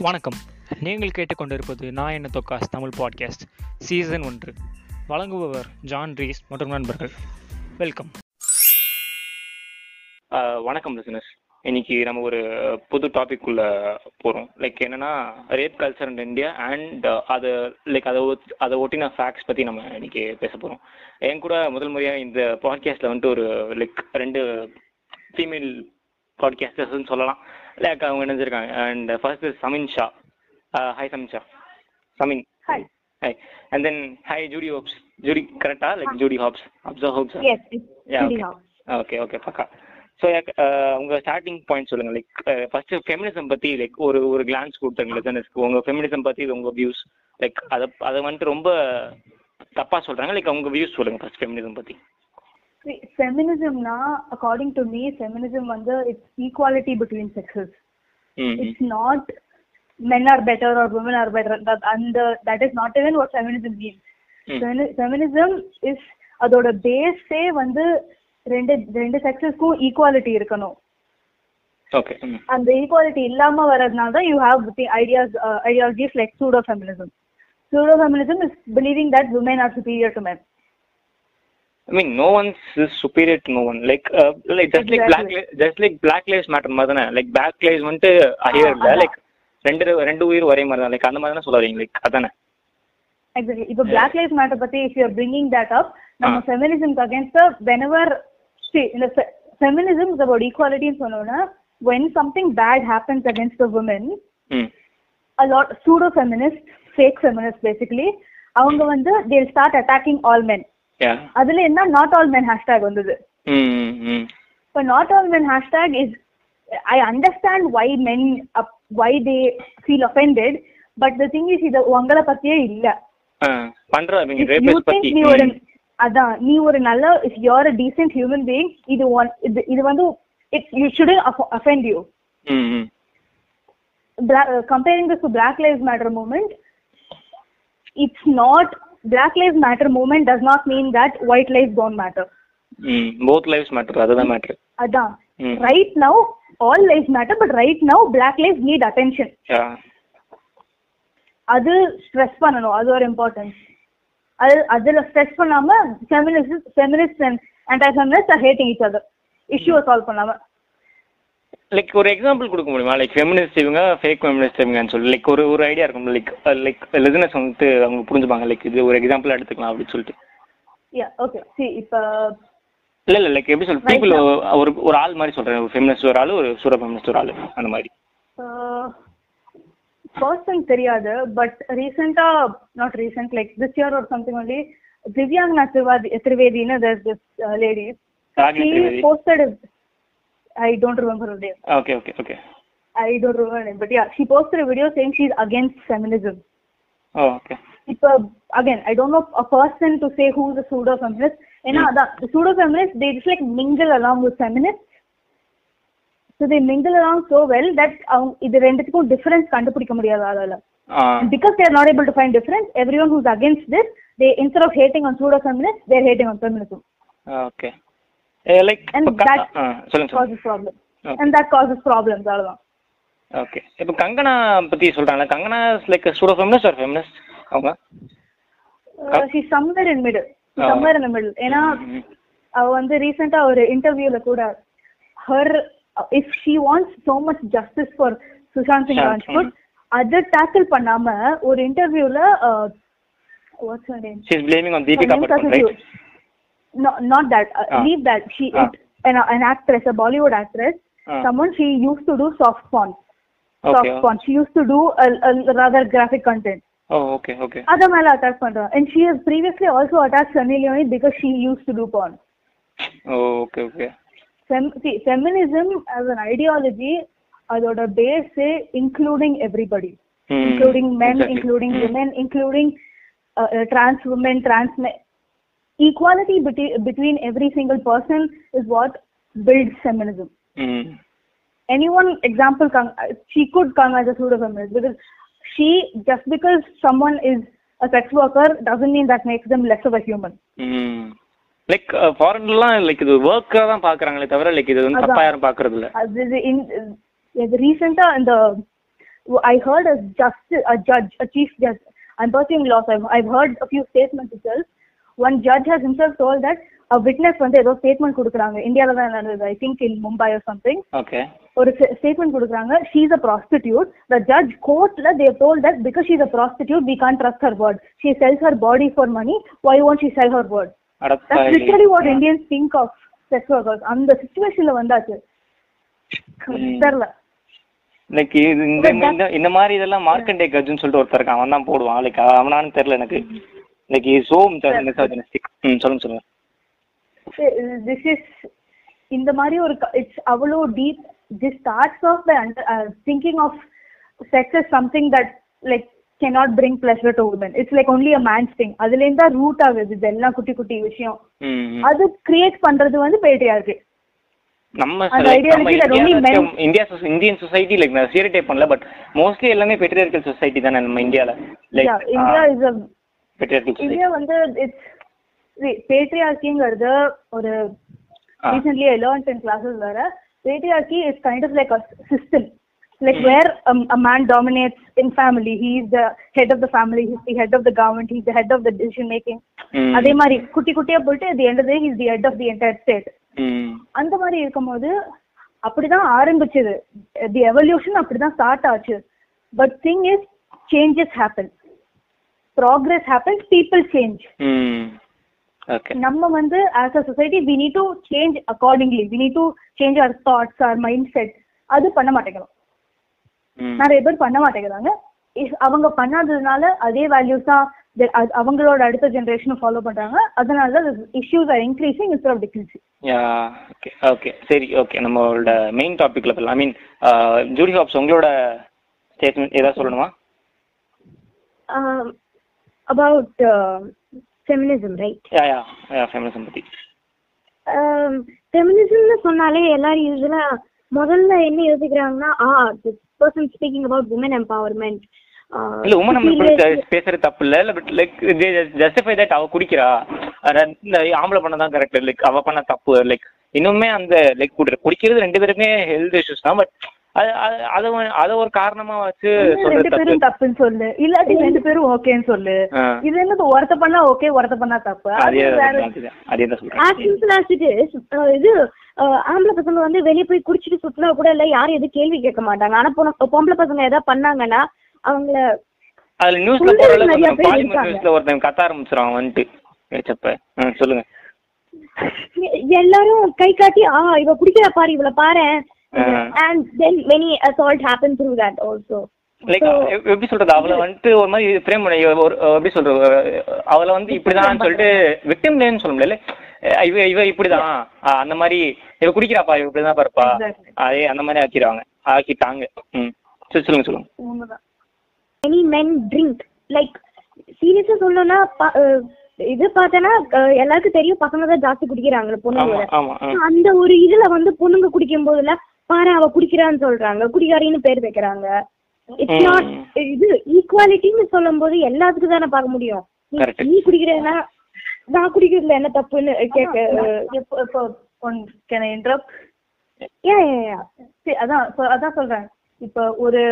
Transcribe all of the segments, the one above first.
வணக்கம். நீங்கள் கேட்டுக்கொண்டிருப்பது நான் என்ன தொக்காஸ் தமிழ் பாட்காஸ்ட் சீசன் ஒன்று. வழங்குபவர் ஜான் ரீஸ் மற்றும் நண்பர்கள். வெல்கம் வணக்கம் லிசனர்ஸ் இன்னைக்கு நம்ம ஒரு புது டாபிக் உள்ள போகிறோம் லைக் என்னன்னா rape culture in India and அதை லைக் அதை ஒத்- அதை ஒட்டின ஃபேக்ட்ஸ் பற்றி நம்ம இன்னைக்கு பேச போகிறோம் என் கூட முதல் முறையாக இந்த பாட்காஸ்ட்டில் வந்துட்டு ஒரு லைக் ரெண்டு ஃபீமேல் பாட்காஸ்டர்ஸ்ன்னு சொல்லலாம். லைக் அவங்க நினைஞ்சிருக்காங்க and first Samin Shah hi Samin Shah Samin Hi. Hi and then hi Judy Hopps Judy கரெக்டா லைக் ஜூடி ஹாப்ஸ் அப்சர் ஹோப்ஸ். ஓகே ஓகே பக்கா. ஸோ உங்க ஸ்டார்டிங் பாயிண்ட் சொல்லுங்க. லைக் ஃபர்ஸ்ட் ஃபெமினிசம் பத்தி like ஒரு ஒரு கிளான்ஸ் கொடுத்தாங்க லிசனர்ஸ்க்கு உங்க ஃபெமினிசம் பத்தி உங்க வியூஸ் லைக் அதை அதை வந்துட்டு ரொம்ப தப்பா சொல்றாங்க. லைக் உங்க வியூஸ் சொல்லுங்க ஃபர்ஸ்ட் ஃபெமினிசம் பத்தி. Na, according to me, feminism வந்து equality between sexes. ம் It's not men are better or women are better. That and uh, that is not even what feminism means. ம் Femi- feminism is அதோட பேஸே வந்து ரெண்டு ரெண்டு செக்ஸஸ்க்கும் equality இருக்கணும் ம் அந்த ஈக்குவாலிட்டி இல்லாம வர்றதுனால தான் you have ideas ideologies like pseudo feminism pseudo feminism is believing that women are superior to men I mean no ones is superior to no one like like just like black just like black lives matter மாதிரி தானே like black lives வந்துட்டு higher இல்லை. Like ரெண்டு ரெண்டு உயிர் ஒரே மாதிரி தான் லைக் அந்த மாதிரி தானே சொல்ல வரீங்க லைக் அதானே. இப்போ Black Lives Matter பத்தி if you are bringing that up, நம்ம Ah. feminism against the whenever see in the fe- feminism is about equality ன்னு சொன்னோம்னா when something bad happens against the women, ம் a lot pseudo feminists, fake feminists basically, அவங்க வந்து they'll start attacking all men. யா அதுல என்ன not all men hashtag வந்தது. இப்போ not all men hashtag is I understand why men up, why they feel offended, but the thing is இது உங்களை பத்தியே இல்ல. பண்ற மீன் நீ ஒரு. அதான் நீ ஒரு நல்ல if you're a decent human being இது ஒன் இது இது வந்து it you shouldn't aff- offend you ம் ம் Bla- uh, comparing this to black lives matter movement it's not black lives matter movement does not mean that white lives don't matter hmm both lives matter அதுதான் matter அதான் hmm right now all lives matter but right now black lives need attention யா அது stress பண்ணணும் அது ஒரு importance அது அதுல stress பண்ணாம feminist feminist and anti feminist are hating each other இஷ்யூவை சால்வ் பண்ணாம லைக் ஒரு எக்ஸாம்பிள் கொடுக்க முடியுமா? லைக் ஃபெமினிஸ்ட் இவங்க ஃபேக் ஃபெமினிஸ்ட் இவங்கன்னு சொல்லி லைக் ஒரு ஒரு ஐடியா இருக்கும் லைக் லைக் லிசனஸ் வந்துட்டு அவங்க புரிஞ்சுப்பாங்க. லைக் இது ஒரு எக்ஸாம்பிள் எடுத்துக்கலாம் அப்படின்னு சொல்லிட்டு. யா ஓகே சி இப்போ இல்ல இல்ல லைக் எப்படி சொல்ற பீப்புள் ஒரு ஒரு ஆள் மாதிரி சொல்றேன். ஒரு ஃபெமினிஸ்ட் ஒரு ஆள் ஒரு சூர ஃபெமினிஸ்ட் ஒரு ஆள் அந்த மாதிரி. பர்சன் தெரியாது பட் ரீசெண்டா not recent like this year ஒரு சம்திங் ஒன்லி திவ்யாங்கனா திரிவாதி திரிவேதின்னு there's this uh, I don't remember her name okay okay okay I don't remember her name but yeah she posted a video saying she's against feminism oh okay இப்போ again I don't know a person to say who's a pseudo feminist ஏன்னா அதான் the pseudo feminist they just like mingle along with feminists so they mingle along so well that அவங்க இது ரெண்டுத்துக்கும் difference கண்டுபிடிக்க முடியாது அதால ah because they are not able to find difference everyone who's against this they instead of hating on pseudo feminists they're hating on feminism okay like சொல்லுங்க Okay. and that causes problems அவ்வளவுதான் okay இப்போ கங்கனா பத்தி சொல்றாங்க Kangana like pseudo feminist or feminist அவங்க uh, Ah. somewhere in the middle ஏன்னா. அவ வந்து ரீசெண்டா ஒரு இன்டர்வியூல கூட her if she wants so much justice for Sushant Singh Rajput அதை டேக்கிள் பண்ணாம ஒரு இன்டர்வியூல what's No, not that. Uh, Ah. Leave that. She Ah. it, an, an actress, a Bollywood actress. Ah. Someone she used to do soft porn. Okay. Soft porn. She used to do a, a rather graphic content. Oh, okay, okay. அத மேல attack பண்றா and she has previously also attacked Sunny Leone because she used to do porn. Oh, okay, okay. Fem- see, feminism as an ideology, அதோட base including everybody, Hmm, including men, exactly. including Hmm. women, including Equality between between every single person is what builds feminism. Hmm. Anyone example come, she could come as a pseudo feminist because she just because someone is a sex worker doesn't mean that makes them less of a human. Hmm. Like ஃபாரின்லாம் like இது ஒர்க்காக தான் பார்க்குறாங்களே தவிர like இது வந்து அதான். தப்பா யாரும் பார்க்கறது இல்ல அது இது in- இது ரீசெண்டா இந்த I heard a just a judge, a chief judge. I'm pursuing laws. I've, I've heard a few statements judge has himself told that a witness வந்து ஏதோ ஸ்டேட்மெண்ட் கொடுக்குறாங்க. இந்தியால தான் நடந்தது I think in Mumbai or something ஒரு statement கொடுக்குறாங்க. She's a prostitute the judge கோர்ட்ல they told that because she's a prostitute we can't trust her word she sells her body for money why won't she sell her word that's literally what Indians think of sex workers அந்த சுச்சுவேஷன்ல வந்தாச்சு. தெரியல. Like இது இந்த இந்த மாதிரி இதெல்லாம் மார்க்கண்டே கஜ்னு சொல்லிட்டு ஒருத்தர் இருக்கான். அவன் தான் போடுவான். லைக் அவனான்னு தெரியல எனக்கு. லைக் சோ மிசாஜினிஸ்டிக் ம் சொல்லுங்க சொல்லுங்க. திஸ் இஸ் இந்த மாதிரி ஒரு இட்ஸ் அவ்வளோ deep this starts of the thinking of sex is something that like cannot bring pleasure to women. It's like only a man's thing. அதுல இருந்தா ரூட் ஆகுது. இதெல்லாம் குட்டி குட்டி விஷயம். அது கிரியேட் பண்றது வந்து பேட்ரியார்கி நம்ம இந்தியா இந்தியன் சொசைட்டி லைக் நான் சீரியட்டே பண்ணல பட் மோஸ்ட்லி எல்லாமே பெட்ரியார்கல் சொசைட்டி தானே நம்ம இந்தியால like India is a India வந்து இட்ஸ் பேட்ரியார்கிங்கிறது ஒரு ஆ. recently I learned in classes where patriarchy is kind of like a system, like where um, a man dominates in family. He is the head of the family. He's the head of the government. He's the head of the decision making. ம். அதே மாதிரி குட்டி குட்டியா போயிட்டு day he's the head of the entire state. ம் அந்த மாதிரி இருக்கும்போது அப்படிதான் ஆரம்பிச்சது தி எவல்யூஷன் அப்படிதான் ஸ்டார்ட் ஆச்சு but thing is changes happen progress happens people change நம்ம வந்து as a society we need to change accordingly we need to change our thoughts our mindset அது பண்ண மாட்டேங்கிறோம். ம் நிறைய பேர் பண்ண மாட்டேங்கிறாங்க. அவங்க பண்ணாததுனால அதே வேல்யூஸ் தான் அவங்களோட அடுத்த ஜென்ரேஷனும் ஃபாலோ பண்றாங்க. அதனால தான் issues are increasing instead of decreasing okay okay சரி ஓகே நம்மளோட மெயின் டாபிக்ல போகலாம் ஐ மீன் ஜூடி ஹாப்ஸ் உங்களோட ஸ்டேட்மெண்ட் ஏதாவது சொல்லணுமா? About uh, feminism, right? Yeah yeah feminism பத்தி. Um, feminismனு சொன்னாலே எல்லாரும் யூஸ்வலா முதல்ல என்ன யோசிக்கிறாங்கன்னா ஆ this person speaking about women empowerment இல்ல உமன் நம்ம பேசுறது தப்பு இல்ல பட் லைக் ஜஸ்டிஃபை தட் அவ குடிக்கிறா. இந்த ஆம்பளை பண்ணதான் கரெக்ட் லைக் அவ பண்ண தப்பு லைக் இன்னுமே அந்த லைக் குடிக்கிறது ரெண்டு பேருமே ஹெல்த் இஷ்யூஸ் தான் பட் அது அது- ஒரு காரணமா வச்சு ரெண்டு பேரும் தப்புன்னு சொல்லு. இல்லாட்டி ரெண்டு பேரும் ஓகேன்னு சொல்லு. இது என்னது ஒருத்த பண்ணா ஓகே ஒருத்த பண்ணா தப்பு. இது ஆம்பளை பசங்க வந்து வெளியே போய் குடிச்சிட்டு சுத்தினா கூட இல்ல யாரும் எதுவும் கேள்வி கேட்க மாட்டாங்க. ஆனா பொம்பளை பசங்க ஏதாவது பண்ணாங்கன்னா அவங்கள அதுல நியூஸ்ல உள்ளே போற நிறைய அளவுக்கு பேர் பாலிமர் இருக்காங்க. நியூஸ்ல ஒருத்தன் கத்த ஆரம்பிச்சிருவான் வந்துட்டு. சொல்லுங்க. எல்லாரும் கை காட்டி ஆ இவ குடிக்கிறா பாரு இவள பாரு. And then many assault happen through that also like எப்படி சொல்றது? அவளை வந்துட்டு ஒரு மாதிரி ஃப்ரேம் பண்ணி ஒரு எப்படி சொல்றது? அவளை வந்து இப்படிதான் சொல்லிட்டு விக்டிம் நேம் சொல்ல முடியல இவ இவ இப்படிதான். அந்த மாதிரி இவ குடிக்கிறாப்பா? இவ இப்படிதான் பாருப்பா. அதே அந்த மாதிரி ஆக்கிடுவாங்க. ஆக்கிட்டாங்க. ம். சரி சொல்லுங்க சொல்லுங்க. உண்மைதான். மெனி ட்ரிங்க் லைக் சீரியஸா சொல்லணும்னா இது பார்த்தனா எல்லாருக்கும் தெரியும் பசங்க தான் ஜாஸ்தி குடிக்கிறாங்க பொண்ணுங்க. அந்த ஒரு இதுல வந்து பொண்ணுங்க குடிக்கும் போதுல பாரு அவ குடிக்கிறான்னு சொல்றாங்க. குடிகாரின்னு பேர் வைக்கிறாங்க. இட்ஸ். நாட் இது ஈக்குவாலிட்டின்னு சொல்லும் போது எல்லாத்துக்கும் தானே பார்க்க முடியும். நீ- குடிக்கிறேன்னா நான் குடிக்கிறதுல என்ன தப்புன்னு கேட்க அதான் அதான் சொல்றேன். இப்போ ஒரு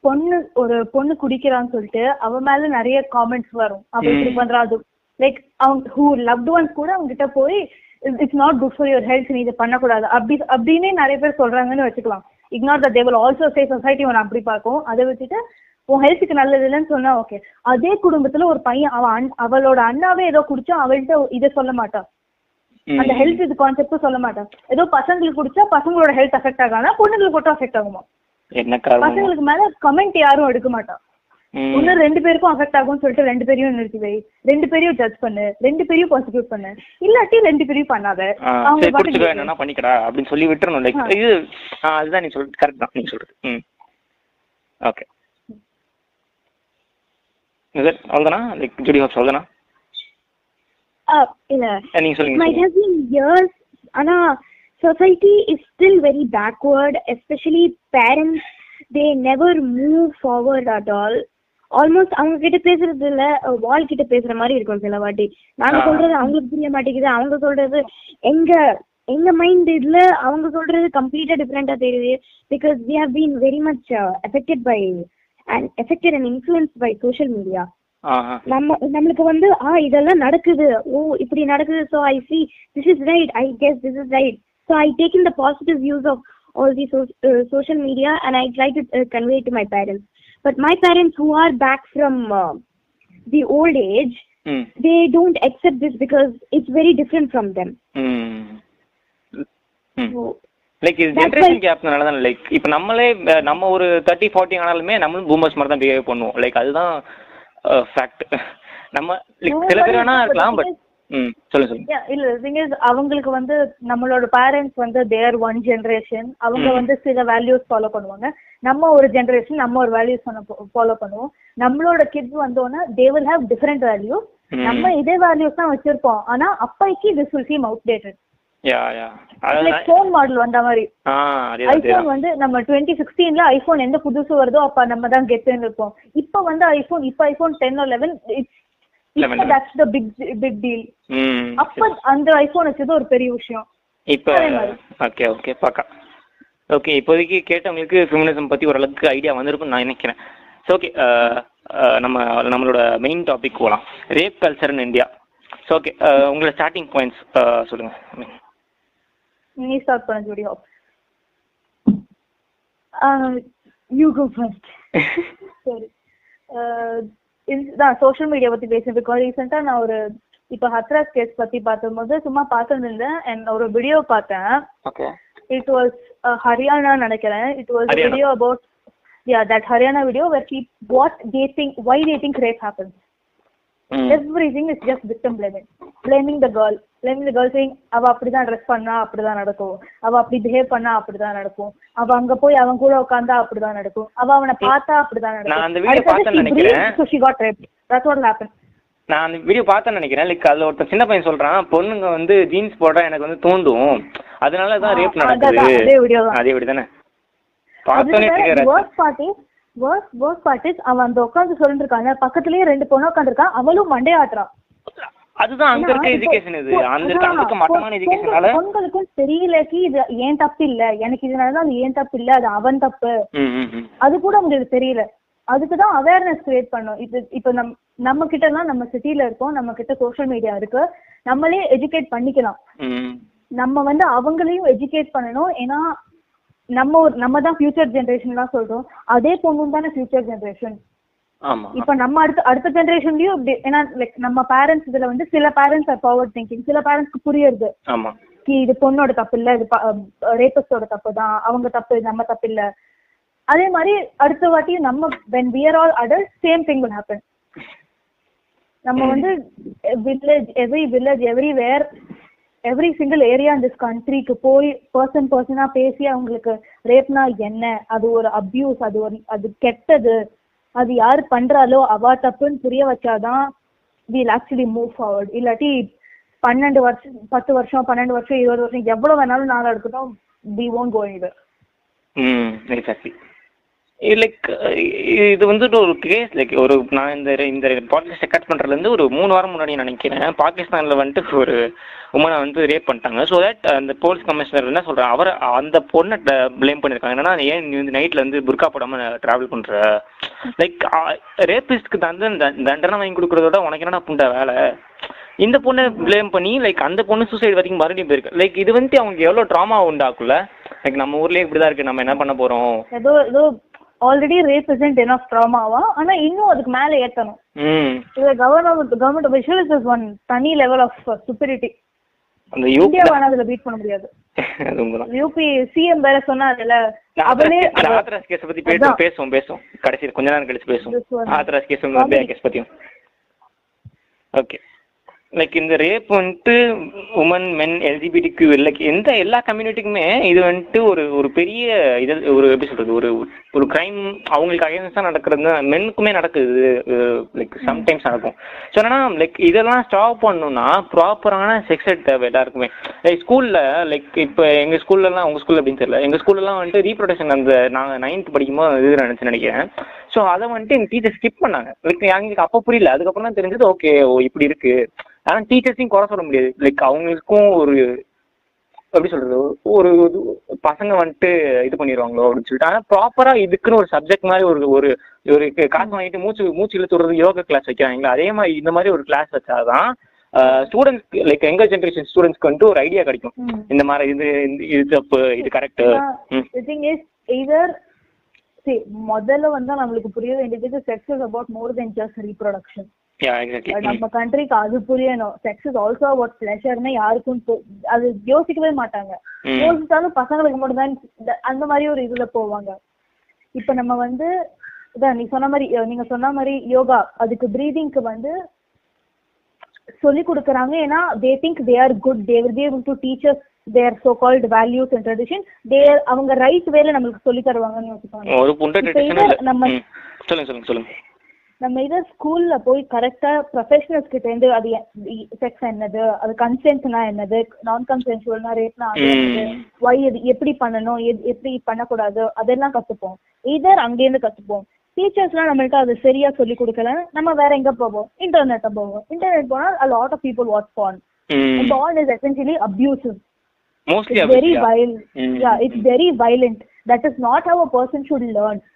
பொண்ணு ஒரு பொண்ணு குடிக்கிறான்னு சொல்லிட்டு அவ மேல நிறைய காமெண்ட்ஸ் வரும். அவ இப்படி ம். பண்றா அது லைக் அவங்க ஹூ லவ்ட் ஒன்ஸ் கூட அவங்க கிட்ட போய் it's not good for your health நீ இதை பண்ணக்கூடாது. அப்படி அப்படின்னே நிறைய பேர் சொல்றாங்கன்னு வச்சுக்கலாம். Ignore they will also say society ஒன்று அப்படி பார்க்கும். அதை வச்சுட்டு உன் ஹெல்த்துக்கு நல்லது இல்லைன்னு சொன்னா ஓகே அதே குடும்பத்துல ஒரு பையன் அவன் அவளோட அண்ணாவே ஏதோ குடிச்சா அவள்கிட்ட இதை சொல்ல மாட்டான். அந்த ஹெல்த் இது கான்செப்டும் சொல்ல மாட்டான். ஏதோ பசங்களுக்கு குடிச்சா பசங்களோட ஹெல்த் அஃபெக்ட் ஆகானா பொண்ணுங்களுக்கு மட்டும் அஃபெக்ட் ஆகுமா பசங்களுக்கு மேல கமெண்ட் யாரும் எடுக்க மாட்டான். இன்னும் ரெண்டு பேருக்கும் அஃபெக்ட் ஆகும்னு சொல்லிட்டு ரெண்டு பேரையும் நிறுத்தி வை. ரெண்டு பேரையும் ஜட்ஜ் பண்ணு. ரெண்டு பேரையும் ப்ராசிக்யூட் பண்ணு. இல்லாட்டி ரெண்டு பேரையும் பண்ணாத. சரி பாட்டுக்கு குடிச்சுக்கோ என்னன்னா பண்ணிக்கடா அப்படின்னு சொல்லி விட்டுறணும். லைக். இது அதுதான் நீ சொல்றது கரெக்ட் தான் நீங்க சொல்றது. ம். ஓகே இது அவ்வளோதானா லைக் ஜுடி ஹாப்ஸ் அவ்வளோதானா Uh, இல்ல. நீங்க சொல்லுங்க சொல்லுங்க. have been years. ஆனா society is still very backward especially parents. They never move forward at all. Almost அவங்க கிட்ட பேசுறது இல்ல வால் கிட்ட பேசுற மாதிரி இருக்கும் சில வாட்டி. நாங்க. சொல்றது அவங்களுக்கு புரிய மாட்டேங்குது. அவங்க சொல்றது எங்க எங்க மைண்ட் இதுல அவங்க சொல்றது கம்ப்ளீட்டா டிஃப்ரெண்டா தெரியுது. Because we have been very much affected by and affected and influence by social media நம்ம நம்மளுக்கு வந்து ஆ இதெல்லாம் நடக்குது. ஓ இப்படி நடக்குது. So I see this is right I guess this is right so I take in the positive views of all the social media and I try to uh, convey it to my parents. But my parents who are back from uh, the old age, ம் they don't accept this because it's very different from them. ம் ம் So, like இது generation கேப்னால தான் like இப்போ நம்மளே நம்ம ஒரு தேர்ட்டி ஃபார்ட்டி ஆனாலுமே நம்மளும் பூமர்ஸ் மாதிரி தான் பிஹேவ் பண்ணுவோம் லைக் அதுதான் ஃபேக்ட் நம்ம லைக் சில பேர் வேணா இருக்கலாம் பட் இல்ல thing is அவங்களுக்கு வந்து நம்மளோட பேரண்ட்ஸ் வந்து தேர் ஒன் ஜெனரேஷன் அவங்க. வந்து சில வேல்யூஸ் ஃபாலோ பண்ணுவாங்க. நம்ம ஒரு ஜெனரேஷன் நம்ம ஒரு வேல்யூஸ் ஃபாலோ பண்ணுவோம். நம்மளோட கிட்ஸ் வந்தோன்னா they will have different values ம். நம்ம இதே வேல்யூஸ் தான் வச்சிருப்போம். ஆனா அப்பைக்கு this will seem outdated yeah yeah அதாவது லைக் ஃபோன் மாடல் வந்த மாதிரி. ஐபோன் வந்து நம்ம டுவெண்ட்டி சிக்ஸ்டீன்ல ஐபோன் எந்த புதுசு வருதோ அப்ப நம்ம தான் கெட்டுன்னு இருப்போம். இப்ப வந்து ஐபோன் இப்ப iPhone ten eleven 11. That's the big big deal அப்ப அந்த ஐபோன் வச்சது ஒரு பெரிய விஷயம். இப்போ. ஓகே ஓகே பார்க்க ஓகே இப்போதைக்கு கேட்டவங்களுக்கு ஃபெமினிசம் பற்றி ஓரளவுக்கு ஐடியா வந்திருக்கும்னு நான் நினைக்கிறேன். ஸோ ஓகே நம்ம நம்மளோட மெயின் டாபிக் போகலாம் rape culture in India so okay உங்களோட ஸ்டார்டிங் பாயிண்ட்ஸ் சொல்லுங்கள் நீ ஸ்டார்ட் பண்ண ஜூடியோ யூ கோ ஃபர்ஸ்ட் சரி. Uh, இதுதான் சோஷியல் மீடியா பத்தி பேசுறேன் பிகாஸ் ரீசெண்டா நான் ஒரு இப்போ ஹத்ராஸ் கேஸ் பத்தி பார்த்தபோது சும்மா பார்த்துட்டு இருந்தேன் and ஒரு வீடியோ பார்த்தேன் was uh, Haryana நினைக்கிறேன் it was a Haryana. video about yeah that Haryana video where he what they think why they think rape happens everything is just victim blaming blaming the the girl saying அவ அப்படிதான் dress பண்ணா அப்படிதான் நடக்கும். அவ அப்படி behave பண்ணா அப்படிதான் நடக்கும். அவ அங்க போய் அவன் கூட உட்கார்ந்தா அப்படிதான் நடக்கும். அவ அவனை பார்த்தா அப்படிதான் நான் அந்த நடக்கும் நான் அந்த வீடியோ பார்த்தேன்னு நினைக்கிறேன். லைக் அதில் ஒருத்தன் சின்ன பையன் சொல்கிறான் பொண்ணுங்க வந்து ஜீன்ஸ் போட்டால் எனக்கு வந்து தூண்டும். அதனால தான் ரேப் நடக்குது. அதே video தான். அதே வீடு தானே? பார்த்தோன்னே ஒர்க் ஒர்க் பார்ட்டிஸ் அவன் அந்த உட்காந்து சொல்லிட்டு இருக்காங்க. பக்கத்துலயே ரெண்டு பொண்ணு உட்காந்துருக்கான் அவளும் மண்டே ஆட்டுறான் அதுதான் அங்க இருக்க எஜுகேஷன் இது. அந்த இருக்க அங்க இருக்க அதான், மட்டமான எஜுகேஷனால பொங்கல்- பொங்கலுக்கும் தெரியலக்கு இது ஏன் தப்பு இல்ல? எனக்கு இதனாலதான் அது ஏன் தப்பு இல்ல? அது அவன் தப்பு. அது கூட உங்களுக்கு தெரியல. அதுக்கு தான் அவேர்னஸ் கிரியேட் பண்ணும் இது இப்போ நம் நம்ம கிட்ட எல்லாம் நம்ம சிட்டில இருக்கோம். நம்ம கிட்ட சோஷியல் மீடியா இருக்கு. நம்மளே எஜுகேட் பண்ணிக்கலாம். நம்ம வந்து அவங்களையும் எஜுகேட் பண்ணணும். ஏன்னா நம்ம நம்ம தான் ஃபியூச்சர் ஜென்ரேஷன் தான் சொல்றோம். அதே பொண்ணும் தானே ஃபியூச்சர் ஜென்ரேஷன் இப்ப நம்ம அடுத்த அடுத்த ஜென்ரேஷன்லயும் இப்படி ஏன்னா லைக் நம்ம பேரண்ட்ஸ் இதுல வந்து சில பேரண்ட்ஸ் ஆர் ஃபார்வர்ட் திங்கிங் சில பேரண்ட்ஸ்க்கு புரியுது இது பொண்ணோட தப்பு இல்ல இது ரேபிஸ்டோட தப்பு தான் அவங்க தப்பு நம்ம தப்பு இல்ல. அதே மாதிரி அடுத்த வாட்டி நம்ம when we are all adults same thing will happen. நம்ம வந்து village every village everywhere every single area in this கண்ட்ரிக்கு போய் பர்சன் பர்சனா பேசி அவங்களுக்கு ரேப்னா என்ன? அது ஒரு அபியூஸ் அது ஒரு அது கெட்டது. அது யார் பண்றாலோ அவ தப்புன்னு புரிய வச்சாதான் வில் ஆக்சுவலி மூவ் ஃபார்வர்ட் இல்லாட்டி பன்னெண்டு வருஷம் பத்து வருஷம் பன்னெண்டு வருஷம் இருபது வருஷம் எவ்வளவு வேணாலும் நாளா இருக்கட்டும் வி ஓன் go anywhere. ம் எக்ஸாக்ட்லி லைக் இது வந்துட்டு ஒரு கேஸ் லைக் ஒரு நான் இந்த இந்த பாட்காஸ்ட் கட் பண்ணுறதுலேருந்து ஒரு மூணு வாரம் முன்னாடி நினைக்கிறேன். பாகிஸ்தானில் வந்துட்டு ஒரு உமனை வந்து ரேப் பண்ணிட்டாங்க. ஸோ தட் uh, அந்த போலீஸ் கமிஷனர் என்ன சொல்கிறாங்க அவர் அந்த பொண்ணை uh, ப்ளேம் பண்ணியிருக்காங்க என்னன்னா ஏன் நீ வந்து நைட்டில் வந்து புர்கா போடாமல் ட்ராவல் பண்ணுற லைக் ரேபிஸ்ட்க்கு uh, தண்டனை தண்டனை வாங்கி கொடுக்குறதோட உனக்கு என்னடா புண்ட வேலை? இந்த பொண்ணை ப்ளேம் பண்ணி லைக் அந்த பொண்ணு சூசைட் வரைக்கும் மறுபடியும் போயிருக்கு. லைக் இது வந்துட்டு அவங்களுக்கு எவ்வளோ ட்ராமா உண்டாக்குள்ள லைக் நம்ம ஊர்லேயே இப்படி தான் இருக்குது நம்ம என்ன பண்ண போகிறோம் ஆல்ரெடி ரேப் இசன்ட் எனஃப் ட்ராமாவா ஆனா இன்னும் அதுக்கு மேல ஏத்தணும். ம். இது government government officials is one தனி லெவல் ஆஃப் சுப்பரிட்டி இந்தியா வேணா அதுல பீட் பண்ண முடியாது. யூபி சிஎம் வேற சொன்னார்ல அவளே ஆத்ராஸ் கேஸை பத்தி பேசுவோம். பேசுவோம். கடைசி கொஞ்ச நேரம் கழிச்சு பேசுவோம். ஆத்ராஸ் கேஸ். கேஸ் பத்தியும். ஓகே லைக் இந்த ரேப் வந்துட்டு உமன் மென் எல்ஜிபிடிக்கு லைக் எந்த எல்லா கம்யூனிட்டிக்குமே இது வந்துட்டு ஒரு ஒரு பெரிய இது ஒரு எப்படி சொல்றது ஒரு ஒரு கிரைம் அவங்களுக்கு அகேன்ஸ்டாக நடக்கிறது மென்னுக்குமே நடக்குது லைக் சம்டைம்ஸ் நடக்கும். ஸோ என்னன்னா லைக் இதெல்லாம் ஸ்டாப் பண்ணணும்னா ப்ராப்பரான செக்ஸ் எட் தேவை எல்லாருக்குமே. லைக் ஸ்கூலில் லைக் இப்போ எங்கள் ஸ்கூல்லலாம் உங்கள் ஸ்கூல் அப்படின்னு தெரியல. எங்கள் ஸ்கூல்லலாம் வந்துட்டு ரீப்ரொடக்ஷன் அந்த நாங்கள் நைன்த் படிக்கும்போது இது நினச்சி நினைக்கிறேன். ஸோ அதை வந்துட்டு எங்கள் டீச்சர் ஸ்கிப் பண்ணாங்க. லைக் எங்களுக்கு அப்போ புரியல. அதுக்கப்புறம் தான் தெரிஞ்சது ஓகே ஓ இப்படி இருக்கு. ஆனால் டீச்சர்ஸையும் குறை சொல்ல முடியாது. லைக் அவங்களுக்கும் ஒரு எப்படி சொல்றது ஒரு பசங்க வந்துட்டு இது பண்ணிடுவாங்களோ அப்படின்னு சொல்லிட்டு. ஆனா ப்ராப்பரா இதுக்குன்னு ஒரு சப்ஜெக்ட் மாதிரி ஒரு ஒரு ஒரு காசு வாங்கிட்டு மூச்சு மூச்சு இழுத்து விடுறது யோகா கிளாஸ் வைக்கிறாங்களா அதே மாதிரி இந்த மாதிரி ஒரு கிளாஸ் வச்சாதான் ஸ்டூடெண்ட்ஸ் லைக் எங்க ஜென்ரேஷன் ஸ்டூடெண்ட்ஸ்க்கு வந்துட்டு ஒரு ஐடியா கிடைக்கும். இந்த மாதிரி இது இது தப்பு இது கரெக்ட் see முதல்ல வந்து நம்மளுக்கு புரிய வேண்டியது sex is about more than just reproduction நம்ம கண்ட்ரிக்கு அது புரியணும். செக்ஸ் இஸ் ஆல்சோ அபவுட் பிளஷர்னு யாருக்கும் அது யோசிக்கவே மாட்டாங்க. யோசிச்சாலும் பசங்களுக்கு மட்டும் தான் அந்த மாதிரி ஒரு இதுல போவாங்க. இப்ப நம்ம வந்து இதான் நீ சொன்ன மாதிரி நீங்க சொன்ன மாதிரி யோகா அதுக்கு பிரீதிங்க்கு வந்து சொல்லி கொடுக்குறாங்க. ஏன்னா they think they are good they will be able to teachers their so called values and tradition they அவங்க ரைட் வேல நம்மளுக்கு சொல்லி தருவாங்கன்னு யோசிப்பாங்க. நம்ம. சொல்லுங்க சொல்லுங்க சொல்லுங்க. நம்ம இதை ஸ்கூல்ல போய் கரெக்டா ப்ரொஃபஷனல்ஸ் கிட்ட இருந்து அது செக்ஸ் என்னது? அது கன்சென்ட்னா என்னது? நான் கன்சென்சுவல்னா ரேட்னா. வை இது எப்படி பண்ணணும்? எப்படி பண்ணக்கூடாது? அதெல்லாம் கத்துப்போம். இதர் அங்கேருந்து கத்துப்போம். டீச்சர்ஸ்லாம் நம்மள்ட்ட அது சரியா சொல்லி கொடுக்கல நம்ம வேற எங்க போவோம்? இன்டர்நெட்ட போவோம். இன்டர்நெட் போனா a lot of people watch porn. and porn is essentially abusive. Mostly it's very violent. Mm. yeah it's very violent. That is not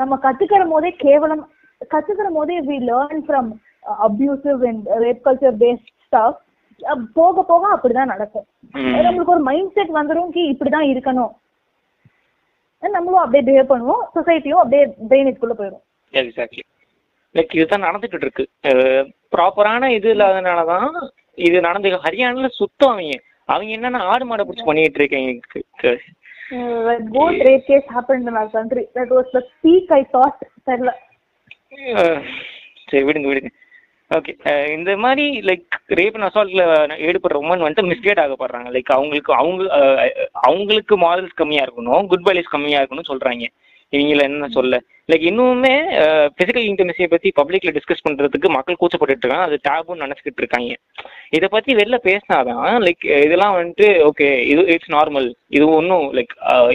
நம்ம கத்துக்கிற போதே கேவலம் கத்துக்கிற போதே we learn from abusive and rape culture based stuff போக போக அப்படிதான் நடக்கும். நம்மளுக்கு ஒரு மைண்ட் செட் வந்துடும் கி இப்படிதான் இருக்கணும். நம்மளும் அப்படியே பிஹேவ் பண்ணுவோம் சொசைட்டியும் அப்படியே பிரெயினுக்குள்ள போயிடும் எக்ஸாக்ட்லி லைக் இதுதான் நடந்துட்டு இருக்கு ப்ராப்பரான இது இல்லாதனால தான் இது நடந்து ஹரியானால சுத்தம் அவங்க. அவங்க என்னன்னா ஆடு மாடை பிடிச்சி பண்ணிட்டு இருக்காங்க code rape case happen in our country that was the peak I thought தெரியல அஹ் சரி விடுங்க விடுங்க. ஓகே uh, இந்த மாதிரி லைக் ரேப் அண்ட் அசால்ட்ல ஈடுபடுற உமன் வந்துட்டு மிஸ்கைட் ஆகப்படுறாங்க. லைக் அவங்களுக்கு அவங்க uh, அவங்களுக்கு மாரல்ஸ் கம்மியா இருக்கணும் குட் வேல்யூஸ் கம்மியா இருக்கணும்னு சொல்றாங்க. இவங்கள என்ன சொல்ல? லைக் இன்னுமே uh, பிசிக்கல் இன்டிமசியை பத்தி பப்ளிக்ல டிஸ்கஸ் பண்றதுக்கு மக்கள் கூச்சப்பட்டுட்டு இருக்காங்க அது டேபுன்னு நினைச்சுக்கிட்டு இருக்காங்க இதை பத்தி வெளில பேசினாதான் லைக் இதெல்லாம் வந்துட்டு ஓகே இது இட்ஸ் நார்மல் இது ஒன்றும் லைக் uh,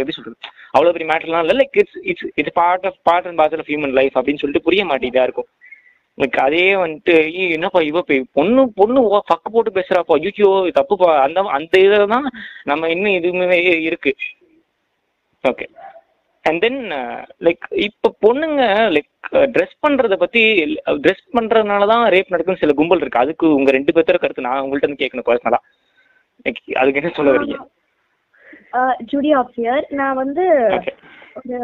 எப்படி சொல்றது? அவ்வளோ பெரிய மேட்டர்லாம் இல்லை. Like it's it's it's part of part and part of human life அப்படின்னு சொல்லிட்டு புரிய மாட்டேதா இருக்கும். லைக் அதே வந்துட்டு என்னப்பா இவ பொண்ணு பொண்ணு ஓ, பக்கு போட்டு பேசுறாப்பா ஐயோ தப்புப்பா. அந்த அந்த இதில் தான் நம்ம இன்னும் இதுவுமே இருக்கு. ஓகே அண்ட் தென் லைக் இப்போ பொண்ணுங்க லைக் ட்ரெஸ் பண்றத பத்தி ட்ரெஸ் பண்றதுனால தான் ரேப் நடக்குன்னு சில கும்பல் இருக்கு. அதுக்கு உங்க ரெண்டு பேர்த்தோட கருத்து. நான் உங்கள்ட்ட இருந்து கேட்கணும் பர்சனலா லைக் அதுக்கு என்ன சொல்ல வரீங்க? ஜூடி ஆஃப் இயர் நான் வந்து ஒரு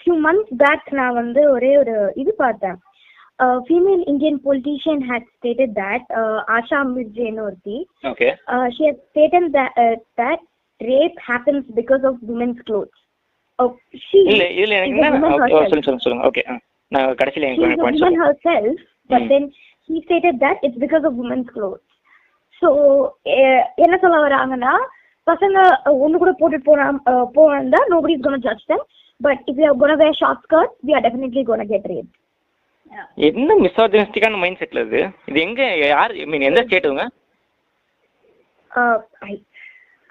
ஃபியூ மந்த்ஸ் பேக் நான் வந்து ஒரே ஒரு இது பார்த்தேன். Female Indian politician had stated that Asha மிர்ஜேன்னு ஒருத்தி okay uh, she has stated that uh, that rape happens இல்ல இதுல எனக்கு என்ன. சொல்லுங்க சொல்லுங்க ஓகே நான் கடைசியில She is எனக்கு a பாயிண்ட் woman சொல்லுங்க herself, but Mm. then he stated that it's because of women's clothes. So என்ன சொல்ல வராங்கன்னா பசங்க ஒண்ணு கூட போட்டுட்டு போனா போனா if you are gonna wear short skirts we are definitely gonna get raped என்ன மிஸ்ஆர்ஜனிஸ்டிக்கான மைண்ட் செட்ல இது இது எங்க யார் ஐ மீன் எந்த ஸ்டேட்டுங்க uh,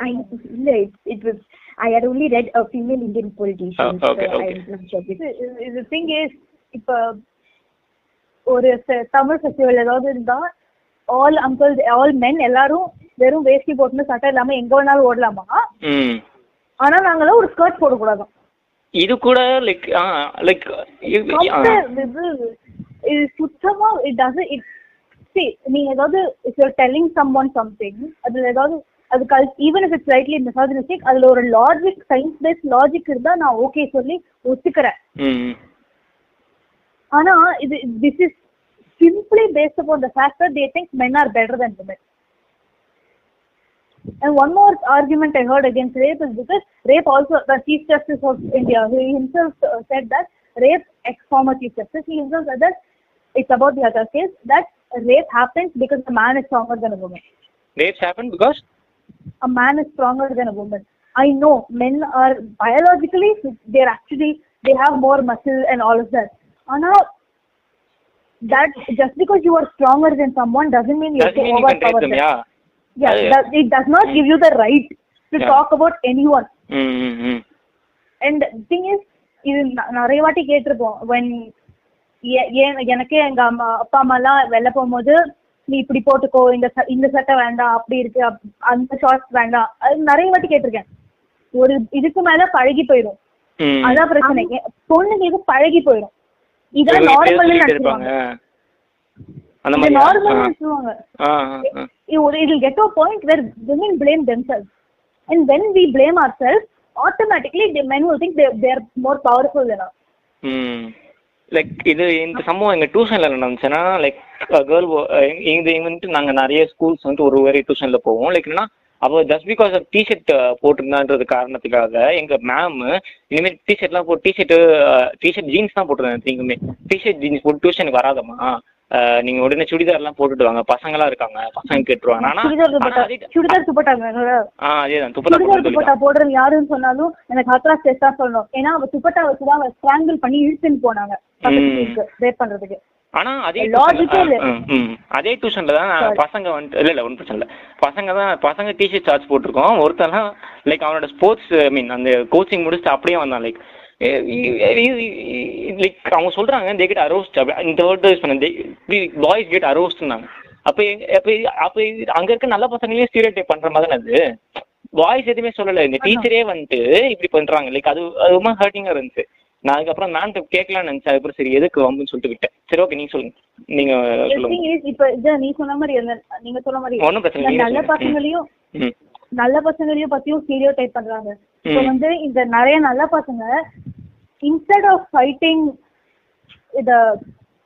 I no, it, it was I had only read a female Indian politician Oh, okay, so okay. I'm not sure if இது thing is இப்ப ஒரு தமிழ் ஃபெஸ்டிவல் ஏதாவது இருந்தா ஆல் அங்கிள் ஆல் மென் எல்லாரும் வெறும் வேஷ்டி போட்டுன்னு சட்டை இல்லாம எங்க வேணாலும் ஓடலாமா? ஆனா நாங்களாம் ஒரு ஸ்கர்ட் போடக்கூடாது இது கூட லைக் லைக் இது இது சுத்தமா இட் டஸ் இட் சி நீங்க ஏதாவது if you're telling someone something அதுல ஏதாவது அது கல் even if it's slightly misogynistic அதுல ஒரு லாஜிக் சயின்ஸ் பேஸ்ட் லாஜிக் இருந்தா நான் ஓகே சொல்லி ஒத்துக்கிறேன் ம் ஆனா இது this is simply based upon the fact that they think men are better than women And one more argument I heard against rape is because rape also, the Chief Justice of India, he himself uh, said that rape, ex-former Chief Justice, he himself said that it's about the other case, that rape happens because the man is stronger than a woman. Rapes happen because A man is stronger than a woman. I know men are biologically, they're actually, they have more muscle and all of that. Anna, that just because you are stronger than someone doesn't mean you have doesn't to mean you can rape overpower them them. Yeah Yeah, Uh, that, it does not give you the right to Yeah. talk about anyone. ம் ம் ம் And thing is, இது ந- நிறைய வாட்டி கேட்டிருப்போம் when ஏ- ஏன் எனக்கே எங்க அம்மா அப்பா அம்மா எல்லாம் வெளில போகும்போது நீ இப்படி போட்டுக்கோ இந்த இந்த சட்டை வேண்டாம் அப்படி இருக்கு அந்த ஷார்ட்ஸ் வேண்டாம். அது நிறைய வாட்டி கேட்டிருக்கேன். ஒரு இதுக்கு மேல பழகி போயிடும். அதான் பிரச்சனை. பொண்ணுங்களுக்கு பழகி போயிடும் இப்படியே நார்மல் மாதிரி. நார்மல் நினைச்சுவாங்க ஆ. ஆ, ஆ. it will it'll get to a point where women blame themselves. And when we blame ourselves, automatically the men will think like இது இந்த சம்பவம் எங்க டியூஷன்ல நடந்துச்சுன்னா லைக் கேர்ள் இது வந்துட்டு நாங்க நிறைய ஸ்கூல்ஸ் வந்துட்டு ஒரு ஒரு டியூஷன்ல போவோம். லைக் என்னன்னா just because of T shirt போட்டிருந்தான்றது காரணத்துக்காக எங்க மேம் இனிமேல் டிஷர்ட்லாம் போட்டு டிஷர்ட் டிஷர்ட் ஜீன்ஸ் தான் போட்டிருந்தேன் நீங்களுமே டிஷர்ட் ஜீன்ஸ் போட்டு டியூஷனுக்கு வராதம்மா. நீங்க உடனே சுடிதார்லாம் போட்டுட்டு வாங்க. பசங்களா இருக்காங்க. பசங்க கேட்டுருவாங்க. ஆனா சுடிதார் ஆனா துப்பட்டா அதே- சுடிதார் துப்பட்டா வேணும்ல? ஆ அதேதான். துப்பட்டா சுடிதார் போட்டு துப்பட்டா போடுறது யாருன்னு சொன்னாலும் எனக்கு ஹத்ரா ஸ்டெஸ்டா சொல்லணும். ஏன்னா அவ துப்பட்டா வச்சுதான் அவ ஸ்ட்ராங்கிள் பண்ணி இழுத்துன்னு போனாங்க. ரேப் பண்றதுக்கு. ஆனா அதே. அதே டியூஷன்ல தான். பசங்க வந்துட்டு இல்ல இல்ல ஒன்றும் பிரச்சனை இல்ல. பசங்க தான் பசங்க டிஷர்ட் சார்ஜ் போட்டிருக்கோம். ஒருத்தர்லாம் லைக் அவனோட ஸ்போர்ட்ஸ் ஐ மீன் அந்த கோச்சிங் முடிச்சுட்டு அப்படியே வந்தான். லைக் லைக் அவங்க சொல்றாங்க தே கெட் அரோஸ்ட் இந்த வேர்ட் யூஸ் பண்ண பாய்ஸ் கெட் அரோஸ்ட்னாங்க அப்ப அப்ப அப்ப அங்க இருக்க நல்ல பசங்களையும் ஸ்டீரியோ டைப் பண்ற மாதிரி அது. பாய்ஸ் எதுவுமே சொல்லல. இந்த டீச்சரே வந்துட்டு இப்படி பண்றாங்க. லைக் அது அது ரொம்ப ஹர்ட்டிங்கா இருந்துச்சு. நான் அதுக்கப்புறம் மேம்கிட்ட கேட்கலாம்னு நினைச்சேன். அதுக்கப்புறம் சரி எதுக்கு வம்புன்னு சொல்லிட்டு விட்டேன். சரி ஓகே நீங்க சொல்லுங்க. நீங்க சொல்லுங்க. இப்ப நீ சொன்ன மாதிரி நீங்க சொன்ன மாதிரி ஒண்ணும் பிரச்சனை நல்ல. பசங்களையும் நல்ல பசங்களையும் பத்தியும் ஸ்டீரியோ டைப் பண்றாங்க. இப்போ. வந்து இந்த நிறைய நல்ல பசங்க instead of fighting the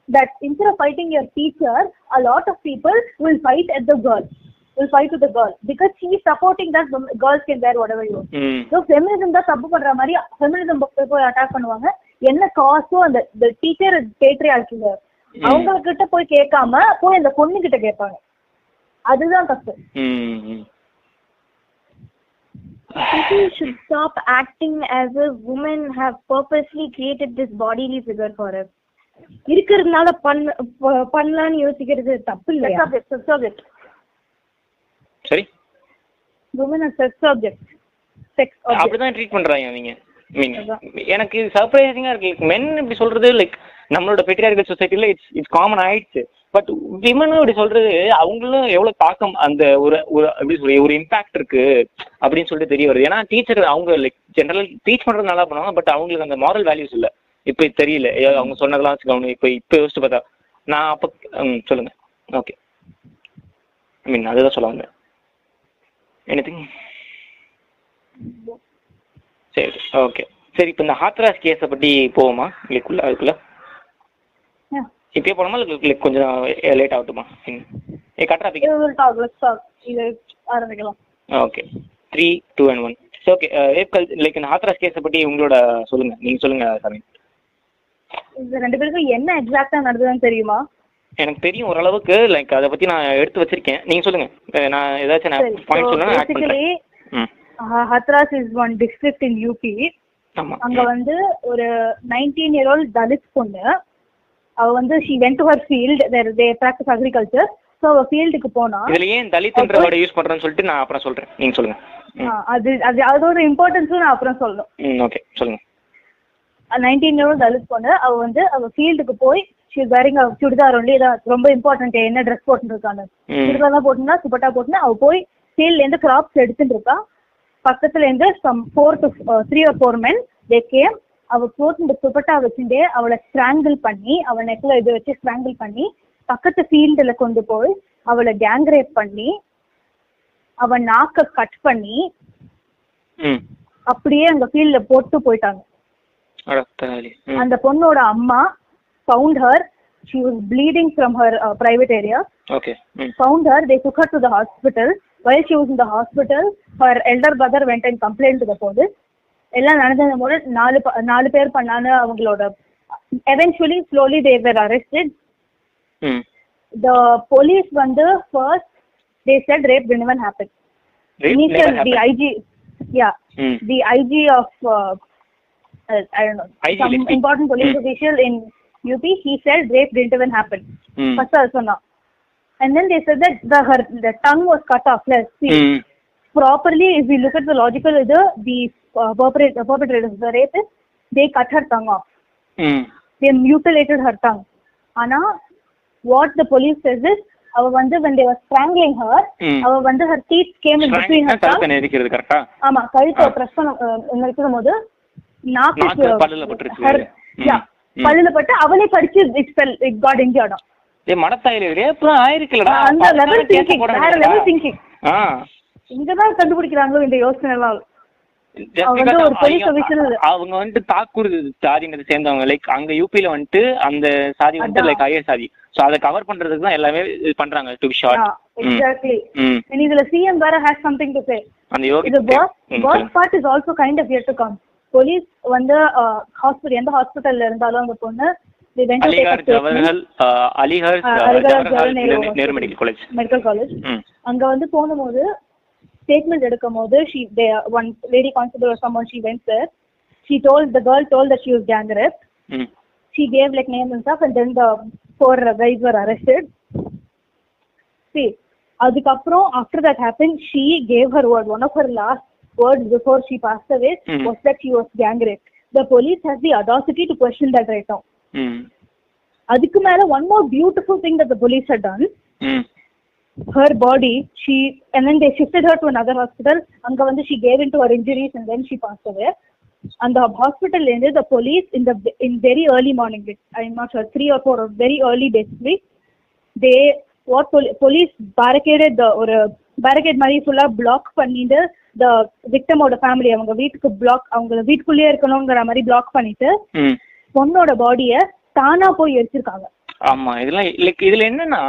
that instead of fighting your teacher a lot of people will fight at the girl will fight with the girl because she is supporting that girls can wear whatever you want. Feminism தான் தப்பு பண்ற மாதிரி feminism போய் attack பண்ணுவாங்க. என்ன காசோ அந்த teacher பேட்ரியார்க்கிங்க அவங்க கிட்ட போய் கேட்காம போய் அந்த பொண்ணு கிட்ட கேட்பாங்க. அதுதான் தப்பு. People should stop acting as if women have purposely created this bodily figure for us. இருக்கிறதுனால பண்ண பண்ணலாம்னு யோசிக்கிறது தப்பு செக்ஸ் இல்லையா ஆப்ஜெக்ட் செக்ஸ் ஆப்ஜெக்ட் சரி women are sex objects sex objects அப்படிதான் ட்ரீட் பண்றாங்க அவங்க மீன் அதான். எனக்கு சர்ப்ரைசிங்கா இருக்கு மென் இப்படி சொல்றது லைக் நம்மளோட பெட்ரியார்கல் சொசைட்டில இட்ஸ் இட்ஸ் காமன் ஆயிடுச்சு. பட் விமனும் இப்படி சொல்றது அவங்களும் எவ்வளவு தாக்கம் அந்த ஒரு ஒரு எப்படி சொல்லி ஒரு இம்பாக்ட் இருக்கு அப்படின்னு சொல்லிட்டு தெரிய வருது. ஏன்னா டீச்சர் அவங்க லைக் ஜென்ரல் டீச் பண்றது நல்லா பண்ணுவாங்க பட் அவங்களுக்கு அந்த மாரல் வேல்யூஸ் இல்ல. இப்ப தெரியல. அவங்க சொன்னதெல்லாம் வச்சுக்கணும் இப்ப இப்ப யோசிச்சு பார்த்தா. நான் அப்ப ம், சொல்லுங்க. ஓகே ஐ மீன் அதுதான் சொல்ல வந்தேன். எனிதிங் சரி ஓகே சரி இப்போ இந்த ஹாத்ராஸ் கேஸை பற்றி போவோமா? இல்லைக்குள்ள அதுக்குள்ள. இப்பயே போகணுமா இல்லை கொஞ்சம் லேட் ஆகட்டுமா. ஏ let's talk இது ஆரம்பிக்கலாம். Okay three two and one சரி ஓகே ரேப் கல் லைக் இந்த ஹாத்ராஸ் கேஸை பற்றி உங்களோட சொல்லுங்கள் நீங்கள் சொல்லுங்கள் சாமி. இது ரெண்டு பேருக்கும் என்ன எக்ஸாக்டா நடந்ததுன்னு தெரியுமா? எனக்கு தெரியும் ஓரளவுக்கு. லைக் அதை பற்றி நான் எடுத்து வச்சிருக்கேன். நீங்கள் சொல்லுங்கள் நான் ஏதாச்சும் நான் பாயிண்ட் சொல்லுங்க ஆட் பண்ணுறேன் Hathras is one district in UP அங்க வந்து ஒரு நைன்டீன் இயர் ஓல்ட் தலித் பொண்ணு. அவ வந்து she went to her field they practice agriculture so அவ ஃபீல்டுக்கு போனா இதில் ஏன் தலித்ன்ற வேர்டை யூஸ் பண்ணுறேன்னு சொல்லிட்டு நான் அப்புறம் சொல்லுங்கள் ம். ஆ, அது அது அதோட இம்பார்ட்டன்ஸும் நான் அப்புறம் சொல்லணும். ஓகே சொல்லுங்கள் நைன்டீன் இயர் தலித் பொண்ணு அவ வந்து அவ ஃபீல்டுக்கு போய் ஷி வேரிங் சுடிதார் ஒன்லி ரொம்ப இம்பார்ட்டன்ட் என்ன ட்ரெஸ் போட்டுருக்காங்க சுடிதார் தான் போட்டுனா சுப்பட்டா போட்டுனா அவ போய் ஃபீல்ட்ல இருந்து கிராப்ஸ் எடுத்துட்டு இருக்கா. பக்கத்துல இருந்து some four to three or four men they came அவ போட்டு துப்பட்டா வச்சுட்டே அவளை ஸ்ட்ராங்கிள் பண்ணி அவ நெக்ல இது வச்சு ஸ்ட்ராங்கிள் பண்ணி பக்கத்து ஃபீல்டுல கொண்டு போய் அவளை கேங் ரேப் பண்ணி அவ நாக்க கட் பண்ணி அப்படியே அங்க ஃபீல்ட்ல போட்டு போயிட்டாங்க. அந்த பொண்ணோட அம்மா found her she was bleeding from her private area okay found her, they took her to the hospital. While she was in the hospital, her elder brother went and complained to the police. எல்லாம் நடந்தது போது நாலு ப- நாலு பேர் பண்ணான்னு அவங்களோட eventually slowly they were arrested. ம் The police வந்து first they said rape didn't even happen. Rape Initial never the happened. IG, yeah, ம் the IG of uh, uh, I don't know IG some listing. important police Hmm. official in UP. He said rape didn't even happen. ம் First அது சொன்னான். And then they said that the her the tongue was cut off. Let's see. ம் properly, if we look at the logical, the the uh, perpetrator, perpetrators, the rapist, they cut her tongue off. ம் They mutilated her tongue. Anna, what the police says is அவ வந்து when they were strangling her. அவ வந்து her teeth came in between her tongue. கழுத்தை நெரிக்கிறது கரெக்டா ஆமா கழுத்தை press பண்ண அஹ், இருக்கும் போது நாக்கு பல்லுல பட்டுருச்சு. பல்லுல பட்டு அவளே கடிச்சு it fell it got injured a மடத்தாயில rape ஆயிருக்குலடா அந்த லெவல் திங்கிங் வேற? லெவல் இங்கதான் கண்டுபிடிக்கிறாங்களோ இந்த யோசனை எல்லாம் அவங்க- வந்துட்டு தாக்கூர் சாதிங்கிறது சேர்ந்தவங்க. லைக் அங்க யூபில வந்துட்டு அந்த சாதி வந்துட்டு. லைக் ஐயர் சாதி. சோ அதை கவர் பண்றதுக்கு தான் எல்லாமே இது பண்றாங்க டு பி ஷார்ட் எக்ஸாக்ட்லி ம். இதுல சிஎம் வேற ஹேஸ் சம்திங் டு சே அந்த யோகி இது worst ம், worst சொல்லுங்க. part is also kind of yet to come. Police வந்து ஹாஸ்பிட்டல் எந்த ஹாஸ்பிட்டல்ல இருந்தாலும் அந்த பொண்ணு Aligarh Jawaharlal Aligarh Jawaharlal Nehru medical college medical college அங்க வந்து போகும்போது ஸ்டேட்மெண்ட் எடுக்கும் போது she they one lady constable or someone she went there she told the girl told that she was gang raped ம் she gave like names and stuff and then the four guys were arrested see அதுக்கப்புறம் after that happened she gave her word one of her last words before she passed away Hmm. was that she was gang raped the police has the audacity to question that right now ம் அதுக்கு மேல one more beautiful thing that the police had done ம் her body she and then they shifted her to another hospital அங்க வந்து she gave into her injuries and then she passed away அந்த hospital இருந்து the police in the in very early morning like, i'm not sure three or four or very early basically they what poli- police barricaded the ஒரு barricade மாதிரி ஃபுல்லா black பண்ணிட்டு the victim ஓட family அவங்க வீட்டுக்கு black அவங்க வீட்டுக்குள்ளேயே இருக்கணுங்கிற மாதிரி பிளாக் பண்ணிட்டு பொண்ணோட பாடிய தானா போய் எரிச்சிருக்காங்க ஆமா இதெல்லாம் லைக் இதுல என்னன்னா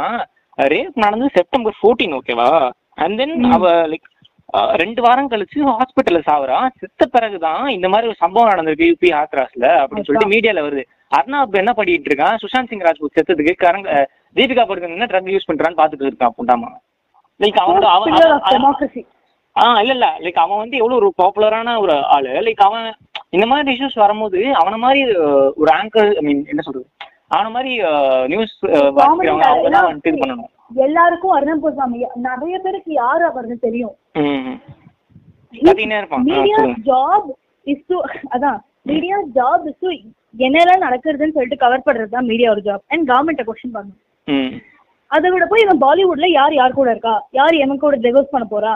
ரேப் நடந்தது செப்டம்பர் 14 ஓகேவா அண்ட் தென் அவ லைக் ரெண்டு வாரம் கழிச்சு ஹாஸ்பிட்டல்ல சாவறா. செத்த பிறகுதான் இந்த மாதிரி ஒரு சம்பவம் நடந்திருக்கு யூபி ஹாத்ராஸ்ல அப்படின்னு சொல்லிட்டு மீடியால வருது. அர்ணா இப்ப என்ன பண்ணிட்டு இருக்கான்? சுஷாந்த் சிங் ராஜ்பூத் செத்ததுக்கு கரங்க தீபிகா படுகன் என்ன ட்ரக் யூஸ் பண்றான்னு பாத்துட்டு இருக்கான் புண்டாமா. லைக் அவனோட அவன் pillar of அவன்- democracy. ஆ இல்ல இல்ல. லைக் அவன் வந்து எவ்வளவு ஒரு பாப்புலரான ஒரு ஆளு. லைக் அவன் இந்த மாதிரி இஷ்யூஸ் வரும்போது அவன மாதிரி ஒரு ஆங்கர் ஐ மீன் என்ன சொல்றது? அவன மாதிரி நியூஸ் அவங்க தான் வந்துட்டு இது பண்ணணும். எல்லாருக்கும் அருண் கோசாமி நிறைய பேருக்கு யாரு அவர்னு தெரியும். மீடியா. ஜாப் இஸ் டு அதான் மீடியா ஜாப் இஸ் டு என்னெல்லாம் நடக்குதுன்னு சொல்லிட்டு கவர் பண்றது தான் மீடியாவோட ஜாப் அண்ட் கவர்மெண்ட்டை கொஸ்டின் பண்ணணும். அதை விட போய் இவன் பாலிவுட்ல யார் யார் கூட இருக்கா? யார் எவன் கூட டிவோர்ஸ் பண்ண போறா?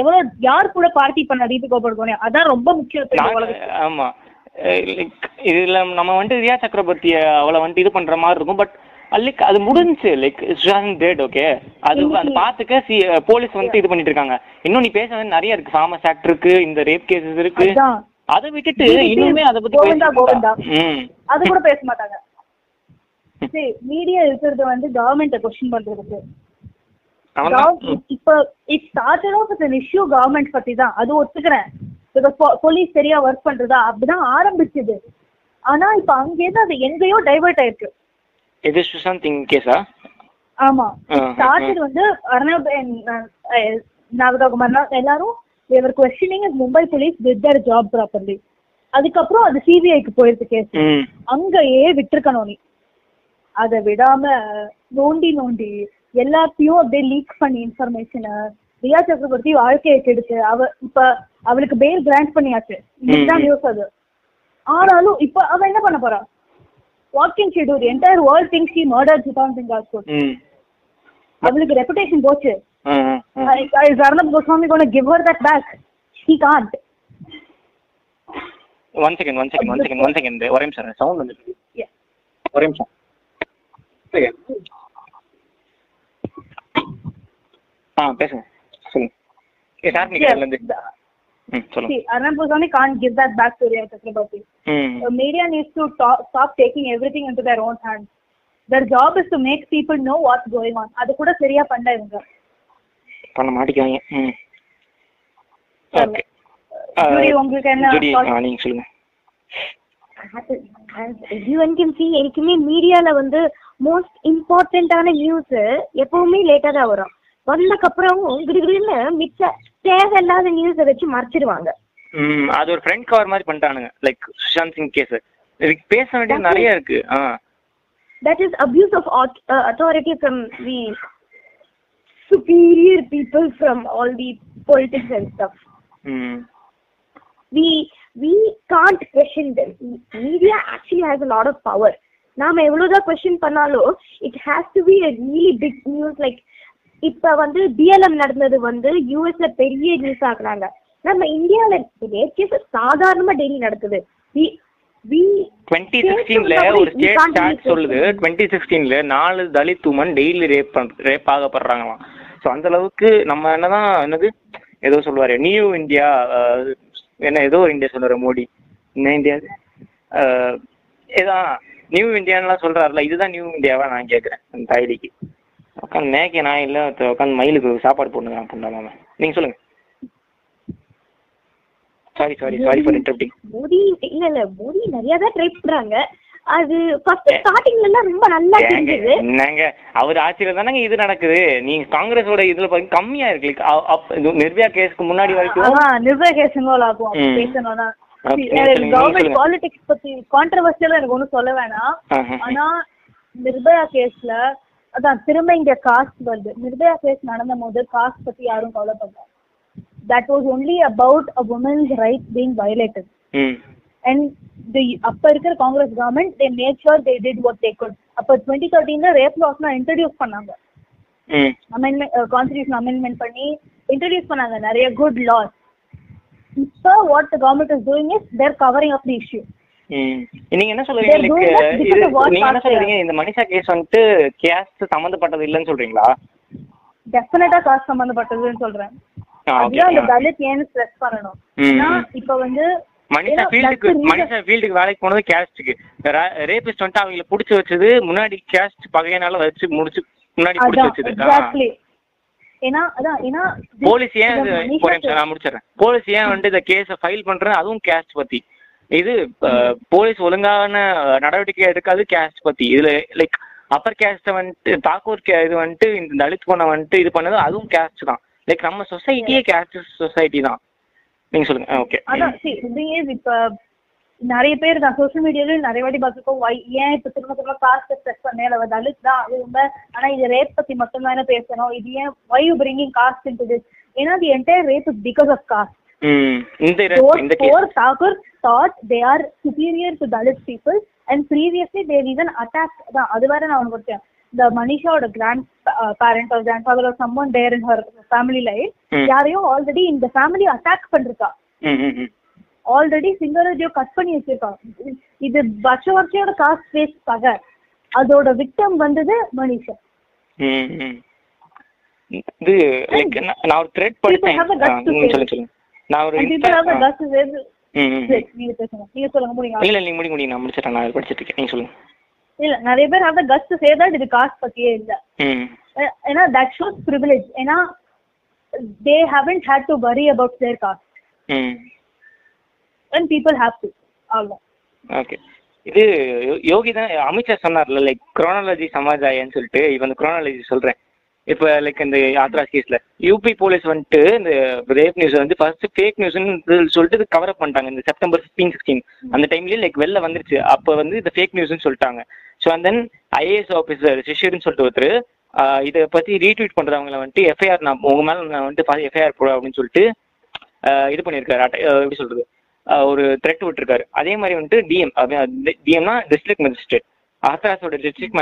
எவ்வளவு யார் கூட பார்ட்டி பண்ண தீபிகா படுகோனே அதான் ரொம்ப முக்கியம். ஆமா. இதுல நம்ம வந்துட்டு ரியா சக்கரவர்த்திய அவளை வந்துட்டு இது பண்ற மாதிரி இருக்கும். பட் லைக் அது முடிஞ்சுச்சு லைக் டேட் ஓகே அது அந்த பாத்துக்க சி போலீஸ் வந்துட்டு இது பண்ணிட்டு இருக்காங்க. இன்னும் நீ பேச வேண்டிய நிறைய இருக்கு. ஃபார்மஸ் ஆக்ட் இருக்கு இந்த ரேப் கேசஸ் இருக்கு. அதை விட்டுட்டு இன்னுமே அதை பத்தி அது கூட பேச மாட்டாங்க. சரி மீடியா இருக்கிறது வந்து கவர்மெண்ட்டை கொஸ்டின் பண்றதுக்கு. இப்ப it started off issue government பத்தி தான் அது ஒத்துக்கிறேன். போலீஸ் சரியா ஒர்க் பண்றதா? அப்படிதான் ஆரம்பிச்சது. ஆனா இப்ப அங்கேருந்து அது எங்கேயோ டைவர்ட் ஆயிருக்கு. இது சுஷாந்த் சிங் கேஸா ஆமா. ஸ்டார்டட் வந்து அர்ணப் நாககுமார் எல்லாரும் they were questioning Mumbai police their job properly அதுக்கப்புறம் அது சிபிஐக்கு போயிருக்கு கேஸ் அங்கேயே விட்டுருக்கணும் நீ. அதை விடாம நோண்டி நோண்டி எல்லாத்தையும் அப்படியே லீக் பண்ணி இன்ஃபர்மேஷனை ரியா சக்கரவர்த்தி வாழ்க்கையை கெடுத்து அவ இப்ப அவளுக்கு பெயில் கிராண்ட் பண்ணியாச்சு. இதுதான். நியூஸ் அது. ஆனாலும் இப்ப அவ என்ன பண்ண போறா? What can she do the entire world things she murder ஜிதான் அவளுக்கு ரெப்புடேஷன் போச்சு. Arnab Goswami gonna give her that back he can't one second one second one second one second ஒரே நிமிஷம் சவுண்ட் வந்துருக்கு ஒரே நிமிஷம். ஆ பேசுங்க. சொல்லுங்க. See, Arnab Goswami can't give that back to Riya Chakraborty. ம் The media needs to talk, stop taking everything into their own hands. Their job is to make people know what's going on. அது கூட சரியா பண்ணல இவங்க பண்ண மாட்டிக்காங்க ம் okay Judy, உங்களுக்கு என்ன ஜூடி thoughts? ஆ நீங்க சொல்லுங்க எவ்ரிவன் கேன் சி எனக்குமே மீடியால வந்து மோஸ்ட் இம்பார்ட்டண்ட்டான நியூஸ் எப்பவுமே லேட்டா தான் வரும் வந்தக்கப்புறம் கிடுகிடுன்னு மிச்ச தேவையில்லாத நியூஸை வச்சு மறைச்சிடுவாங்க ம் அது ஒரு ஃப்ரெண்ட் கவர் மாதிரி பண்ணிட்டானுங்க லைக் சுஷாந்த் சிங் கேஸ் இதுக்கு பேச வேண்டியது நிறைய இருக்கு that is abuse of authority from the superior people from all the politics and stuff. ம் We we can't question them. Media actually has a lot of power. நாம எவ்வளவுதான் கொஸ்டின் பண்ணாலும் it has to be really big news like இப்ப வந்து BLM நடந்தது வந்து யூஎஸ்ல பெரிய நியூஸ் ஆக்குறாங்க நம்ம இந்தியால ரேப் சாதாரணமா டெய்லி நடக்குது. சொல்லுது. டுவெண்ட்டி சிக்ஸ்டீன்ல நாலு Dalit women daily rape rape ஆகப்படுறாங்களாம். So அந்த அளவுக்கு நம்ம என்னதான் என்னது? ஏதோ சொல்லுவாரு. நியூ இந்தியா என்ன ஏதோ ஒரு இந்தியா சொல்லுவாரு மோடி. என்ன இந்தியா இதான் நியூ இந்தியான்லாம் சொல்றாருல இதுதான் நியூ இந்தியாவா நான் கேட்குறேன் தாய்லிக்கு உட்காந்து மேய்க்க நான் இல்லை உட்காந்து மயிலுக்கு சாப்பாடு போட்டுங்க புண்டாம நீங்க சொல்லுங்க. Sorry sorry sorry for interrupting Modi இல்ல இல்ல மோடி நிறைய தான் ட்ரை பண்றாங்க. அது ஃபர்ஸ்ட் ஸ்டார்டிங்ல எல்லாம் ரொம்ப நல்லா தெரிஞ்சது. என்னங்க? அவர் ஆட்சியில தானங்க இது நடக்குது. நீங்க காங்கிரஸோட இதுல பாத்தீங்க கம்மியா இருக்கு. நிர்பயா கேஸ்க்கு முன்னாடி வரைக்கும். நிர்பயா கேஸ் இன்வால்வ் ஆகும். பேசணும்னா. கவர்மெண்ட். பாலிடிக்ஸ் பத்தி கான்ட்ரவர்சியலா எனக்கு ஒன்றும் சொல்ல வேணாம். ஆனா நிர்பயா கேஸ்ல அதான் திரும்ப இங்க காஸ்ட் வருது. நிர்பயா கேஸ் நடந்த போது காஸ்ட் பத்தி யாரும் கவலைப்படல. That was only about a women's right being violated and the அப்ப இருக்கிற Congress government they make sure they did what they could அப்ப டுவெண்ட்டி தேர்ட்டீன்ல ரேப் லாஸ்லாம் இன்ட்ரடியூஸ் பண்ணாங்க. அமெண்ட்மெண்ட் கான்ஸ்டியூஷன் அமெண்ட்மெண்ட் பண்ணி இன்ட்ரடியூஸ் பண்ணாங்க. நிறைய குட் லாஸ் இப்போ what the government is doing is their covering up the issue நீங்க என்ன சொல்றீங்க நீங்க என்ன சொல்றீங்க இந்த மனிஷா கேஸ் வந்துட்டு கேஸ்ட் சம்மந்தப்பட்டது இல்லைன்னு சொல்றீங்களா? டெஃபினட்டா காசு சம்பந்தப்பட்டதுன்னு சொல்றேன். ஆ ஓகே அதுதான் அந்த தலித் ஏன்னு ஸ்ட்ரெஸ் பண்ணணும். ம், ஏன்னா ம். இப்ப வந்து மனிஷா ஃபீல்டுக்கு மனிஷா ஃபீல்டுக்கு வேலைக்கு போனது கேஸ்ட்டுக்கு ரேபிஸ்ட் வந்துட்டு அவங்கள புடிச்சு வச்சது முன்னாடி கேஸ்ட் பகையனால வச்சு முடிச்சு முன்னாடி புடிச்சு வச்சது. ஏன்னா அதான் ஏன்னா போலீஸ் ஏன் நான் முடிச்சிடுறேன். போலீஸ் ஏன் வந்துட்டு இந்த கேஸை ஃபைல் பண்றது அதுவும் கேஸ்ட் பத்தி. இது போலீஸ் ஒழுங்கான நடவடிக்கை எடுக்காது கேஸ்ட் பத்தி. இதுல லைக் அப்பர் கேஸ்ட வந்துட்டு தாக்கூர் கே இது வந்துட்டு இந்த தலித் பொண்ணை வந்துட்டு இது பண்ணது அதுவும் கேஸ்ட் தான். லைக் நம்ம சொசைட்டியே கேஸ்ட் சொசைட்டி தான். நீங்க சொல்லுங்க. ஓகே அதான் இப்ப நிறைய பேர் தான் சோஷியல் மீடியாலயும் நிறைய வாட்டி பார்த்துருக்கோம் ஏன் இப்ப திரும்ப திரும்ப காஸ்ட் ஸ்ட்ரெஸ் பண்ணேன் அவ தலித் தான் அது உண்மை ஆனா இது ரேப் பத்தி மட்டும் தானே பேசணும். இது ஏன் why you bringing caste into this? ஏன்னா entire rape is because of caste ம் இந்த Those இந்த thought they are superior to Dalit people and previously they even attacked the அது வேற நான் கொடுத்தேன். The மனிஷாவோட grand parent or grandfather or someone there in her family life ம். யாரையும் already இந்த ஃபேமிலி அட்டாக் பண்ணிருக்கா. ஆல்ரெடி சிங்கரஜியோ கட் பண்ணி வச்சிருக்கா. இது வருஷ வருஷோட காஸ்ட் பேஸ் பகை. அதோட விக்டம் வந்தது மனிஷா. இது லைக் நான் ஒரு த்ரெட். சொல்லுங்க சொல்லுங்க. நான் ஒரு நீங்க பேசுங்க. நீங்க சொல்லுங்க முடியுங்க இல்ல இல்ல நீங்க முடி முடி நான் முடிச்சிட்டேன் நான் படிச்சிட்டு இருக்கேன். நீங்க சொல்லுங்க. இல்ல நிறைய பேர் guts to say that இது காஸ்ட் பத்தியே இல்ல. ஏன்னா தட் ஷோஸ் ப்ரிவிலேஜ் ஏன்னா they haven't had to worry about their caste and people have to அவ்வளோ ஓகே இது யோகி தான் அமித்ஷா சொன்னார்ல லைக் குரோனாலஜி சமாஜாயன்னு சொல்லிட்டு இப்போ அந்த குரோனாலஜி சொல்றேன். இப்போ லைக் இந்த ஆத்ராஸ் கேஸ்ல யூபி போலீஸ் வந்துட்டு இந்த ரேப் நியூஸ் வந்து ஃபர்ஸ்ட் ஃபேக் நியூஸ்னு சொல்லிட்டு கவர் அப் பண்ணிட்டாங்க. இந்த செப்டம்பர் ஃபிஃப்டீன் சிக்ஸ்டீன் அந்த டைம்லயே லைக் வெளில வந்துருச்சு. அப்போ வந்து இந்த ஃபேக் நியூஸ்னு சொல்லிட்டாங்க. So and then IAS officer சிஷிர்னு சொல்லிட்டு ஒருத்தர் இதை பத்தி ரீட்வீட் பண்றவங்களை வந்துட்டு எஃப்ஐஆர் நான் உங்க மேல நான் வந்துட்டு எஃப்ஐஆர் போட அப்படின்னு சொல்லிட்டு இது பண்ணியிருக்காரு எப்படி சொல்றது? ஒரு த்ரெட் விட்டுருக்காரு. அதே மாதிரி வந்துட்டு டிஎம் டிஎம்னா டிஸ்ட்ரிக்ட் மேஜிஸ்ட்ரேட் ஆத்ராஸோட டிஸ்ட்ரிக்ட்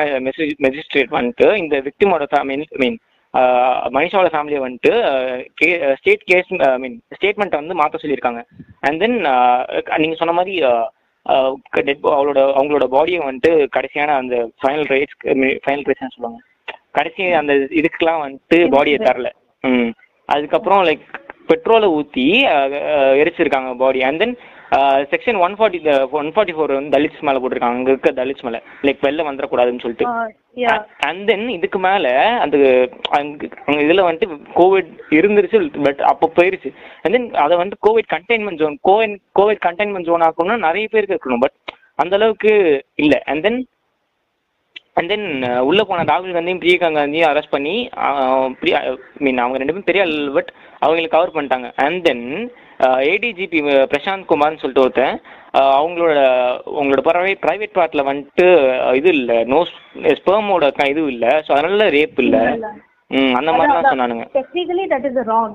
மேஜிஸ்ட்ரேட் வந்துட்டு இந்த விக்டிமோட ஃபேமிலி மீன் மனிஷாவோட ஃபேமிலியை வந்துட்டு ஸ்டேட் கேஸ் ஐ மீன் ஸ்டேட்மெண்ட்டை வந்து மாற்ற சொல்லியிருக்காங்க. அண்ட் தென் நீங்க சொன்ன மாதிரி டெட் அவளோட அவங்களோட பாடியை வந்துட்டு கடைசியான அந்த ஃபைனல் ரைட்ஸ் ஃபைனல் ரைட்ஸ் சொல்லுவாங்க. கடைசி அந்த இதுக்கெல்லாம் வந்துட்டு பாடியை தரல. ம். அதுக்கப்புறம் லைக் பெட்ரோலை ஊற்றி எரிச்சிருக்காங்க body and then section one forty one forty four வந்து தலித்ஸ் மேலே போட்டிருக்காங்க. அங்கே இருக்க தலித்ஸ் மேலே. லைக் வெளில வந்துடக்கூடாதுன்னு சொல்லிட்டு. அண்ட் தென் இதுக்கு மேலே அந்த அங்க இதில் வந்துட்டு கோவிட் இருந்துருச்சு பட் அப்போ போயிருச்சு. அண்ட் தென் அதை வந்து covid containment zone covid covid containment zone ஆக்கணும்னா நிறைய பேருக்கு இருக்கணும். பட் அந்த அளவுக்கு இல்லை. அண்ட் தென் அண்ட் தென் உள்ள போன ராகுல் காந்தியும் பிரியங்கா காந்தியும் அரெஸ்ட் பண்ணி பிரியா மீன் அவங்க ரெண்டு பேரும் பெரிய பட் அவங்களுக்கு கவர் பண்ணிட்டாங்க. அண்ட் தென் ஏடிஜிபி பிரசாந்த் குமார்னு சொல்லிட்டு ஒருத்தன். அவங்களோட உங்களோட பறவை ப்ரைவேட் பார்ட்டில் வந்துட்டு இது இல்லை. நோ ஸ்பெர்மோட இது இல்லை. ஸோ அதனால ரேப் இல்லை. ம் அந்த மாதிரிலாம் சொன்னானுங்க. Technically that is wrong.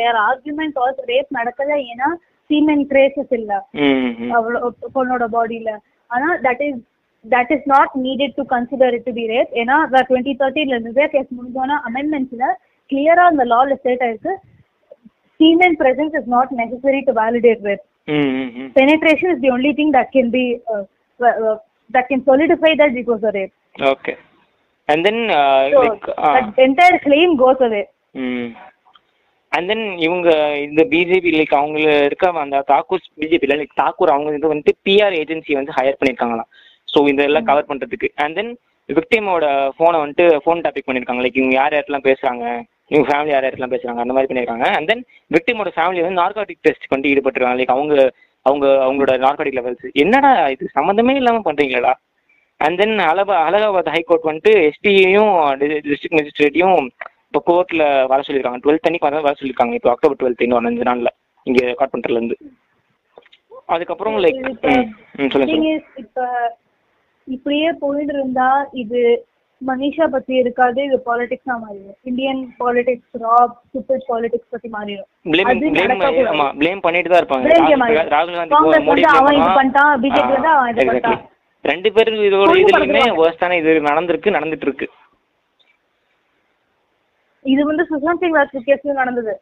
Their argument also rape நடக்கல ஏன்னா சீமென் ட்ரேசஸ் இல்ல. அவ்வளோ பொண்ணோட பாடியில ஆனா that is that is not needed to consider it to be rape. ஏன்னா டுவெண்ட்டி தேர்ட்டின்ல நிர்பயா கேஸ் முடிஞ்சோன்னா அமெண்ட்மெண்ட்ஸ்ல கிளியரா அந்த லால ஸ்டேட் ஆயிருக்கு. Semen presence is not necessary to validate rape ம் ம் ம் penetration is the only thing that can be uh, uh, uh, that can solidify that it was a rape okay and then so like that entire claim goes away. ம் and then இவங்க இந்த BJP like அவங்க இருக்க அந்த தாக்கூர் பிஜேபியில் like Thakur அவங்க இது வந்துட்டு பிஆர் ஏஜென்சி வந்து ஹையர் பண்ணியிருக்காங்களாம் ஸோ இதெல்லாம் கவர் பண்ணுறதுக்கு அண்ட் தென் விக்டிமோட ஃபோனை வந்துட்டு ஃபோன் டாபிக் பண்ணியிருக்காங்க லைக் இவங்க யார் யார்ட்டெல்லாம் பேசுகிறாங்க இவங்க ஃபேமிலி யார் யார்ட்டெல்லாம் பேசுகிறாங்க அந்த மாதிரி பண்ணியிருக்காங்க. அண்ட் தென் விக்டிமோட ஃபேமிலி வந்து நார்காட்டிக் டெஸ்ட் வந்து ஈடுபட்டுருக்காங்க. லைக் அவங்க அவங்க அவங்களோட நார்காட்டிக் லெவல்ஸ் என்னடா இது? சம்மந்தமே இல்லாமல் பண்ணுறீங்களா அண்ட் தென் அலபா அலகாபாத் ஹைகோர்ட் வந்துட்டு எஸ்பியையும் டிஸ்ட்ரிக்ட் மேஜிஸ்ட்ரேட்டையும் இப்போ கோர்ட்டில் வர சொல்லியிருக்காங்க. டுவெல்த் அன்னைக்கு வர வர சொல்லியிருக்காங்க. இப்போ அக்டோபர் டுவெல்த் இன்னும் அஞ்சு நாளில். இங்கே ரெக்கார்ட் பண்ணுறதுலேருந்து அதுக்கப்புறம் லைக் சொல்லுங்க நீங்க சொல்லுங்க இப்ப இப்படியே போயிட்டு இருந்தா இது மனிஷா பத்தி இருக்காது இது பாலிடிக்ஸா மாறிடும் Indian politics rap super politics பத்தி மாறிடும். ஆமா ப்ளேம் பண்ணிட்டு தான் இருப்பாங்க ராகுல் காந்தி மோடி அவன் இது. பண்ணிட்டான், ஆ, வந்து அவன் இது. பண்ணிட்டான். ரெண்டு பேரும் இதோட இதுலயுமே ஆன இது நடந்திருக்கு நடந்துட்டு இருக்கு இது வந்து சுஷாந்த் சிங் ராஜ்பூத் கேஸ்ல நடந்தது.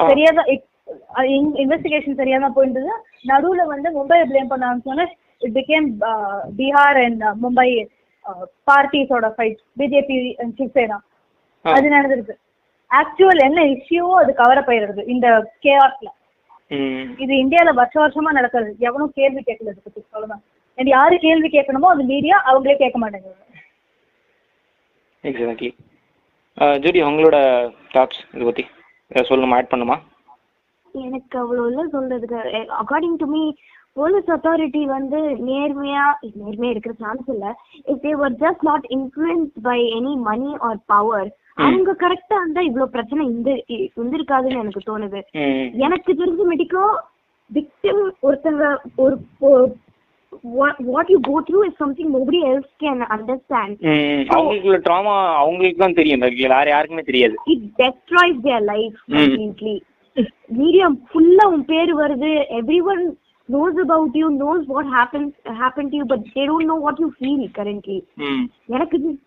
சரியா தான் இன்வெஸ்டிகேஷன் சரியா தான் போயிருந்தது நடுவுல வந்து மும்பை ப்ளேம் பண்ண ஆரம்பிச்சோன்னே it became Bihar and Mumbai பார்ட்டிஸோட fight BJP and Shiv Sena. அது நடந்திருக்கு. ஆக்சுவல் என்ன இஷ்யூவோ அது கவர் அப் இந்த கேஆர்ஸ்ல ம். இது இந்தியால வருஷ வருஷமா நடக்கிறது. எவனும் கேள்வி கேட்கல இதை பத்தி சொல்லலாம் யாரு கேள்வி கேட்கணுமோ அது மீடியா அவங்களே கேட்க மாட்டேங்குது. எக்ஸாக்ட்லி ஜூடி உங்களோட தாட்ஸ் இதை பற்றி சொல்லணுமா ஆட் பண்ணுமா எனக்கு அவ்வளோ இல்லை சொல்றதுக்கு. According to me police authority வந்து நேர்மையா நேர்மையா இருக்கிற சான்ஸ் இல்ல. If they were just not influenced by any money or power அவங்க கரெக்டா இருந்தா இவ்வளவு பிரச்சனை இந்த இருந்திருக்காதுன்னு எனக்கு தோணுது. எனக்கு தெரிஞ்ச மெடிக்கோ விக்டிம் ஒருத்தங்க ஒரு what you go through is something nobody else can understand அவங்களுக்கு ட்ராமா அவங்களுக்கு தான் தெரியும். வேற யாருக்குமே தெரியாது. It destroys their life. Completely media ஃபுல்லா உன் பேர் வருது. Everyone knows about you knows what happens happened to you but they don't know what you feel currently ம் எனக்கு இது-